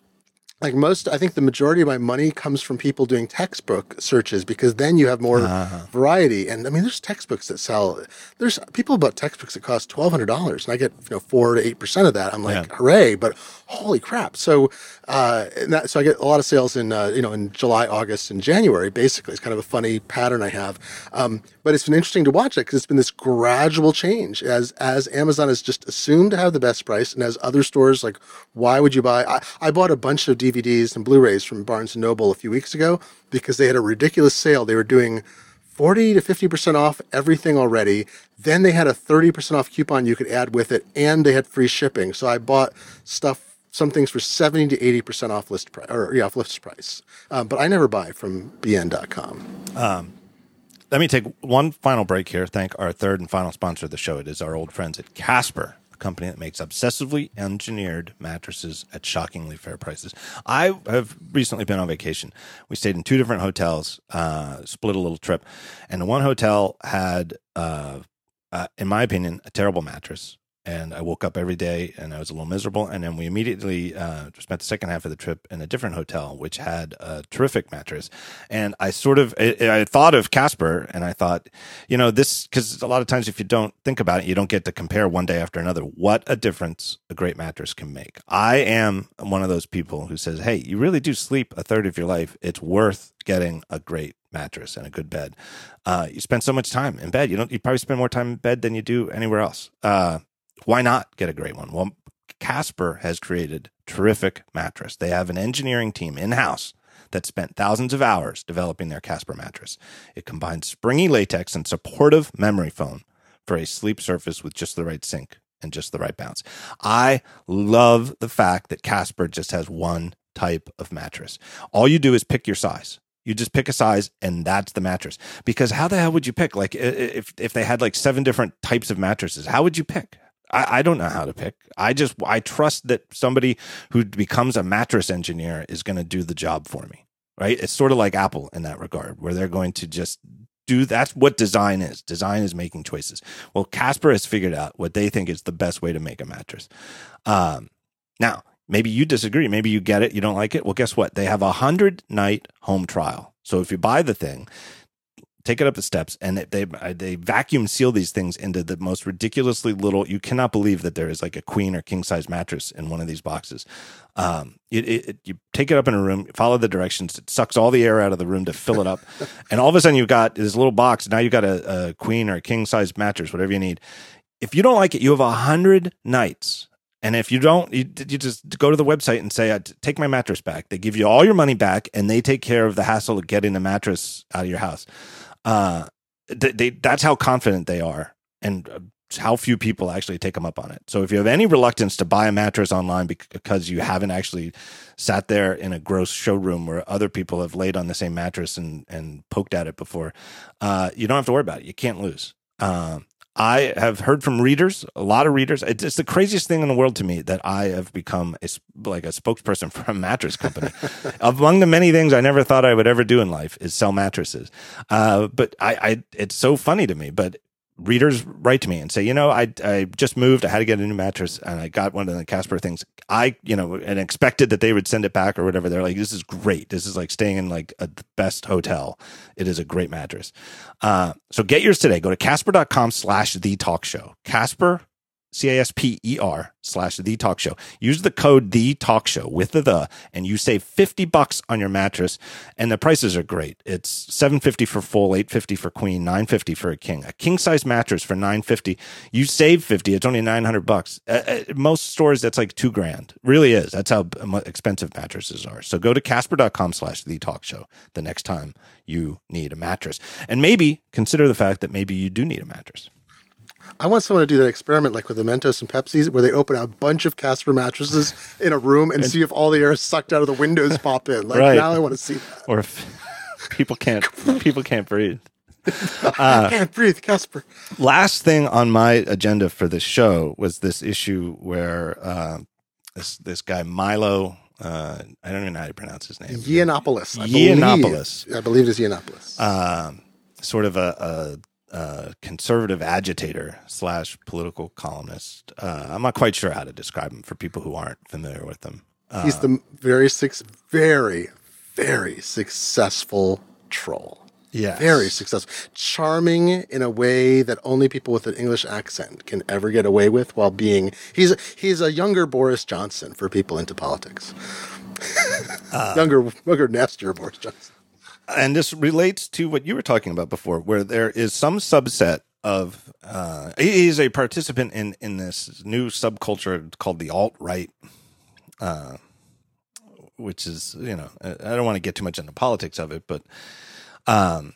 like most i think the majority of my money comes from people doing textbook searches because then you have more uh-huh. variety and i mean there's textbooks that sell there's people about textbooks that cost $1200 and i get you know 4 to 8% of that i'm like yeah. hooray but holy crap so uh, that, so i get a lot of sales in uh, you know in july august and january basically it's kind of a funny pattern i have um, but it's been interesting to watch it because it's been this gradual change as as amazon has just assumed to have the best price and as other stores like why would you buy i, I bought a bunch of DVDs and Blu-rays from Barnes and Noble a few weeks ago because they had a ridiculous sale. They were doing 40 to 50% off everything already. Then they had a 30% off coupon you could add with it and they had free shipping. So I bought stuff some things for 70 to 80% off list price or yeah, off list price. Um, but I never buy from bn.com. Um, let me take one final break here. Thank our third and final sponsor of the show. It is our old friends at Casper a company that makes obsessively engineered mattresses at shockingly fair prices. I have recently been on vacation. We stayed in two different hotels, uh, split a little trip, and one hotel had, uh, uh, in my opinion, a terrible mattress and I woke up every day and I was a little miserable. And then we immediately uh, spent the second half of the trip in a different hotel, which had a terrific mattress. And I sort of I, I thought of Casper, and I thought, you know, this because a lot of times if you don't think about it, you don't get to compare one day after another. What a difference a great mattress can make. I am one of those people who says, hey, you really do sleep a third of your life. It's worth getting a great mattress and a good bed. Uh, you spend so much time in bed. You don't. You probably spend more time in bed than you do anywhere else. Uh, why not get a great one? Well, Casper has created terrific mattress. They have an engineering team in house that spent thousands of hours developing their Casper mattress. It combines springy latex and supportive memory foam for a sleep surface with just the right sink and just the right bounce. I love the fact that Casper just has one type of mattress. All you do is pick your size. You just pick a size and that's the mattress. Because how the hell would you pick? Like if if they had like seven different types of mattresses, how would you pick? I, I don't know how to pick. I just I trust that somebody who becomes a mattress engineer is going to do the job for me. Right? It's sort of like Apple in that regard, where they're going to just do that's what design is. Design is making choices. Well, Casper has figured out what they think is the best way to make a mattress. Um, now, maybe you disagree. Maybe you get it. You don't like it. Well, guess what? They have a hundred night home trial. So if you buy the thing, take it up the steps, and they they vacuum seal these things into the most ridiculously little. You cannot believe that there is like a queen or king size mattress in one of these boxes. Um, it, it, you take it up in a room, follow the directions. It sucks all the air out of the room to fill it up, and all of a sudden you've got this little box. Now you've got a, a queen or a king size mattress, whatever you need. If you don't like it, you have a hundred nights and if you don't, you, you, just go to the website and say, "Take my mattress back." They give you all your money back, and they take care of the hassle of getting the mattress out of your house. Uh, they, they, that's how confident they are, and uh, how few people actually take them up on it. So if you have any reluctance to buy a mattress online because you haven't actually sat there in a gross showroom where other people have laid on the same mattress and and poked at it before, uh, you don't have to worry about it. You can't lose. Um, I have heard from readers, a lot of readers. It's, the craziest thing in the world to me that I have become a, like a spokesperson for a mattress company. Among the many things I never thought I would ever do in life is sell mattresses. Uh, but I, I, it's so funny to me. But readers write to me and say, you know, I I just moved, I had to get a new mattress, and I got one of the Casper things. I you know and expected that they would send it back or whatever. They're like, this is great. This is like staying in like a, the best hotel. It is a great mattress. Uh, so get yours today. Go to casper.com slash the talk show. Casper C A S P E R slash the talk show. Use the code the talk show with the the and you save 50 bucks on your mattress. And the prices are great. It's 750 for full, 850 for queen, 950 for a king. A king size mattress for 950. You save 50. It's only 900 bucks. Uh, most stores, that's like two grand. Really is. That's how expensive mattresses are. So go to casper.com slash the talk show the next time you need a mattress. And maybe consider the fact that maybe you do need a mattress. I want someone to do that experiment like with the Mentos and Pepsis where they open a bunch of Casper mattresses in a room and, and see if all the air sucked out of the windows pop in. Like right. now I want to see that. Or if people can't people can't breathe. Uh, can't breathe, Casper. Last thing on my agenda for this show was this issue where uh, this this guy Milo uh, I don't even know how to pronounce his name. Yiannopoulos. I Yiannopoulos. Believe, I believe it's Yiannopoulos. Um, sort of a, uh, conservative agitator slash political columnist. Uh, I'm not quite sure how to describe him for people who aren't familiar with him. Uh, He's the very six, very, very successful troll. Yeah, very successful, charming in a way that only people with an English accent can ever get away with. While being, he's he's a younger Boris Johnson for people into politics. Uh, younger, younger, nastier Boris Johnson and this relates to what you were talking about before, where there is some subset of uh, he's a participant in in this new subculture called the alt right, uh, which is you know I don't want to get too much into politics of it, but um,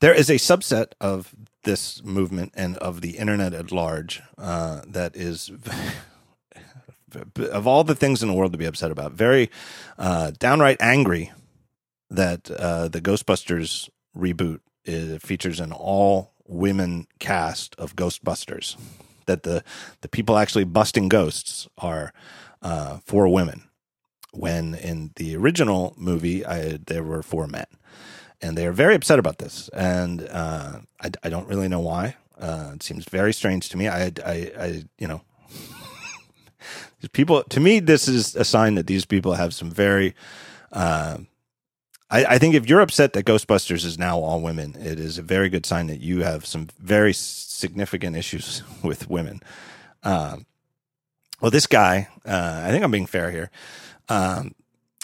there is a subset of this movement and of the internet at large uh, that is. of all the things in the world to be upset about, very uh, downright angry that uh, the Ghostbusters reboot is, features an all women cast of Ghostbusters. That the the people actually busting ghosts are uh, four women, when in the original movie I, there were four men, and they are very upset about this, and uh, I, I don't really know why. Uh, it seems very strange to me. I, I, I you know, people to me this is a sign that these people have some very uh, I, I, think if you're upset that Ghostbusters is now all women, it is a very good sign that you have some very significant issues with women. Um, well, this guy, uh, I think I'm being fair here. Um,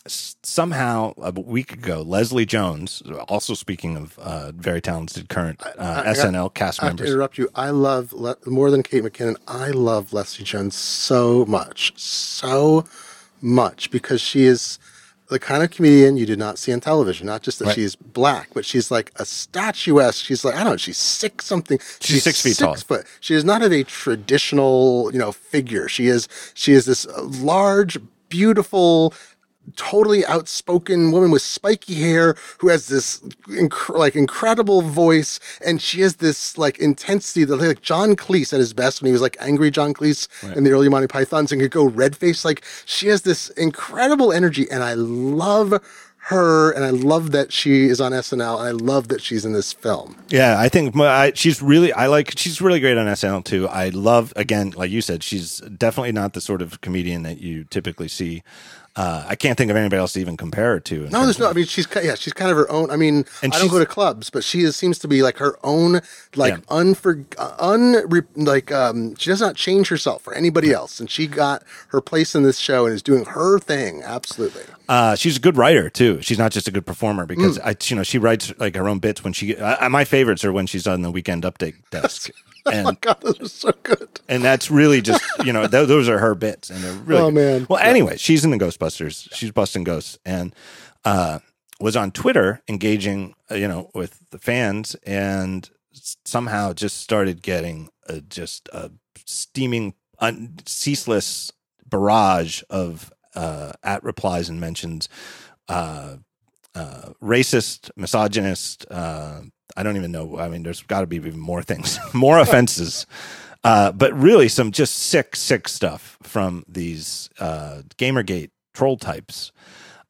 somehow a week ago, Leslie Jones, also speaking of uh, very talented current uh, I, I, SNL cast I members. to interrupt you. I love Le- more than Kate McKinnon. I love Leslie Jones so much, so much because she is the kind of comedian you do not see on television. Not just that right. she's black, but she's like a statuesque. She's like I don't know. She's six something. She's, she's six feet six tall. Foot. She is not of a traditional you know figure. She is she is this large, beautiful totally outspoken woman with spiky hair who has this inc- like incredible voice and she has this like intensity that like John Cleese at his best when he was like angry John Cleese right. in the early Monty Pythons and could go red face like she has this incredible energy and I love her and I love that she is on SNL and I love that she's in this film. Yeah, I think I, she's really I like she's really great on SNL too. I love again like you said she's definitely not the sort of comedian that you typically see uh, I can't think of anybody else to even compare her to. No, there's no. I mean, she's yeah, she's kind of her own. I mean, and I don't go to clubs, but she is, seems to be like her own, like yeah. unfor un like um. She does not change herself for anybody else, and she got her place in this show and is doing her thing. Absolutely. Uh, she's a good writer too. She's not just a good performer because mm. I, you know, she writes like her own bits when she. Uh, my favorites are when she's on the weekend update desk. And, oh my god, those are so good. And that's really just you know th- those are her bits, and they're really. Oh man. Well, anyway, she's in the Ghostbusters. She's busting ghosts, and uh, was on Twitter engaging, uh, you know, with the fans, and somehow just started getting a, just a steaming, un- ceaseless barrage of uh, at replies and mentions. Uh, uh, racist, misogynist, uh, I don't even know. I mean, there's got to be even more things, more offenses. Uh, but really, some just sick, sick stuff from these uh, Gamergate troll types.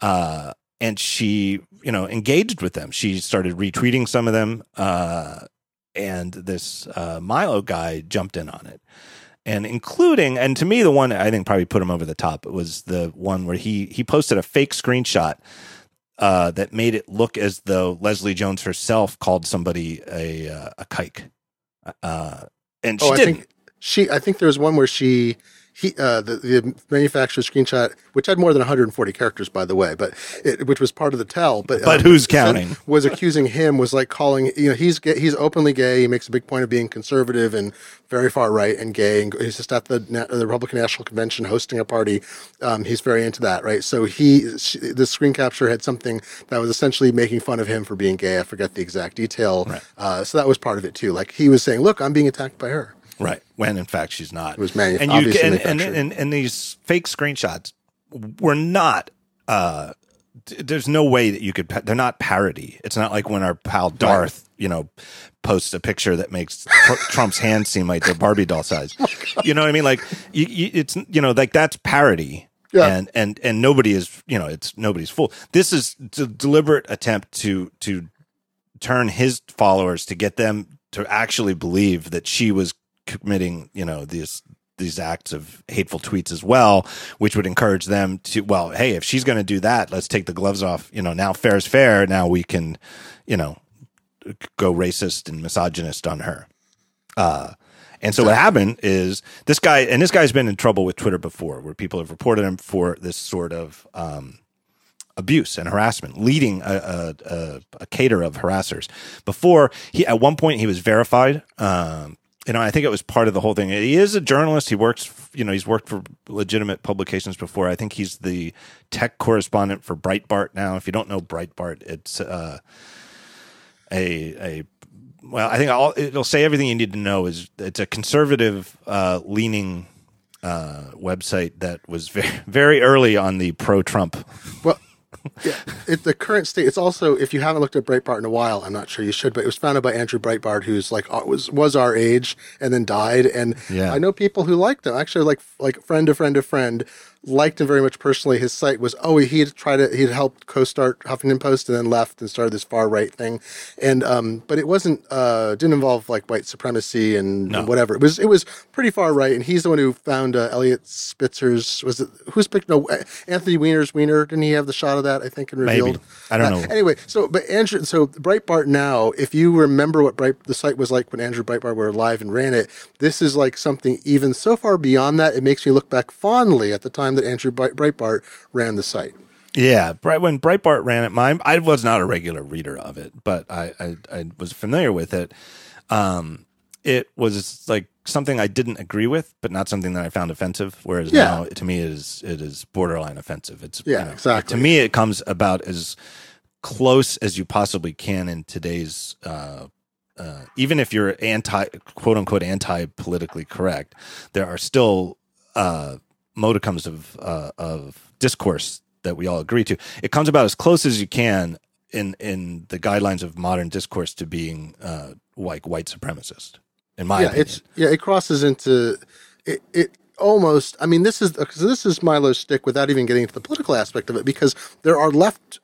Uh, and she, you know, engaged with them. She started retweeting some of them. Uh, and this uh, Milo guy jumped in on it, and including and to me the one I think probably put him over the top was the one where he he posted a fake screenshot uh, that made it look as though Leslie Jones herself called somebody a uh, a kike, uh, and she oh, didn't. I think she. I think there was one where she he uh, the, the manufacturer screenshot, which had more than 140 characters, by the way, but it, which was part of the tell. But but uh, who's counting? Was accusing him was like calling you know he's he's openly gay. He makes a big point of being conservative and very far right and gay. And he's just at the the Republican National Convention hosting a party. Um, he's very into that, right? So he the screen capture had something that was essentially making fun of him for being gay. I forget the exact detail. Right. Uh, so that was part of it too. Like he was saying, "Look, I'm being attacked by her." Right. When in fact she's not. It was manu- and you and, and, and, and these fake screenshots were not uh there's no way that you could they're not parody. It's not like when our pal Darth, right. you know, posts a picture that makes Trump's hands seem like they're Barbie doll size. you know what I mean? Like you, you, it's you know like that's parody. Yeah. And and and nobody is you know it's nobody's fool. This is a deliberate attempt to to turn his followers to get them to actually believe that she was committing, you know, these these acts of hateful tweets as well, which would encourage them to, well, hey, if she's going to do that, let's take the gloves off. You know, now fair is fair. Now we can, you know, go racist and misogynist on her. Uh, and so what happened is this guy, and this guy's been in trouble with Twitter before, where people have reported him for this sort of um, abuse and harassment, leading a, a, a, a, cater of harassers. Before he, at one point, he was verified. Um, you know, I think it was part of the whole thing. He is a journalist. He works, you know, he's worked for legitimate publications before. I think he's the tech correspondent for Breitbart now. If you don't know Breitbart, it's uh, a a well, I think all, it'll say everything you need to know. Is it's a conservative uh, leaning uh, website that was very very early on the pro Trump. Well, yeah, it, the current state. It's also if you haven't looked at Breitbart in a while, I'm not sure you should, but it was founded by Andrew Breitbart, who's like uh, was was our age and then died. And yeah. I know people who liked him. Actually, like like friend of friend of friend liked him very much personally. His site was oh he had tried to he'd helped co-start Huffington Post and then left and started this far right thing, and um but it wasn't uh didn't involve like white supremacy and, no. and whatever. It was it was pretty far right, and he's the one who found uh, Eliot Spitzer's was it who's picked no Anthony Weiner's Weiner didn't he have the shot of that I think and revealed Maybe. I don't uh, know anyway so but Andrew so Breitbart now if you remember what Bright the site was like when Andrew Breitbart were alive and ran it this is like something even so far beyond that it makes me look back fondly at the time time that Andrew Breitbart ran the site. Yeah, when Breitbart ran it, my I was not a regular reader of it, but I I, I was familiar with it. Um, it was like something I didn't agree with, but not something that I found offensive. Whereas yeah. now, to me, it is it is borderline offensive. It's yeah, you know, exactly. To me, it comes about as close as you possibly can in today's. Uh, uh, even if you're anti quote unquote anti politically correct, there are still uh, modicums of uh, of discourse that we all agree to. It comes about as close as you can in in the guidelines of modern discourse to being uh, like white supremacist. In my yeah, opinion. it's yeah, it crosses into it. it almost i mean this is because this is milo's stick without even getting into the political aspect of it because there are left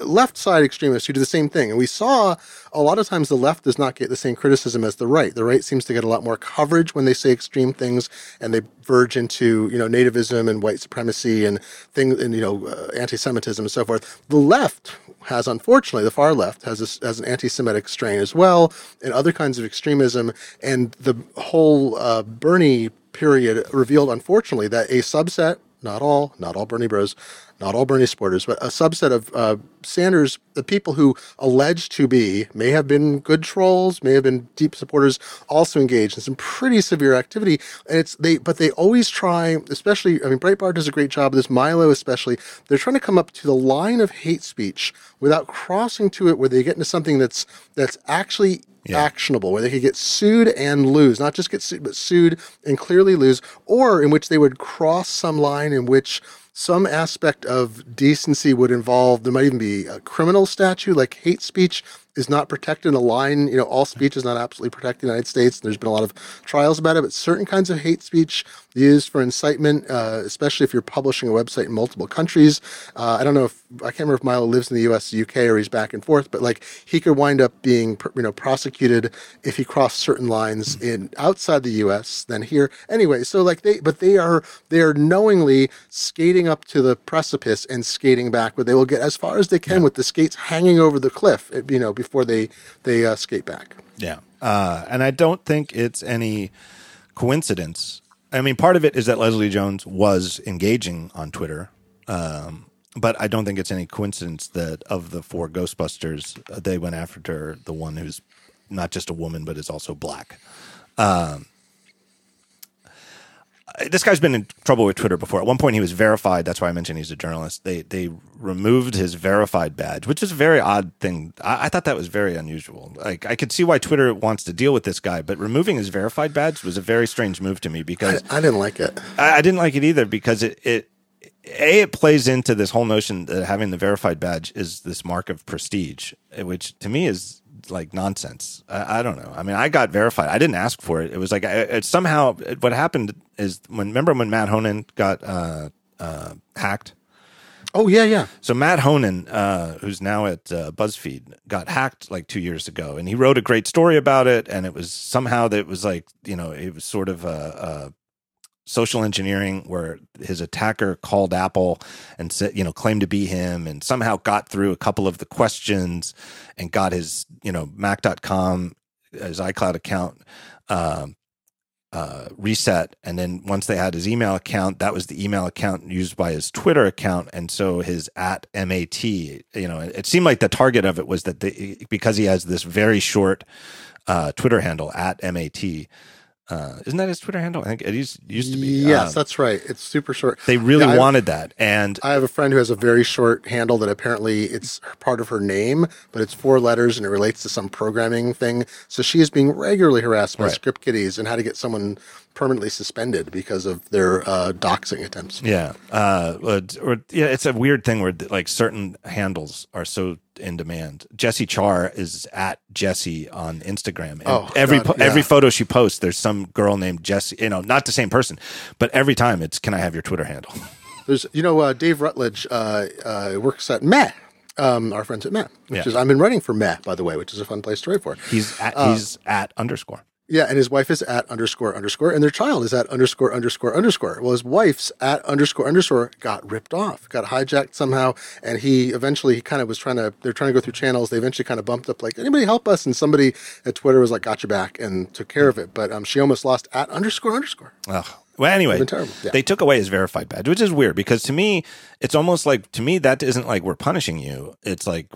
left side extremists who do the same thing. And we saw a lot of times the left does not get the same criticism as the right. The right seems to get a lot more coverage when they say extreme things and they verge into, you know, nativism and white supremacy and things and, you know, uh, anti-Semitism and so forth. The left has, unfortunately, the far left has, a, has an anti-Semitic strain as well and other kinds of extremism. And the whole uh, Bernie period revealed, unfortunately, that a subset not all, not all Bernie Bros, not all Bernie supporters, but a subset of uh, Sanders, the people who allege to be, may have been good trolls, may have been deep supporters, also engaged in some pretty severe activity. And it's they, but they always try, especially, I mean, Breitbart does a great job of this, Milo especially. They're trying to come up to the line of hate speech without crossing to it, where they get into something that's that's actually yeah. actionable, where they could get sued and lose, not just get sued, but sued and clearly lose, or in which they would cross some line in which some aspect of decency would involve, there might even be a criminal statute like hate speech is not protected in the line. You know, all speech is not absolutely protected in the United States. There's been a lot of trials about it, but certain kinds of hate speech used for incitement, uh, especially if you're publishing a website in multiple countries. Uh, I don't know if I can't remember if Milo lives in the U.S., UK, or he's back and forth, but like he could wind up being you know prosecuted if he crossed certain lines in outside the U.S. than here. Anyway, so like they, but they are they are knowingly skating up to the precipice and skating back, but they will get as far as they can yeah. with the skates hanging over the cliff, you know, before they they uh, skate back. Yeah, uh, and I don't think it's any coincidence I mean, part of it is that Leslie Jones was engaging on Twitter, um, but I don't think it's any coincidence that of the four Ghostbusters, uh, they went after the one who's not just a woman but is also black. Um, this guy's been in trouble with Twitter before. At one point, he was verified. That's why I mentioned he's a journalist. They they removed his verified badge, which is a very odd thing. I, I, thought that was very unusual. Like I could see why Twitter wants to deal with this guy, but removing his verified badge was a very strange move to me because I, I didn't like it. I, I, didn't like it either because it it a it plays into this whole notion that having the verified badge is this mark of prestige, which to me is like nonsense. I, I, don't know. I mean, I got verified. I didn't ask for it. It was like it, somehow what happened is when remember when Matt Honan got uh, uh, hacked. Oh yeah, yeah. So Matt Honan, uh, who's now at uh, BuzzFeed, got hacked like two years ago, and he wrote a great story about it. And it was somehow that it was like you know it was sort of a, a social engineering where his attacker called Apple and said, you know, claimed to be him and somehow got through a couple of the questions and got his, you know, Mac.com, his iCloud account um, uh, reset. And then once they had his email account, that was the email account used by his Twitter account. And so his at MAT, you know, it seemed like the target of it was that they, because he has this very short uh, Twitter handle at MAT uh, isn't that his Twitter handle? I think it used, used to be. Yes, um, that's right. It's super short. They really yeah, wanted that, and I have a friend who has a very short handle that apparently it's part of her name, but it's four letters and it relates to some programming thing. So she is being regularly harassed by right. script kiddies and how to get someone permanently suspended because of their uh, doxing attempts. Yeah, uh, or, yeah, it's a weird thing where like certain handles are so in demand. Jessie Char is at Jesse on Instagram. And oh, every God, yeah. every photo she posts, there's some girl named Jesse. You know, not the same person, but every time it's, "Can I have your Twitter handle?" There's, you know, uh, Dave Rutledge uh, uh, works at Meh. Um, our friends at Meh, which yeah. is I've been running for Meh, by the way, which is a fun place to write for. He's at, uh, he's at underscore. Yeah, and his wife is at underscore underscore, and their child is at underscore underscore underscore. Well, his wife's at underscore underscore got ripped off, got hijacked somehow, and he eventually he kind of was trying to. They're trying to go through channels. They eventually kind of bumped up like, anybody help us? And somebody at Twitter was like, got your back, and took care of it. But um, she almost lost at underscore underscore. Oh, well, anyway, yeah. they took away his verified badge, which is weird because to me, it's almost like to me that isn't like we're punishing you. It's like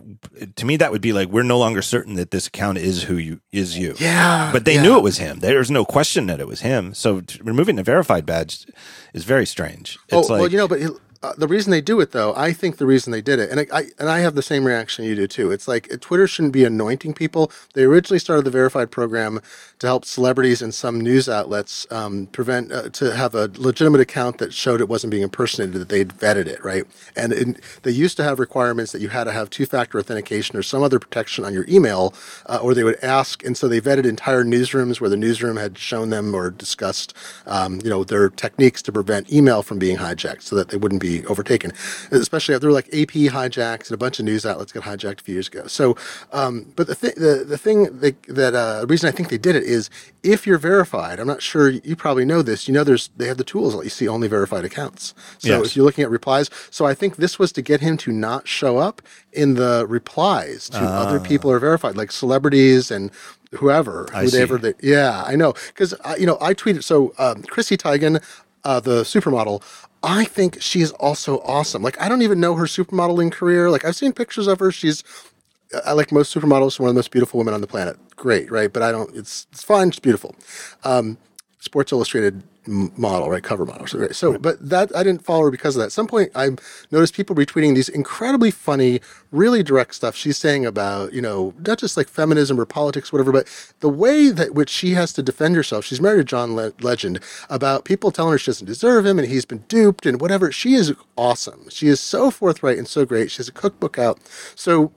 to me that would be like we're no longer certain that this account is who you is you. Yeah, but they yeah. knew it was him. There's no question that it was him. So removing the verified badge is very strange. It's oh like, well, you know, but uh, the reason they do it, though, I think the reason they did it, and I, I, and I have the same reaction you do too. It's like Twitter shouldn't be anointing people. They originally started the verified program to help celebrities and some news outlets um, prevent uh, to have a legitimate account that showed it wasn't being impersonated, that they'd vetted it right. And in, they used to have requirements that you had to have two-factor authentication or some other protection on your email, uh, or they would ask. And so they vetted entire newsrooms where the newsroom had shown them or discussed, um, you know, their techniques to prevent email from being hijacked, so that they wouldn't be overtaken. Especially were like AP hijacks and a bunch of news outlets got hijacked a few years ago. So, um, but the thing, the the thing that, that uh, the reason I think they did it is if you're verified. I'm not sure you probably know this. You know, there's they have the tools that you see only verified accounts. So yes. if you're looking at replies, so I think this was to get him to not show up in the replies to uh. other people are verified, like celebrities and whoever, whoever yeah, I know. Cause you know, I tweeted, so, um, Chrissy Teigen, uh, the supermodel, I think she is also awesome. Like I don't even know her supermodeling career. Like I've seen pictures of her. She's I like most supermodels, one of the most beautiful women on the planet. Great, right? But I don't. It's it's fine. It's beautiful. Um, Sports Illustrated model, right? Cover model. So, right. so right. but that I didn't follow her because of that. At some point, I noticed people retweeting these incredibly funny, really direct stuff she's saying about, you know, not just like feminism or politics, whatever, but the way that which she has to defend herself. She's married to John Le- Legend about people telling her she doesn't deserve him and he's been duped and whatever. She is awesome. She is so forthright and so great. She has a cookbook out. So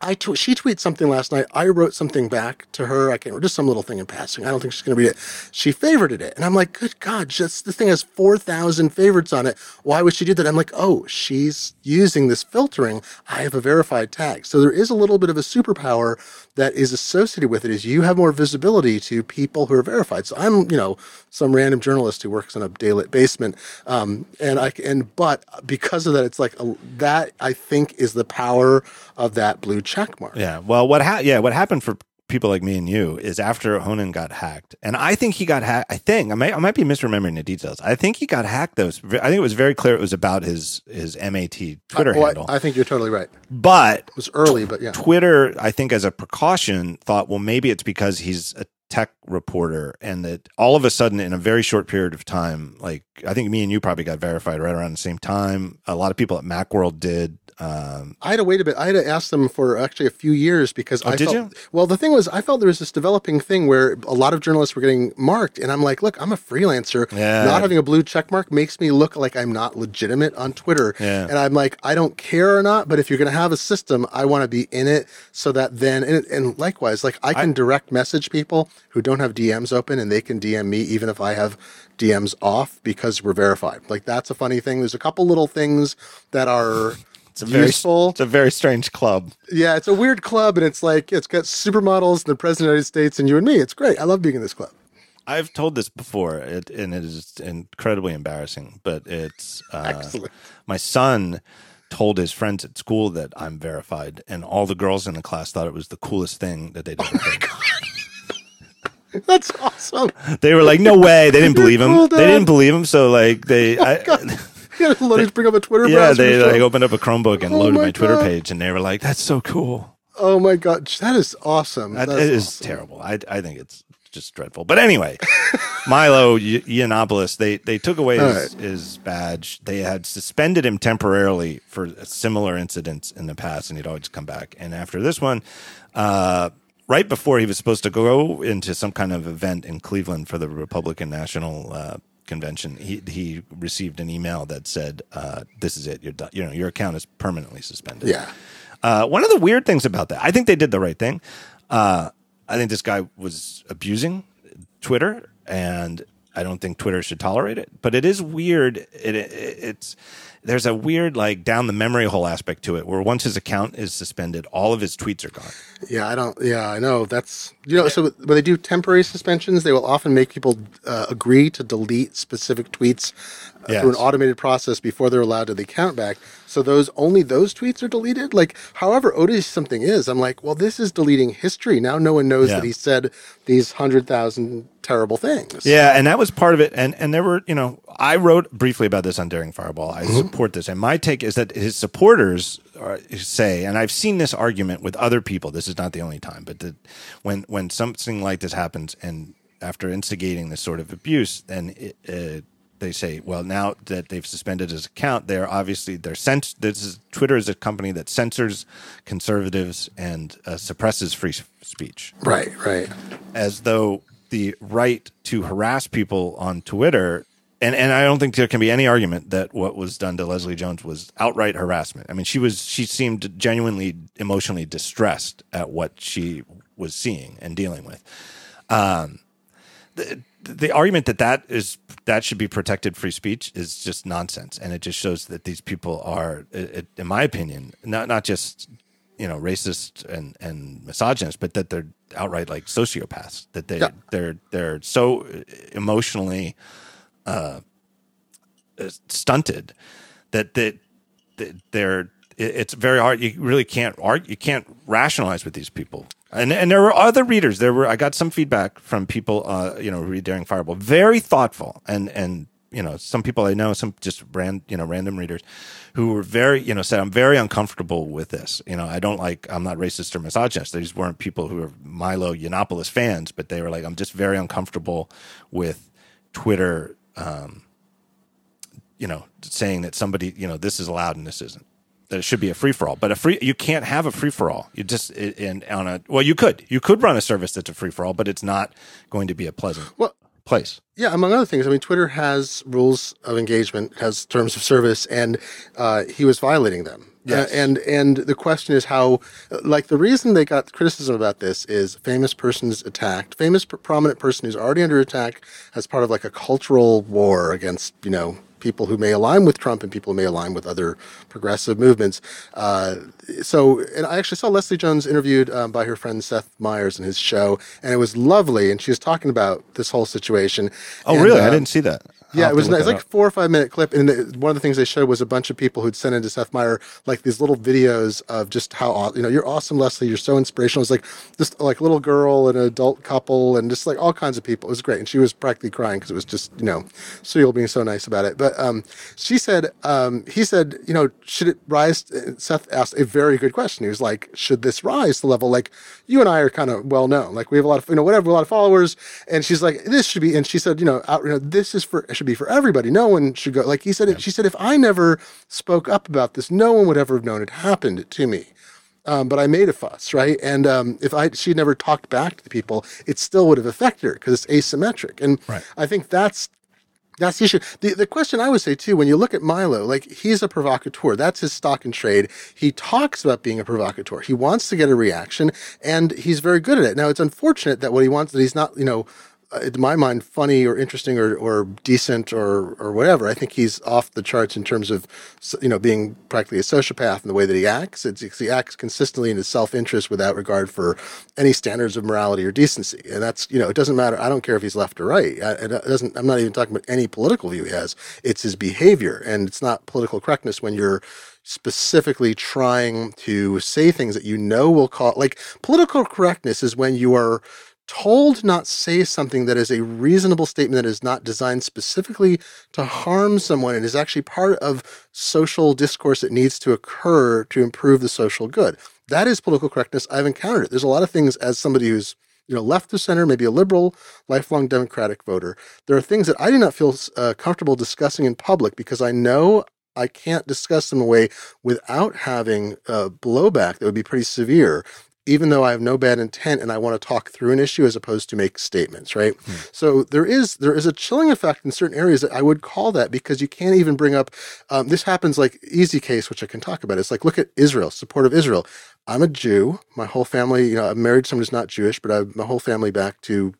I she tweeted something last night. I wrote something back to her. I can't just some little thing in passing. I don't think she's going to read it. She favorited it, and I'm like, good God, just this thing has four thousand favorites on it. Why would she do that? I'm like, oh, she's using this filtering. I have a verified tag, so there is a little bit of a superpower that is associated with it. Is you have more visibility to people who are verified. So I'm, you know, some random journalist who works in a daylit basement, um, and I and but because of that, it's like a, that. I think is the power of that blue check mark. Yeah. Well, what ha- yeah, what happened for people like me and you is after Honan got hacked, and I think he got hacked. I think I might I might be misremembering the details. I think he got hacked. Though I think it was very clear it was about his his MAT Twitter I, well, handle. I, I, think you're totally right. But it was early, but yeah, Twitter I think as a precaution thought, well, maybe it's because he's a tech reporter and that all of a sudden in a very short period of time like i think me and you probably got verified right around the same time a lot of people at macworld did um, I had to wait a bit. I had to ask them for actually a few years because oh, I did felt, you? well, the thing was, I felt there was this developing thing where a lot of journalists were getting marked, and I'm like, look, I'm a freelancer. Yeah. Not having a blue check mark makes me look like I'm not legitimate on Twitter. Yeah. And I'm like, I don't care or not, but if you're going to have a system, I want to be in it so that then, and, and likewise, like I can I, direct message people who don't have DMs open, and they can DM me even if I have DMs off because we're verified. Like that's a funny thing. There's a couple little things that are it's a very useful. It's a very strange club. Yeah, it's a weird club, and it's like it's got supermodels and the president of the United States and you and me. It's great. I love being in this club. I've told this before, it, and it is incredibly embarrassing. But it's uh, excellent. My son told his friends at school that I'm verified, and all the girls in the class thought it was the coolest thing that they'd ever heard. That's awesome. They were like, "No way!" They didn't believe him. Cool, they didn't believe him. So like they. Oh I, yeah, let bring up a Twitter. Yeah, they like opened up a Chromebook and oh loaded my, my Twitter page, and they were like, "That's so cool." Oh my god, that is awesome. That That's it is awesome. terrible. I I think it's just dreadful. But anyway, Milo Yiannopoulos, they they took away his, right. his, badge. They had suspended him temporarily for similar incidents in the past, and he'd always come back. And after this one, uh, right before he was supposed to go into some kind of event in Cleveland for the Republican National uh, convention, he he received an email that said, uh, "This is it. You're done. You know, your account is permanently suspended." Yeah. Uh, one of the weird things about that, I think they did the right thing. Uh, I think this guy was abusing Twitter, and I don't think Twitter should tolerate it. But it is weird. It, it, it's there's a weird like down the memory hole aspect to it, where once his account is suspended, all of his tweets are gone. Yeah, I don't. Yeah, I know. That's you know. So when they do temporary suspensions, they will often make people uh, agree to delete specific tweets uh, yes. through an automated process before they're allowed to the account back. So those only those tweets are deleted. Like, however odious something is, I'm like, well, this is deleting history. Now no one knows yeah. that he said these hundred thousand terrible things. Yeah, and that was part of it. And and there were, you know, I wrote briefly about this on Daring Fireball. I mm-hmm. support this, and my take is that his supporters are, say, and I've seen this argument with other people. This is not the only time, but that when when something like this happens, and after instigating this sort of abuse, then it, uh, they say, well, now that they've suspended his account, they're obviously they're cens- This is Twitter is a company that censors conservatives and uh, suppresses free speech. Right, right. As though the right to harass people on Twitter and and I don't think there can be any argument that what was done to Leslie Jones was outright harassment. I mean, she was she seemed genuinely emotionally distressed at what she was seeing and dealing with. Um, the, the argument that that is that should be protected free speech is just nonsense, and it just shows that these people are, in my opinion, not not just you know racist and and misogynist, but that they're outright like sociopaths. That they yeah. they're they're so emotionally uh, stunted that that, that they're it's very hard. You really can't argue. You can't rationalize with these people. And and there were other readers. There were I got some feedback from people. Uh, you know, read Daring Fireball, very thoughtful, and and you know some people I know, some just ran you know random readers, who were very you know said I'm very uncomfortable with this. You know, I don't like I'm not racist or misogynist. These weren't people who are Milo Yiannopoulos fans, but they were like I'm just very uncomfortable with Twitter um, you know, saying that somebody, you know, this is allowed and this isn't. That it should be a free for all, but a free you can't have a free for all. You just in on a well, you could you could run a service that's a free for all, but it's not going to be a pleasant. Well, place. Yeah, among other things. I mean, Twitter has rules of engagement, has terms of service, and uh, he was violating them. Yes. Uh, and and the question is how, like the reason they got criticism about this is famous persons attacked, famous prominent person who's already under attack as part of like a cultural war against you know people who may align with Trump and people who may align with other progressive movements. Uh, so, and I actually saw Leslie Jones interviewed um, by her friend Seth Meyers in his show, and it was lovely. And she was talking about this whole situation. Oh, and, really? Uh, I didn't see that. Yeah, it was nice. like a four or five minute clip, and the, one of the things they showed was a bunch of people who'd sent into Seth Meyer like these little videos of just how you know you're awesome, Leslie. You're so inspirational. It was like just like a little girl and an adult couple, and just like all kinds of people. It was great, and she was practically crying because it was just you know Sewell being so nice about it. But um, she said, um, he said, you know, should it rise? Seth asked a very good question. He was like, should this rise to the level like you and I are kind of well known, like we have a lot of you know whatever, a lot of followers, and she's like, this should be, and she said, you know, out, you know, this is for should be for everybody. No one should go. Like he said, yeah. she said, if I never spoke up about this, no one would ever have known it happened to me. Um, but I made a fuss, right? And um, if I she never talked back to the people, it still would have affected her because it's asymmetric. And right. I think that's that's the issue. The, the question I would say too, when you look at Milo, like he's a provocateur. That's his stock and trade. He talks about being a provocateur. He wants to get a reaction and he's very good at it. Now it's unfortunate that what he wants, that he's not, you know, Uh, in my mind, funny or interesting or, or decent or, or whatever. I think he's off the charts in terms of, you know, being practically a sociopath in the way that he acts. It's, he acts consistently in his self-interest without regard for any standards of morality or decency. And that's, you know, it doesn't matter. I don't care if he's left or right. Uh, it doesn't, I'm not even talking about any political view he has. It's his behavior. And it's not political correctness when you're, specifically trying to say things that you know will call like political correctness is when you are told not say something that is a reasonable statement that is not designed specifically to harm someone and is actually part of social discourse that needs to occur to improve the social good. That is political correctness. I've encountered it. There's a lot of things as somebody who's you know, left of center, maybe a liberal, lifelong Democratic voter. There are things that I do not feel uh, comfortable discussing in public because I know I can't discuss them away without having uh, blowback that would be pretty severe even though I have no bad intent and I want to talk through an issue as opposed to make statements, right? Hmm. So there is there is a chilling effect in certain areas that I would call that because you can't even bring up um, this happens like easy case, which I can talk about. It's like look at Israel, support of Israel. I'm a Jew. My whole family, you know, I'm married to someone who's not Jewish, but I my whole family back to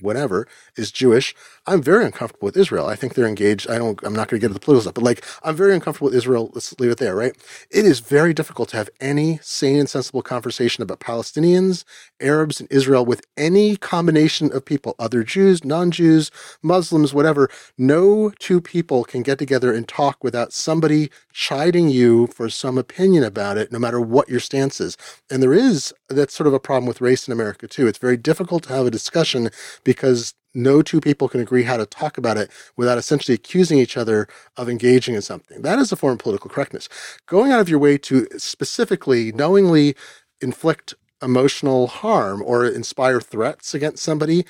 whatever is Jewish. I'm very uncomfortable with Israel. I think they're engaged. I don't, I'm not going to get into the political stuff, but like, I'm very uncomfortable with Israel. Let's leave it there, right? It is very difficult to have any sane and sensible conversation about Palestinians, Arabs, and Israel with any combination of people, other Jews, non-Jews, Muslims, whatever. No two people can get together and talk without somebody chiding you for some opinion about it, no matter what your stance is. And there is, that's sort of a problem with race in America too. It's very difficult to have a discussion because no two people can agree how to talk about it without essentially accusing each other of engaging in something. That is a form of political correctness. Going out of your way to specifically, knowingly inflict emotional harm or inspire threats against somebody,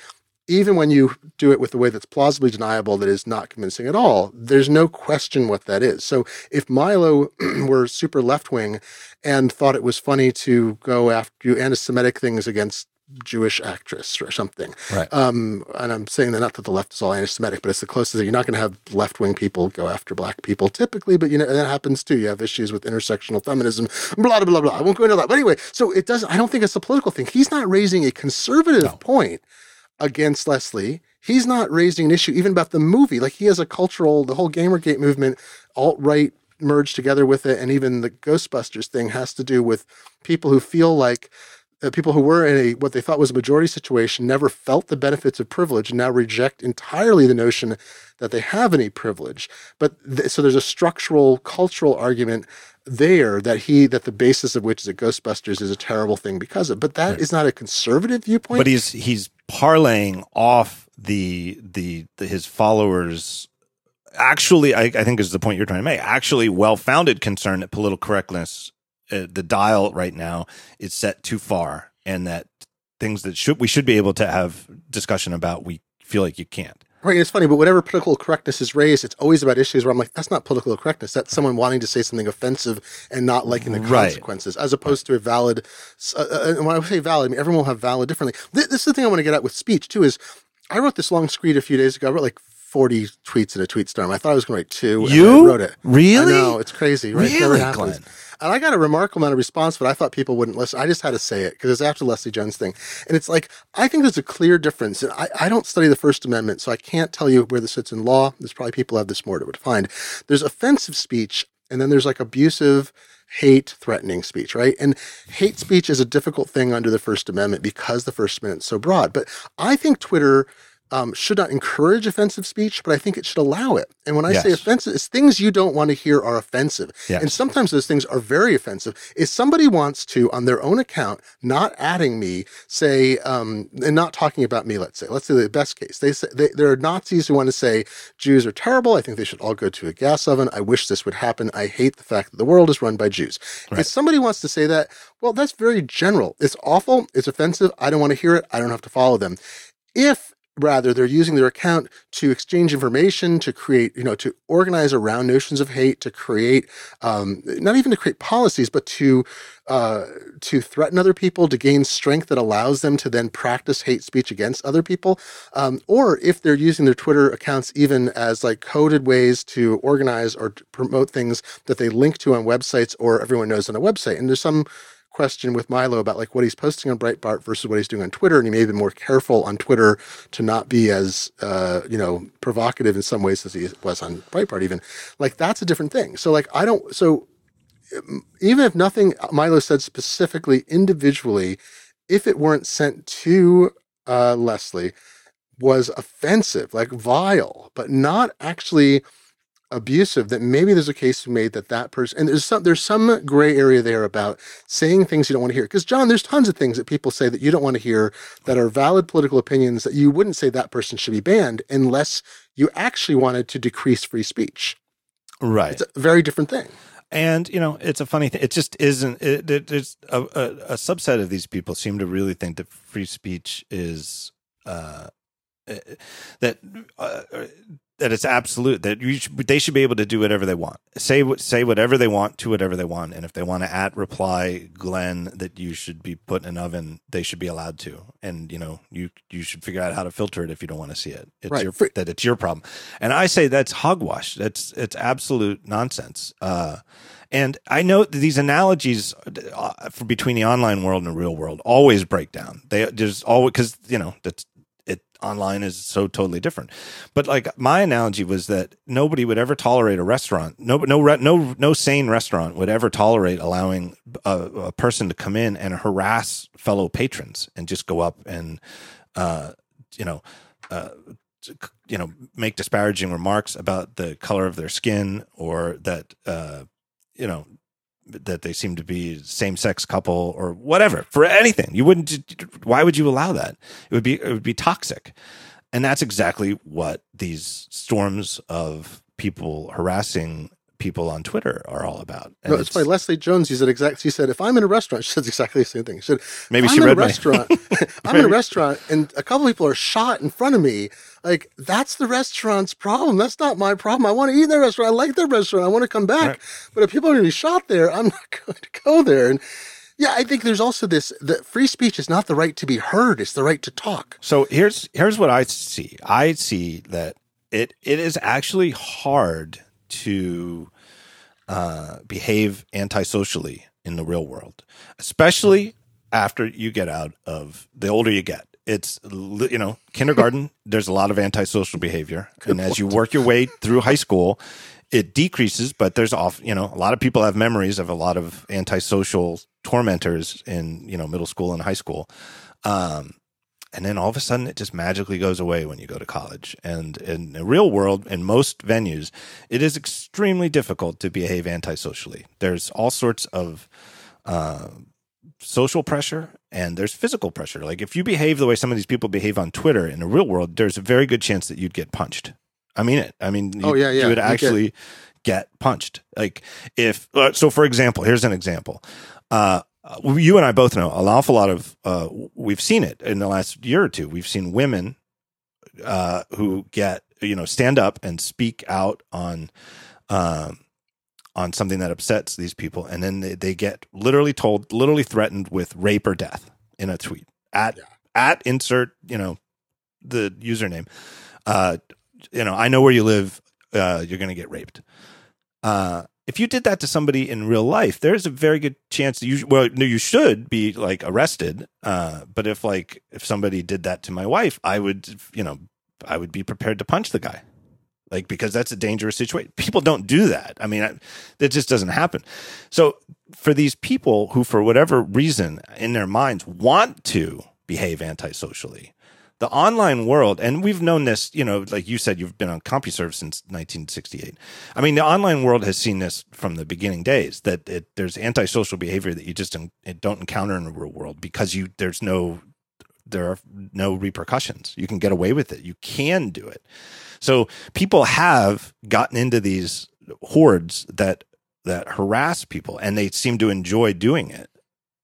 even when you do it with a way that's plausibly deniable, that is not convincing at all, there's no question what that is. So if Milo were super left wing and thought it was funny to go after you anti Semitic things against Jewish actress or something. Right. Um, and I'm saying that not that the left is all anti-Semitic, but it's the closest that you're not going to have left-wing people go after black people typically, but you know that happens too. You have issues with intersectional feminism, blah blah blah blah. I won't go into that. But anyway, so it doesn't. I don't think it's a political thing. He's not raising a conservative no. point against Leslie. He's not raising an issue even about the movie. Like he has a cultural, the whole Gamergate movement, alt right merged together with it, and even the Ghostbusters thing has to do with people who feel like uh, people who were in a what they thought was a majority situation never felt the benefits of privilege and now reject entirely the notion that they have any privilege. But th- so there's a structural cultural argument there that he that the basis of which is that Ghostbusters is a terrible thing because of. But that right. is not a conservative viewpoint. But he's he's parlaying off the the, the his followers actually I, I think is the point you're trying to make actually well-founded concern that political correctness uh, the dial right now is set too far, and that things that should we should be able to have discussion about, we feel like you can't. Right, it's funny, but whatever political correctness is raised, it's always about issues where I'm like, that's not political correctness. That's someone wanting to say something offensive and not liking the consequences, right. as opposed to a valid. Uh, uh, and when I say valid, I mean everyone will have valid differently. This, this is the thing I want to get at with speech too. Is I wrote this long screed a few days ago. I wrote like 40 tweets in a tweet storm. I thought I was going to write two. You wrote it. Really? No, it's crazy. Right? Really, Glenn? And I got a remarkable amount of response, but I thought people wouldn't listen. I just had to say it because it's after Leslie Jones thing. And it's like, I think there's a clear difference. And I, I don't study the First Amendment, so I can't tell you where this sits in law. There's probably people have this more to find. There's offensive speech, and then there's like abusive, hate threatening speech, right? And hate speech is a difficult thing under the First Amendment because the First Amendment is so broad. But I think Twitter um, should not encourage offensive speech, but I think it should allow it. And when I yes. say offensive, it's things you don't want to hear are offensive. Yes. And sometimes those things are very offensive. If somebody wants to, on their own account, not adding me, say, um, and not talking about me, let's say, let's say the best case, they say they, there are Nazis who want to say Jews are terrible. I think they should all go to a gas oven. I wish this would happen. I hate the fact that the world is run by Jews. Right. If somebody wants to say that, well, that's very general. It's awful. It's offensive. I don't want to hear it. I don't have to follow them. If rather they're using their account to exchange information to create you know to organize around notions of hate to create um, not even to create policies but to uh, to threaten other people to gain strength that allows them to then practice hate speech against other people. Um, or if they're using their twitter accounts even as like coded ways to organize or to promote things that they link to on websites or everyone knows on a website. And there's some question with Milo about like what he's posting on Breitbart versus what he's doing on Twitter, and he may have been more careful on Twitter to not be as uh, you know provocative in some ways as he was on Breitbart. Even like that's a different thing. So like I don't so even if nothing Milo said specifically individually, if it weren't sent to uh, Leslie, was offensive, like vile, but not actually abusive that maybe there's a case made that that person and there's some there's some gray area there about saying things you don't want to hear. Because john there's tons of things that people say that you don't want to hear that are valid political opinions that you wouldn't say that person should be banned unless you actually wanted to decrease free speech. Right. It's a very different thing. And you know it's a funny thing it just isn't it, it, there's a, a, a, subset of these people seem to really think that free speech is uh, eh, that uh, that it's absolute that you should, they should be able to do whatever they want. Say say whatever they want to whatever they want, and if they want to at reply Glenn that you should be put in an oven, they should be allowed to. And you know you you should figure out how to filter it if you don't want to see it. It's right. your that it's your problem. And I say that's hogwash. That's it's absolute nonsense. Uh, and I know that these analogies uh, for between the online world and the real world always break down. They there's always because you know that's online is so totally different. But like my analogy was that nobody would ever tolerate a restaurant. No, no, no, no sane restaurant would ever tolerate allowing a, a person to come in and harass fellow patrons and just go up and, uh, you know, uh, you know, make disparaging remarks about the color of their skin or that, uh, you know, that they seem to be same sex couple or whatever for anything. You wouldn't. Why would you allow that? It would be it would be toxic, and that's exactly what these storms of people harassing people on Twitter are all about. And no, it's, it's funny. Leslie Jones, he said exact. She said, "If I'm in a restaurant, she says exactly the same thing." She said, "Maybe she I'm read in a restaurant. I'm in a restaurant, and a couple people are shot in front of me. Like that's the restaurant's problem. That's not my problem. I want to eat in their restaurant. I like their restaurant. I want to come back. Right. But if people are going to be shot there, I'm not going to go there." And yeah, I think there's also this that free speech is not the right to be heard; it's the right to talk. So here's here's what I see. I see that it it is actually hard to uh, behave antisocially in the real world, especially after you get out of the older you get. It's you know kindergarten. there's a lot of antisocial behavior, Good and point. as you work your way through high school, it decreases. But there's off you know a lot of people have memories of a lot of antisocial tormentors in you know middle school and high school. Um, and then all of a sudden it just magically goes away when you go to college. And in the real world, in most venues, it is extremely difficult to behave antisocially. There's all sorts of uh, social pressure and there's physical pressure. Like if you behave the way some of these people behave on Twitter in the real world, there's a very good chance that you'd get punched. I mean it. I mean, you, oh yeah, yeah. You would actually get punched. Like if uh, so, for example, here's an example. Uh, uh, you and I both know an awful lot of. Uh, we've seen it in the last year or two. We've seen women uh, who get you know stand up and speak out on um, on something that upsets these people, and then they, they, get literally told, literally threatened with rape or death in a tweet at yeah. at insert you know the username. Uh, you know, I know where you live. Uh, you're going to get raped. Uh, if you did that to somebody in real life, there's a very good chance that you well, no, you should be like arrested. Uh, but if like if somebody did that to my wife, I would, you know, I would be prepared to punch the guy, like because that's a dangerous situation. People don't do that. I mean, that just doesn't happen. So for these people who, for whatever reason, in their minds want to behave antisocially, the online world, and we've known this, you know, like you said, you've been on CompuServe since 1968. I mean, the online world has seen this from the beginning days that it, there's antisocial behavior that you just don't don't encounter in the real world because you there's no there are no repercussions. You can get away with it. You can do it. So people have gotten into these hordes that that harass people and they seem to enjoy doing it.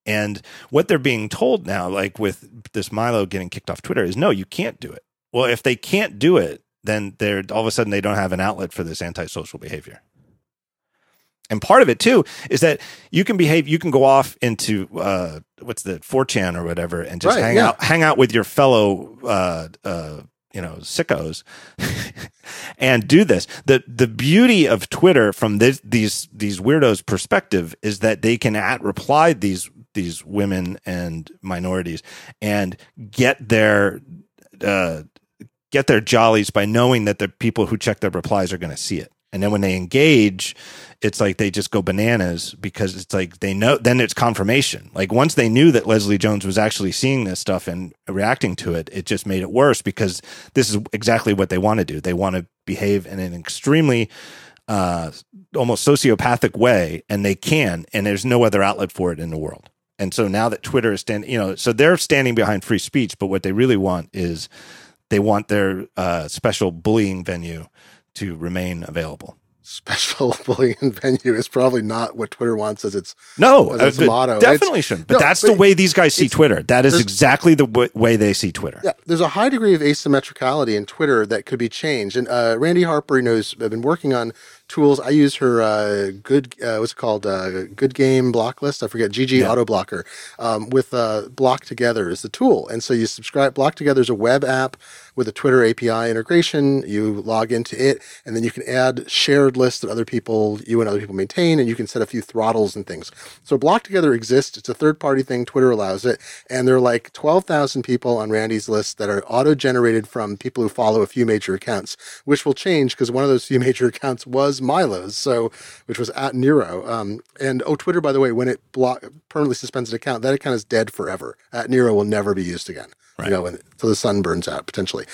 And what they're being told now, like with this Milo getting kicked off Twitter, is no, you can't do it. Well, if they can't do it, then they're all of a sudden they don't have an outlet for this antisocial behavior. And part of it too is that you can behave, you can go off into uh, what's the 4chan or whatever, and just right, hang yeah. out, hang out with your fellow, uh, uh, you know, sickos, and do this. the The beauty of Twitter from this, these these weirdos' perspective is that they can at reply these these women and minorities and get their uh, get their jollies by knowing that the people who check their replies are going to see it. And then when they engage, it's like they just go bananas because it's like they know, then it's confirmation. Like once they knew that Leslie Jones was actually seeing this stuff and reacting to it, it just made it worse because this is exactly what they want to do. They want to behave in an extremely uh, almost sociopathic way, and they can, and there's no other outlet for it in the world. And so now that Twitter is standing, you know, so they're standing behind free speech, but what they really want is they want their uh, special bullying venue to remain available. Special bullying venue is probably not what Twitter wants as its no as its uh, motto. Definitely it's, shouldn't. But no, that's but the way these guys see Twitter. That is exactly the w- way they see Twitter. Yeah, there's a high degree of asymmetricality in Twitter that could be changed. And uh, Randi Harper knows I've been working on tools. I use her uh, good uh, what's it called uh, Good Game Block List. I forget GG yeah. Auto Blocker um, with uh, Block Together is the tool, and so you subscribe. Block Together is a web app with a Twitter API integration. You log into it, and then you can add shared lists that other people, you and other people maintain, and you can set a few throttles and things. So Block Together exists. It's a third party thing. Twitter allows it, and there are like twelve thousand people on Randi's list that are auto generated from people who follow a few major accounts, which will change because one of those few major accounts was Milo's, so which was at Nero. Um, and oh, Twitter, by the way, when it block permanently suspends an account, that account is dead forever. At Nero will never be used again. Right. You know, until the sun burns out potentially.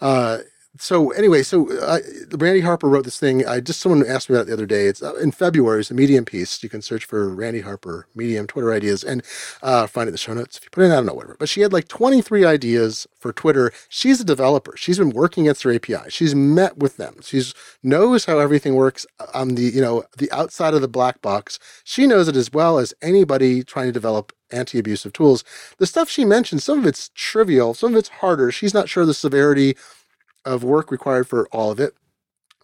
Uh, so anyway, so uh, Randi Harper wrote this thing. I just someone asked me about it the other day. It's uh, in February. It's a Medium piece. You can search for Randi Harper Medium Twitter ideas and uh, find it in the show notes if you put it in. I don't know whatever. But she had like 23 ideas for Twitter. She's a developer. She's been working at their API. She's met with them. She's knows how everything works on the you know the outside of the black box. She knows it as well as anybody trying to develop anti-abusive tools. The stuff she mentioned, some of it's trivial, some of it's harder. She's not sure the severity of work required for all of it.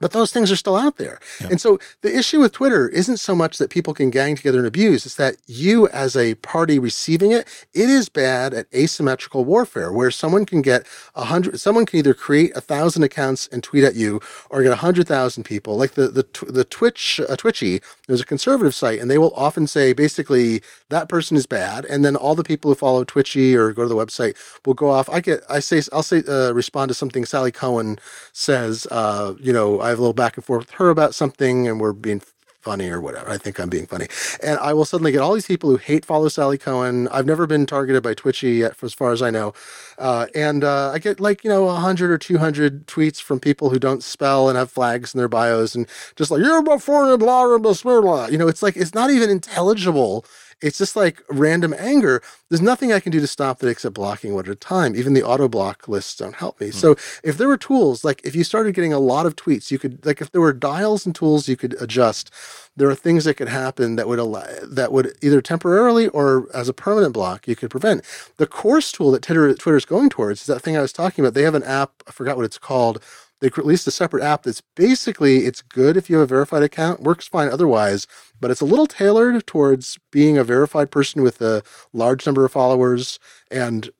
But those things are still out there. Yeah. And so the issue with Twitter isn't so much that people can gang together and abuse, it's that you, as a party receiving it, it is bad at asymmetrical warfare where someone can get a hundred, someone can either create a thousand accounts and tweet at you or get a hundred thousand people. Like the, the, the Twitch, uh, Twitchy, there's a conservative site and they will often say basically that person is bad. And then all the people who follow Twitchy or go to the website will go off. I get, I say, I'll say, uh, respond to something Sally Kohn says, uh, you know, I have a little back and forth with her about something and we're being funny or whatever. I think I'm being funny. And I will suddenly get all these people who hate follow Sally Kohn. I've never been targeted by Twitchy yet, as far as I know. Uh, and uh, I get like, you know, 100 or 200 tweets from people who don't spell and have flags in their bios and just like, you're before blah, blah, blah, blah. You know, it's like, it's not even intelligible it's just like random anger. There's nothing I can do to stop that except blocking one at a time. Even the auto block lists don't help me. Mm. So if there were tools, like if you started getting a lot of tweets, you could, like if there were dials and tools you could adjust, there are things that could happen that would allow, that would either temporarily or as a permanent block you could prevent. The course tool that Twitter, Twitter's going towards is that thing I was talking about. They have an app, I forgot what it's called, they released a separate app that's basically it's good if you have a verified account, works fine otherwise, but it's a little tailored towards being a verified person with a large number of followers and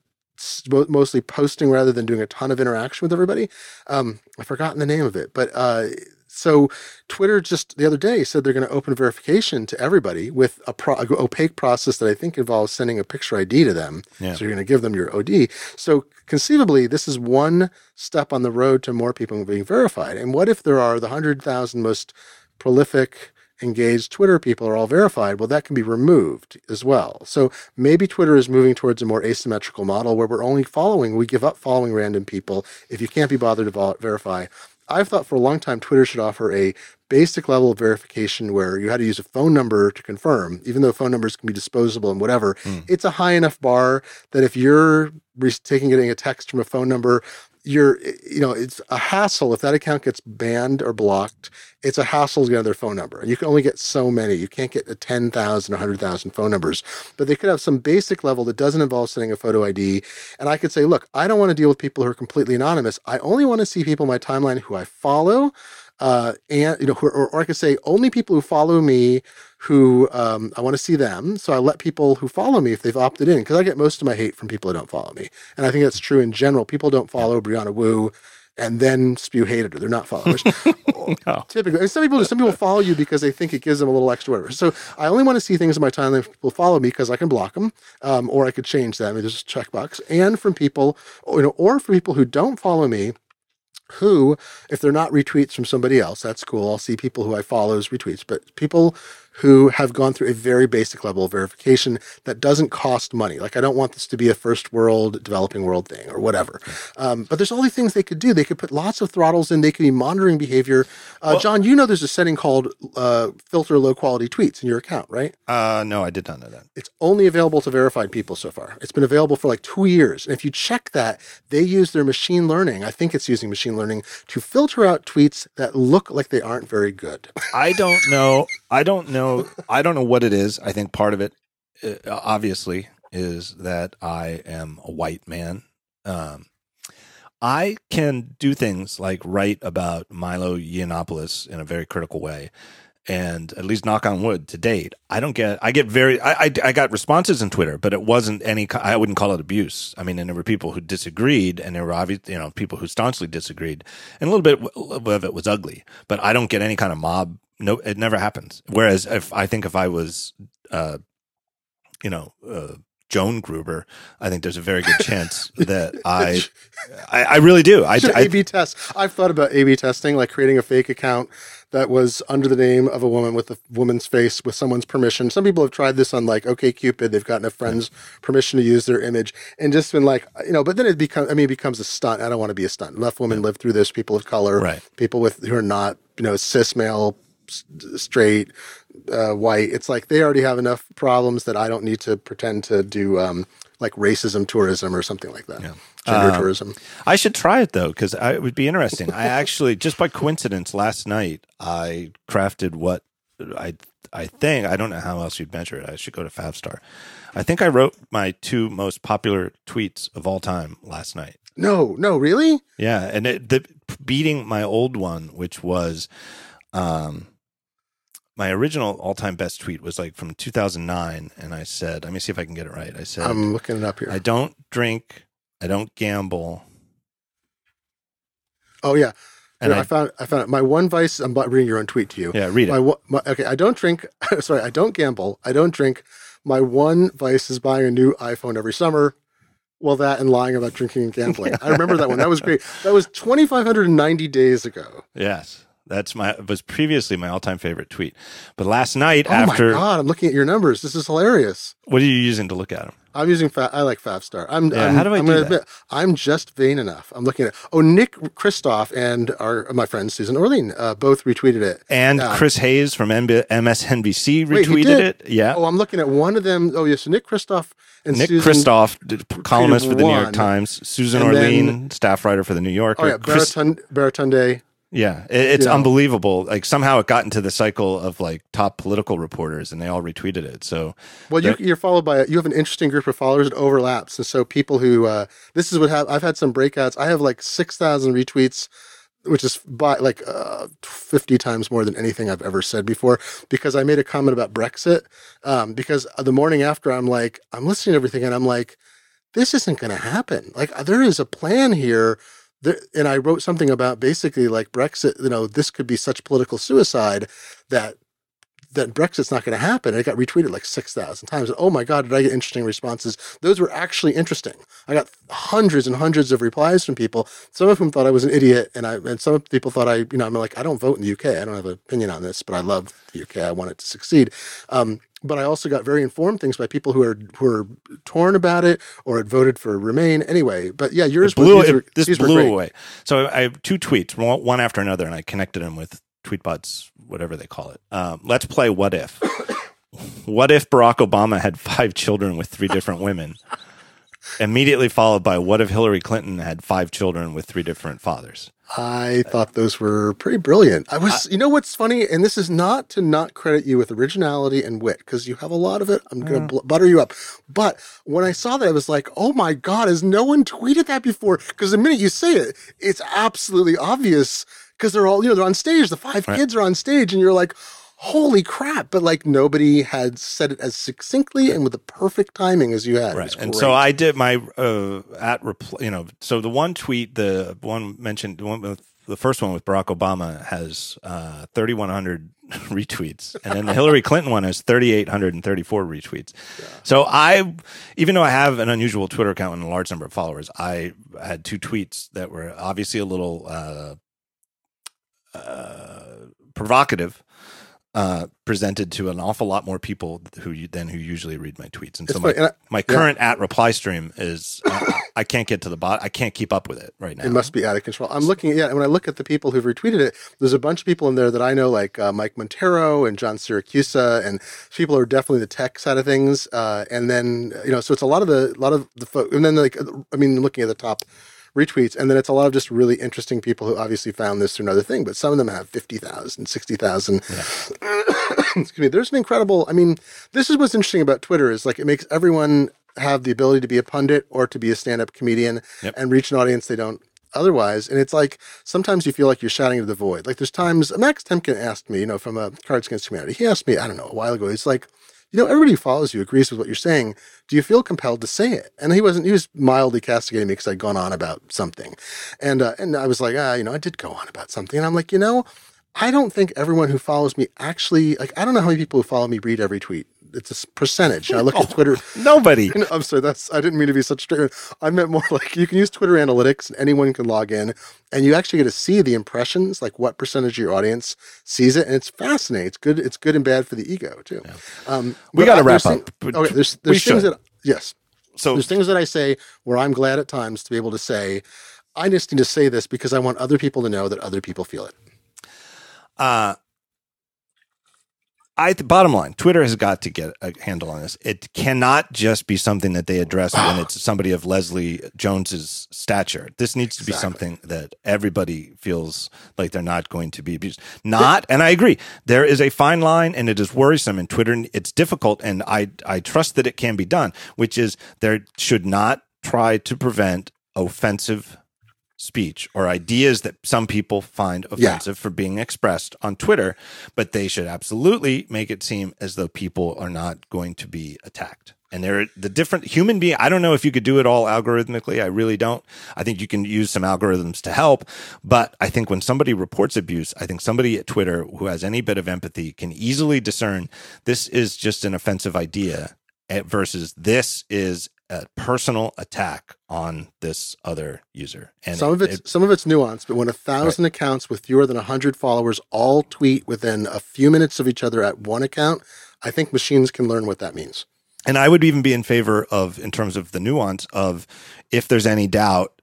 mostly posting rather than doing a ton of interaction with everybody. Um, I've forgotten the name of it, but uh, so Twitter just the other day said they're going to open verification to everybody with a pro- opaque process that I think involves sending a picture ID to them. Yeah. So you're going to give them your OD. So conceivably, this is one step on the road to more people being verified. And what if there are the 100,000 most prolific engaged Twitter people are all verified, well, that can be removed as well. So maybe Twitter is moving towards a more asymmetrical model where we're only following, we give up following random people if you can't be bothered to verify. I've thought for a long time Twitter should offer a basic level of verification where you had to use a phone number to confirm, even though phone numbers can be disposable and whatever. Mm. It's a high enough bar that if you're taking getting a text from a phone number, you're eh, you know it's a hassle. If that account gets banned or blocked it's a hassle to get their phone number. And you can only get so many. You can't get a 10,000 100,000 phone numbers. But they could have some basic level that doesn't involve sending a photo ID and I could say look I don't want to deal with people who are completely anonymous. I only want to see people in my timeline who I follow uh, and you know, or, or, I could say only people who follow me who um, I want to see them. So I let people who follow me if they've opted in because I get most of my hate from people who don't follow me, and I think that's true in general. People don't follow Brianna Wu and then spew hate at her. They're not followers. no. Typically, some people do. Some people follow you because they think it gives them a little extra whatever. So I only want to see things in my timeline. People follow me because I can block them, um, or I could change them. It's just a checkbox. And from people, you know, or for people who don't follow me who, if they're not retweets from somebody else, that's cool. I'll see people who I follow as retweets, but people who have gone through a very basic level of verification that doesn't cost money. Like I don't want this to be a first world, developing world thing or whatever. Um, but there's all these things they could do. They could put lots of throttles in. They could be monitoring behavior. Uh, well, John, you know there's a setting called uh, filter low quality tweets in your account, right? Uh, no, I did not know that. It's only available to verified people so far. It's been available for like two years. And if you check that, they use their machine learning. I think it's using machine learning to filter out tweets that look like they aren't very good. I don't know. I don't know. I don't know what it is. I think part of it, uh, obviously, is that I am a white man. Um, I can do things like write about Milo Yiannopoulos in a very critical way. And at least knock on wood to date, I don't get, I get very, I, I, I got responses on Twitter, but it wasn't any, I wouldn't call it abuse. I mean, and there were people who disagreed and there were obvious, you know, people who staunchly disagreed and a little bit of it was ugly, but I don't get any kind of mob no, it never happens. Whereas if I think if I was, uh, you know, uh, Joan Gruber, I think there's a very good chance that I, I, I, really do. I, I A/B test. I've thought about A/B testing, like creating a fake account that was under the name of a woman with a woman's face with someone's permission. Some people have tried this on like OK Cupid. They've gotten a friend's permission to use their image and just been like, you know. But then it becomes. I mean, it becomes a stunt. I don't want to be a stunt. Enough women live through this. People of color, right? People with who are not, you know, cis male straight, uh, white. It's like they already have enough problems that I don't need to pretend to do um, like racism tourism or something like that. Yeah. Gender uh, tourism. I should try it though because it would be interesting. I actually, just by coincidence, last night I crafted what I I think I don't know how else you'd measure it. I should go to Favstar. I think I wrote my two most popular tweets of all time last night. No, no, really? Yeah, and it, the beating my old one, which was um, my original all-time best tweet was like from 2009 and i said let me see if i can get it right i said i'm looking it up here i don't drink i don't gamble oh yeah and I, I, found I found my one vice. I'm reading your own tweet to you. Yeah, read it. My, my, okay, I don't drink. sorry, I don't gamble. I don't drink. My one vice is buying a new iPhone every summer. Well, that and lying about drinking and gambling. I remember that one. That was great. That was 2,590 days ago. Yes. That's my was previously my all time favorite tweet. But last night oh after, my god, I'm looking at your numbers. This is hilarious. What are you using to look at them? I'm using. Fa- I like Favstar. I'm. Yeah, I'm how do I I'm do that? Admit, I'm just vain enough. I'm looking at. Oh, Nick Kristof and our my friend Susan Orlean uh, both retweeted it, and uh, Chris Hayes from MB- MSNBC retweeted wait, it. Yeah. Oh, I'm looking at one of them. Oh, yes, yeah, so Nick Kristof and Nick Susan Kristof, columnist for the New York Times. Susan Orlean, then, staff writer for the New Yorker. Oh yeah, Baratunde. Yeah, it, it's know? unbelievable. Like somehow it got into the cycle of like top political reporters, and they all retweeted it. So, well, you, are followed by you have an interesting group of followers. It overlaps, and so people who uh, this is what have I've had some breakouts. I have like six thousand retweets, which is by like uh, fifty times more than anything I've ever said before. Because I made a comment about Brexit. Um, because the morning after, I'm like I'm listening to everything, and I'm like this isn't going to happen. Like there is a plan here. There, and I wrote something about basically like Brexit, you know, this could be such political suicide that that Brexit's not going to happen. And it got retweeted like 6,000 times. And oh my God, did I get interesting responses? Those were actually interesting. I got hundreds and hundreds of replies from people, some of whom thought I was an idiot. And I, and some people thought I, you know, I'm like, I don't vote in the UK. I don't have an opinion on this, but I love the UK. I want it to succeed. Um, but I also got very informed things by people who are who are torn about it or had voted for Remain anyway. But yeah, yours blew, was, it, this blew away. So I have two tweets, one after another, and I connected them with Tweetbot's whatever they call it. Um, let's play what if. what if Barack Obama had five children with three different women? Immediately followed by what if Hillary Clinton had five children with three different fathers? I thought those were pretty brilliant. I was, you know, what's funny, and this is not to not credit you with originality and wit because you have a lot of it. I'm going to mm. butter you up. But when I saw that, I was like, oh my God, has no one tweeted that before? Because the minute you say it, it's absolutely obvious because they're all, you know, they're on stage. The five right. kids are on stage, and you're like, holy crap. But like nobody had said it as succinctly and with the perfect timing as you had. Right. And so I did my, uh, at, you know, so the one tweet, the one mentioned, the one with, the first one with Barack Obama has uh, 3,100 retweets, and then the Hillary Clinton one has 3,834 retweets. Yeah. So I, even though I have an unusual Twitter account and a large number of followers, I had two tweets that were obviously a little uh, uh, provocative uh, presented to an awful lot more people who you, than who usually read my tweets. And it's so my, I, my current yeah. at reply stream is uh, I can't get to the bot. I can't keep up with it right now. It must be out of control. I'm looking at yeah. When I look at the people who've retweeted it, there's a bunch of people in there that I know, like uh, Mike Monteiro and John Siracusa, and people are definitely the tech side of things. Uh, and then you know, so it's a lot of the a lot of the folks. And then like I mean, looking at the top retweets. And then it's a lot of just really interesting people who obviously found this through another thing, but some of them have 50,000, 60,000. Yeah. Excuse me. There's an incredible, I mean, this is what's interesting about Twitter is like it makes everyone have the ability to be a pundit or to be a stand-up comedian yep. and reach an audience they don't otherwise. And it's like sometimes you feel like you're shouting into the void. Like there's times Max Temkin asked me, you know, from a Cards Against Humanity, he asked me, I don't know, a while ago, he's like, you know, everybody who follows you agrees with what you're saying. Do you feel compelled to say it? And he wasn't, he was mildly castigating me because I'd gone on about something. And, uh, and I was like, ah, you know, I did go on about something. And I'm like, you know, I don't think everyone who follows me actually, like, I don't know how many people who follow me read every tweet it's a percentage. I look at Twitter. Nobody. I'm sorry. That's I didn't mean to be such straight. I meant more like you can use Twitter analytics, and anyone can log in, and you actually get to see the impressions, like what percentage of your audience sees it, and it's fascinating. It's good. It's good and bad for the ego too. Yeah. Um, we got to wrap up. okay, there's there's things should. that yes. So there's things that I say where I'm glad at times to be able to say, I just need to say this because I want other people to know that other people feel it. Uh I bottom line, Twitter has got to get a handle on this. It cannot just be something that they address when it's somebody of Leslie Jones's stature. This needs to be exactly. something that everybody feels like they're not going to be abused. Not, and I agree, there is a fine line, and it is worrisome. And Twitter, it's difficult, and I I trust that it can be done. Which is there should not try to prevent offensive speech or ideas that some people find offensive yeah. for being expressed on Twitter, but they should absolutely make it seem as though people are not going to be attacked. And they're the different human being. I don't know if you could do it all algorithmically. I really don't. I think you can use some algorithms to help. But I think when somebody reports abuse, I think somebody at Twitter who has any bit of empathy can easily discern this is just an offensive idea versus this is a personal attack on this other user. And some it, of it's it, some of it's nuanced, but when a thousand right. accounts with fewer than a hundred followers all tweet within a few minutes of each other at one account, I think machines can learn what that means. And I would even be in favor of, in terms of the nuance of, if there's any doubt,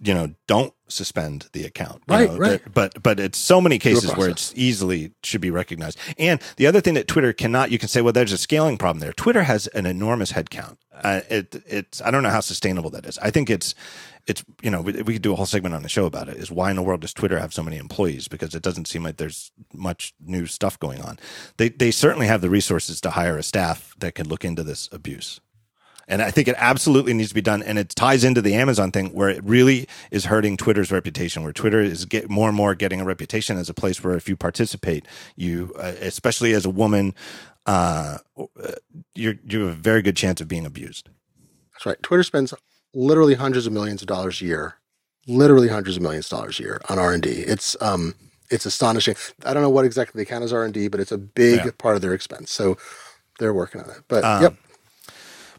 you know, don't suspend the account. Right, know, right. That, but but it's so many cases where it's easily should be recognized. And the other thing that Twitter cannot, you can say, well, there's a scaling problem there. Twitter has an enormous headcount. Uh, it it's I don't know how sustainable that is. I think it's it's you know we, we could do a whole segment on the show about it. Is why in the world does Twitter have so many employees? Because it doesn't seem like there's much new stuff going on. They they certainly have the resources to hire a staff that can look into this abuse. And I think it absolutely needs to be done. And it ties into the Amazon thing where it really is hurting Twitter's reputation, where Twitter is get more and more getting a reputation as a place where if you participate, you, uh, especially as a woman, uh, you you have a very good chance of being abused. That's right. Twitter spends literally hundreds of millions of dollars a year, literally hundreds of millions of dollars a year on R and D. It's um, it's astonishing. I don't know what exactly they count as R and D, but it's a big yeah. part of their expense. So they're working on it. But um, yep.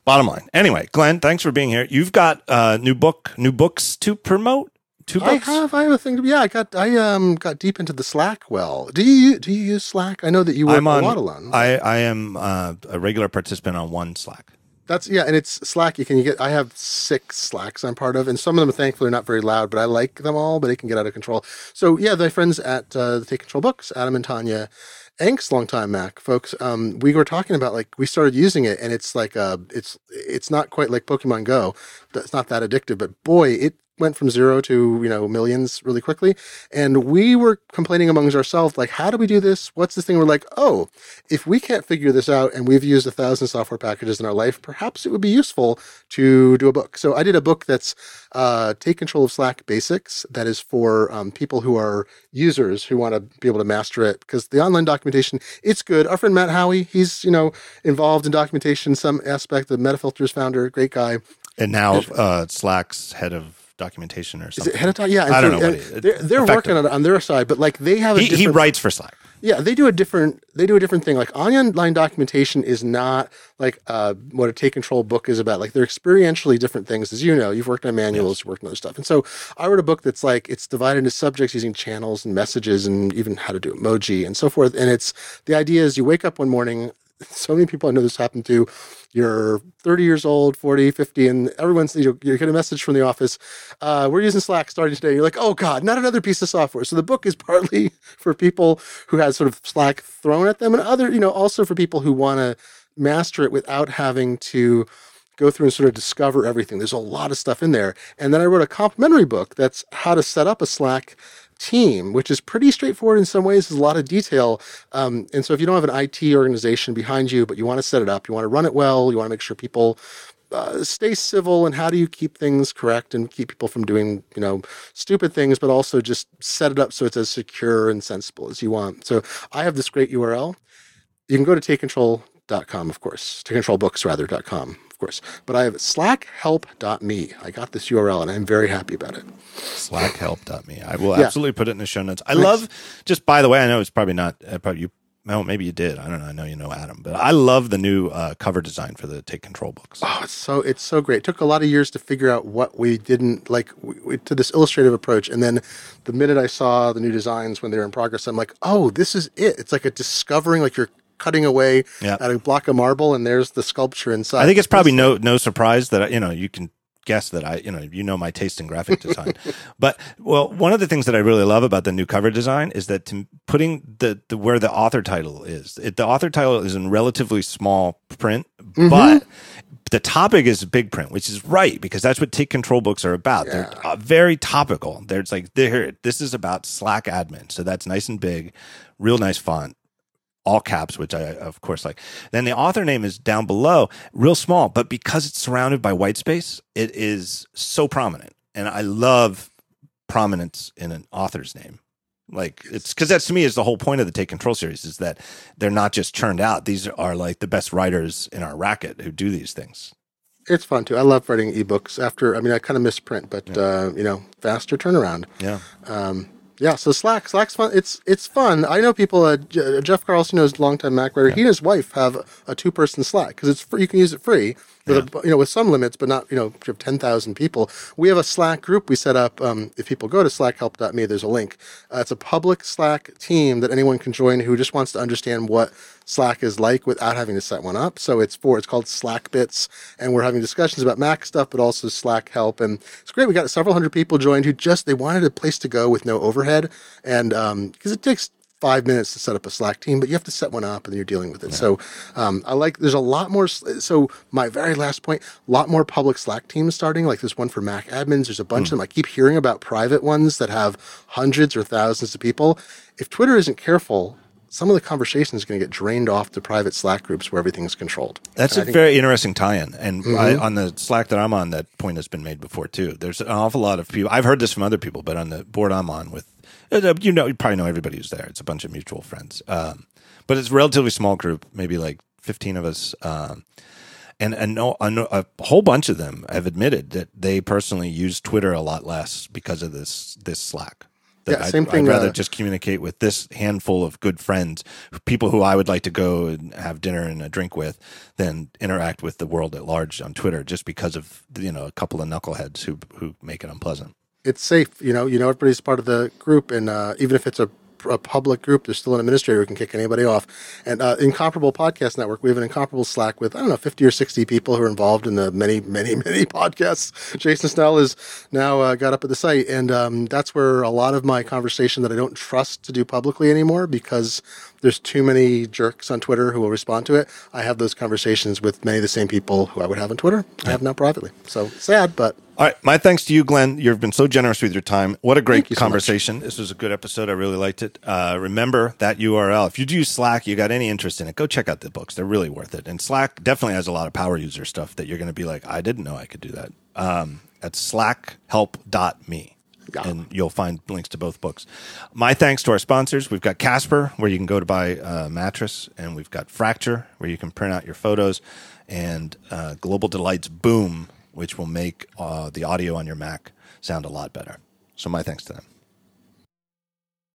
Bottom line. Anyway, Glenn, thanks for being here. You've got a uh, new book, new books to promote. Two books. I have. I have a thing. To, yeah, I got. I um got deep into the Slack. Well, do you do you use Slack? I know that you work I'm on, a lot alone. I I am uh, a regular participant on one Slack. That's yeah, and it's Slack. You can you get. I have six Slacks I'm part of, and some of them, thankfully, are not very loud, but I like them all. But they can get out of control. So yeah, my friends at uh, the Take Control Books, Adam and Tanya Engst, longtime Mac folks, um, we were talking about like we started using it, and it's like uh, it's it's not quite like Pokemon Go. It's not that addictive, but boy, it went from zero to you know millions really quickly. And we were complaining amongst ourselves like how do we do this? What's this thing? We're like oh if we can't figure this out and we've used a thousand software packages in our life perhaps it would be useful to do a book. So i did a book that's uh, take control of slack basics that is for um, people who are users who want to be able to master it because the online documentation it's good. Our friend Matt Haughey he's you know involved in documentation some aspect the metafilters founder great guy. And now uh, slack's head of documentation or something. Is it head of time? Yeah, I don't know. they're, they're working on it on their side, but like they have. He, he, writes for Slack. Yeah, they do a different. They do a different thing. Like online documentation is not like uh, what a take control book is about. Like they're experientially different things, as you know. You've worked on manuals, yes. worked on other stuff, and so I wrote a book that's like it's divided into subjects using channels and messages and even how to do emoji and so forth. And it's the idea is you wake up one morning so many people I know this happened to. You're 30 years old, 40, 50, and everyone's, you, you get a message from the office. Uh, we're using Slack starting today. You're like, oh God, not another piece of software. So the book is partly for people who had sort of Slack thrown at them and other, you know, also for people who want to master it without having to go through and sort of discover everything. There's a lot of stuff in there. And then I wrote a complimentary book that's how to set up a Slack team, which is pretty straightforward in some ways. There's a lot of detail. Um, and so if you don't have an IT organization behind you, but you want to set it up, you want to run it well, you want to make sure people uh, stay civil and how do you keep things correct and keep people from doing you know stupid things but also just set it up so it's as secure and sensible as you want so i have this great url you can go to takecontrol.com of course takecontrolbooks rather.com of course. But I have slackhelp.me. I got this URL and I'm very happy about it. Slackhelp.me. I will yeah. absolutely put it in the show notes. I Thanks. love, just by the way, I know it's probably not, uh, probably you well, maybe you did. I don't know. I know you know Adam, but I love the new uh, cover design for the Take Control books. Oh, it's so it's so great. It took a lot of years to figure out what we didn't like we, we, to this illustrative approach, and then the minute I saw the new designs when they were in progress, I'm like, oh, this is it. It's like a discovering, like you're cutting away at a block of marble, and there's the sculpture inside. I think it's probably no no surprise that you know you can guess that I, you know, you know my taste in graphic design. but well, one of the things that I really love about the new cover design is that to, putting the, the where the author title is. It, the author title is in relatively small print, mm-hmm. but the topic is big print, which is right because that's what take control books are about. Yeah. They're uh, very topical. There's like there this is about Slack admin, so that's nice and big, real nice font all caps, which I, of course, like. Then the author name is down below, real small, but because it's surrounded by white space, it is so prominent. And I love prominence in an author's name. Like it's because that's to me is the whole point of the Take Control series is that they're not just churned out. These are like the best writers in our racket who do these things. It's fun too. I love writing ebooks. After I mean, I kind of misprint, but yeah. uh, you know, faster turnaround. Yeah. Um, yeah, so Slack, Slack's fun. It's it's fun. I know people. Uh, Jeff Carlson knows longtime Mac writer. Yeah. He and his wife have a, a two person Slack because it's free. You can use it free with yeah. a, you know with some limits, but not you know if you have ten thousand people. We have a Slack group we set up. Um, if people go to slackhelp.me, there's a link. Uh, it's a public Slack team that anyone can join who just wants to understand what Slack is like without having to set one up. So it's for it's called Slack Bits, and we're having discussions about Mac stuff, but also Slack help, and it's great. We got several hundred people joined who just they wanted a place to go with no overhead, and because um, it takes five minutes to set up a Slack team, but you have to set one up and you're dealing with it. Yeah. So um, I like, there's a lot more. So my very last point, a lot more public Slack teams starting, like this one for Mac admins. There's a bunch mm. of them. I keep hearing about private ones that have hundreds or thousands of people. If Twitter isn't careful, some of the conversation is going to get drained off to private Slack groups where everything's controlled. That's and a very interesting tie-in, and mm-hmm. I, on the Slack that I'm on, that point has been made before too. There's an awful lot of people. I've heard this from other people, but on the board I'm on with you know, you probably know everybody who's there. It's a bunch of mutual friends. Um, but it's a relatively small group, maybe like 15 of us. Um, and a, a, a whole bunch of them have admitted that they personally use Twitter a lot less because of this this Slack. yeah, same I'd, thing. I'd rather uh, just communicate with this handful of good friends, people who I would like to go and have dinner and a drink with, than interact with the world at large on Twitter, just because of you know a couple of knuckleheads who who make it unpleasant. It's safe. You know, you know everybody's part of the group, and uh, even if it's a, a public group, there's still an administrator who can kick anybody off. And uh, Incomparable Podcast Network, we have an Incomparable Slack with I don't know 50 or 60 people who are involved in the many, many, many podcasts. Jason Snell is now uh, got up at the site, and um, that's where a lot of my conversation that I don't trust to do publicly anymore because there's too many jerks on Twitter who will respond to it. I have those conversations with many of the same people who I would have on Twitter. I have now privately. So sad, but All right, my thanks to you, Glenn. You've been so generous with your time. What a great you so conversation! This was a good episode. I really liked it. Uh, remember that URL. If you do use Slack, you got any interest in it, go check out the books. They're really worth it. And Slack definitely has a lot of power user stuff that you're going to be like, I didn't know I could do that. Um, that's slackhelp.me. Yeah. And you'll find links to both books. My thanks to our sponsors. We've got Casper, where you can go to buy a mattress, and we've got Fracture, where you can print out your photos, and uh, Global Delights Boom, which will make uh, the audio on your Mac sound a lot better. So, my thanks to them.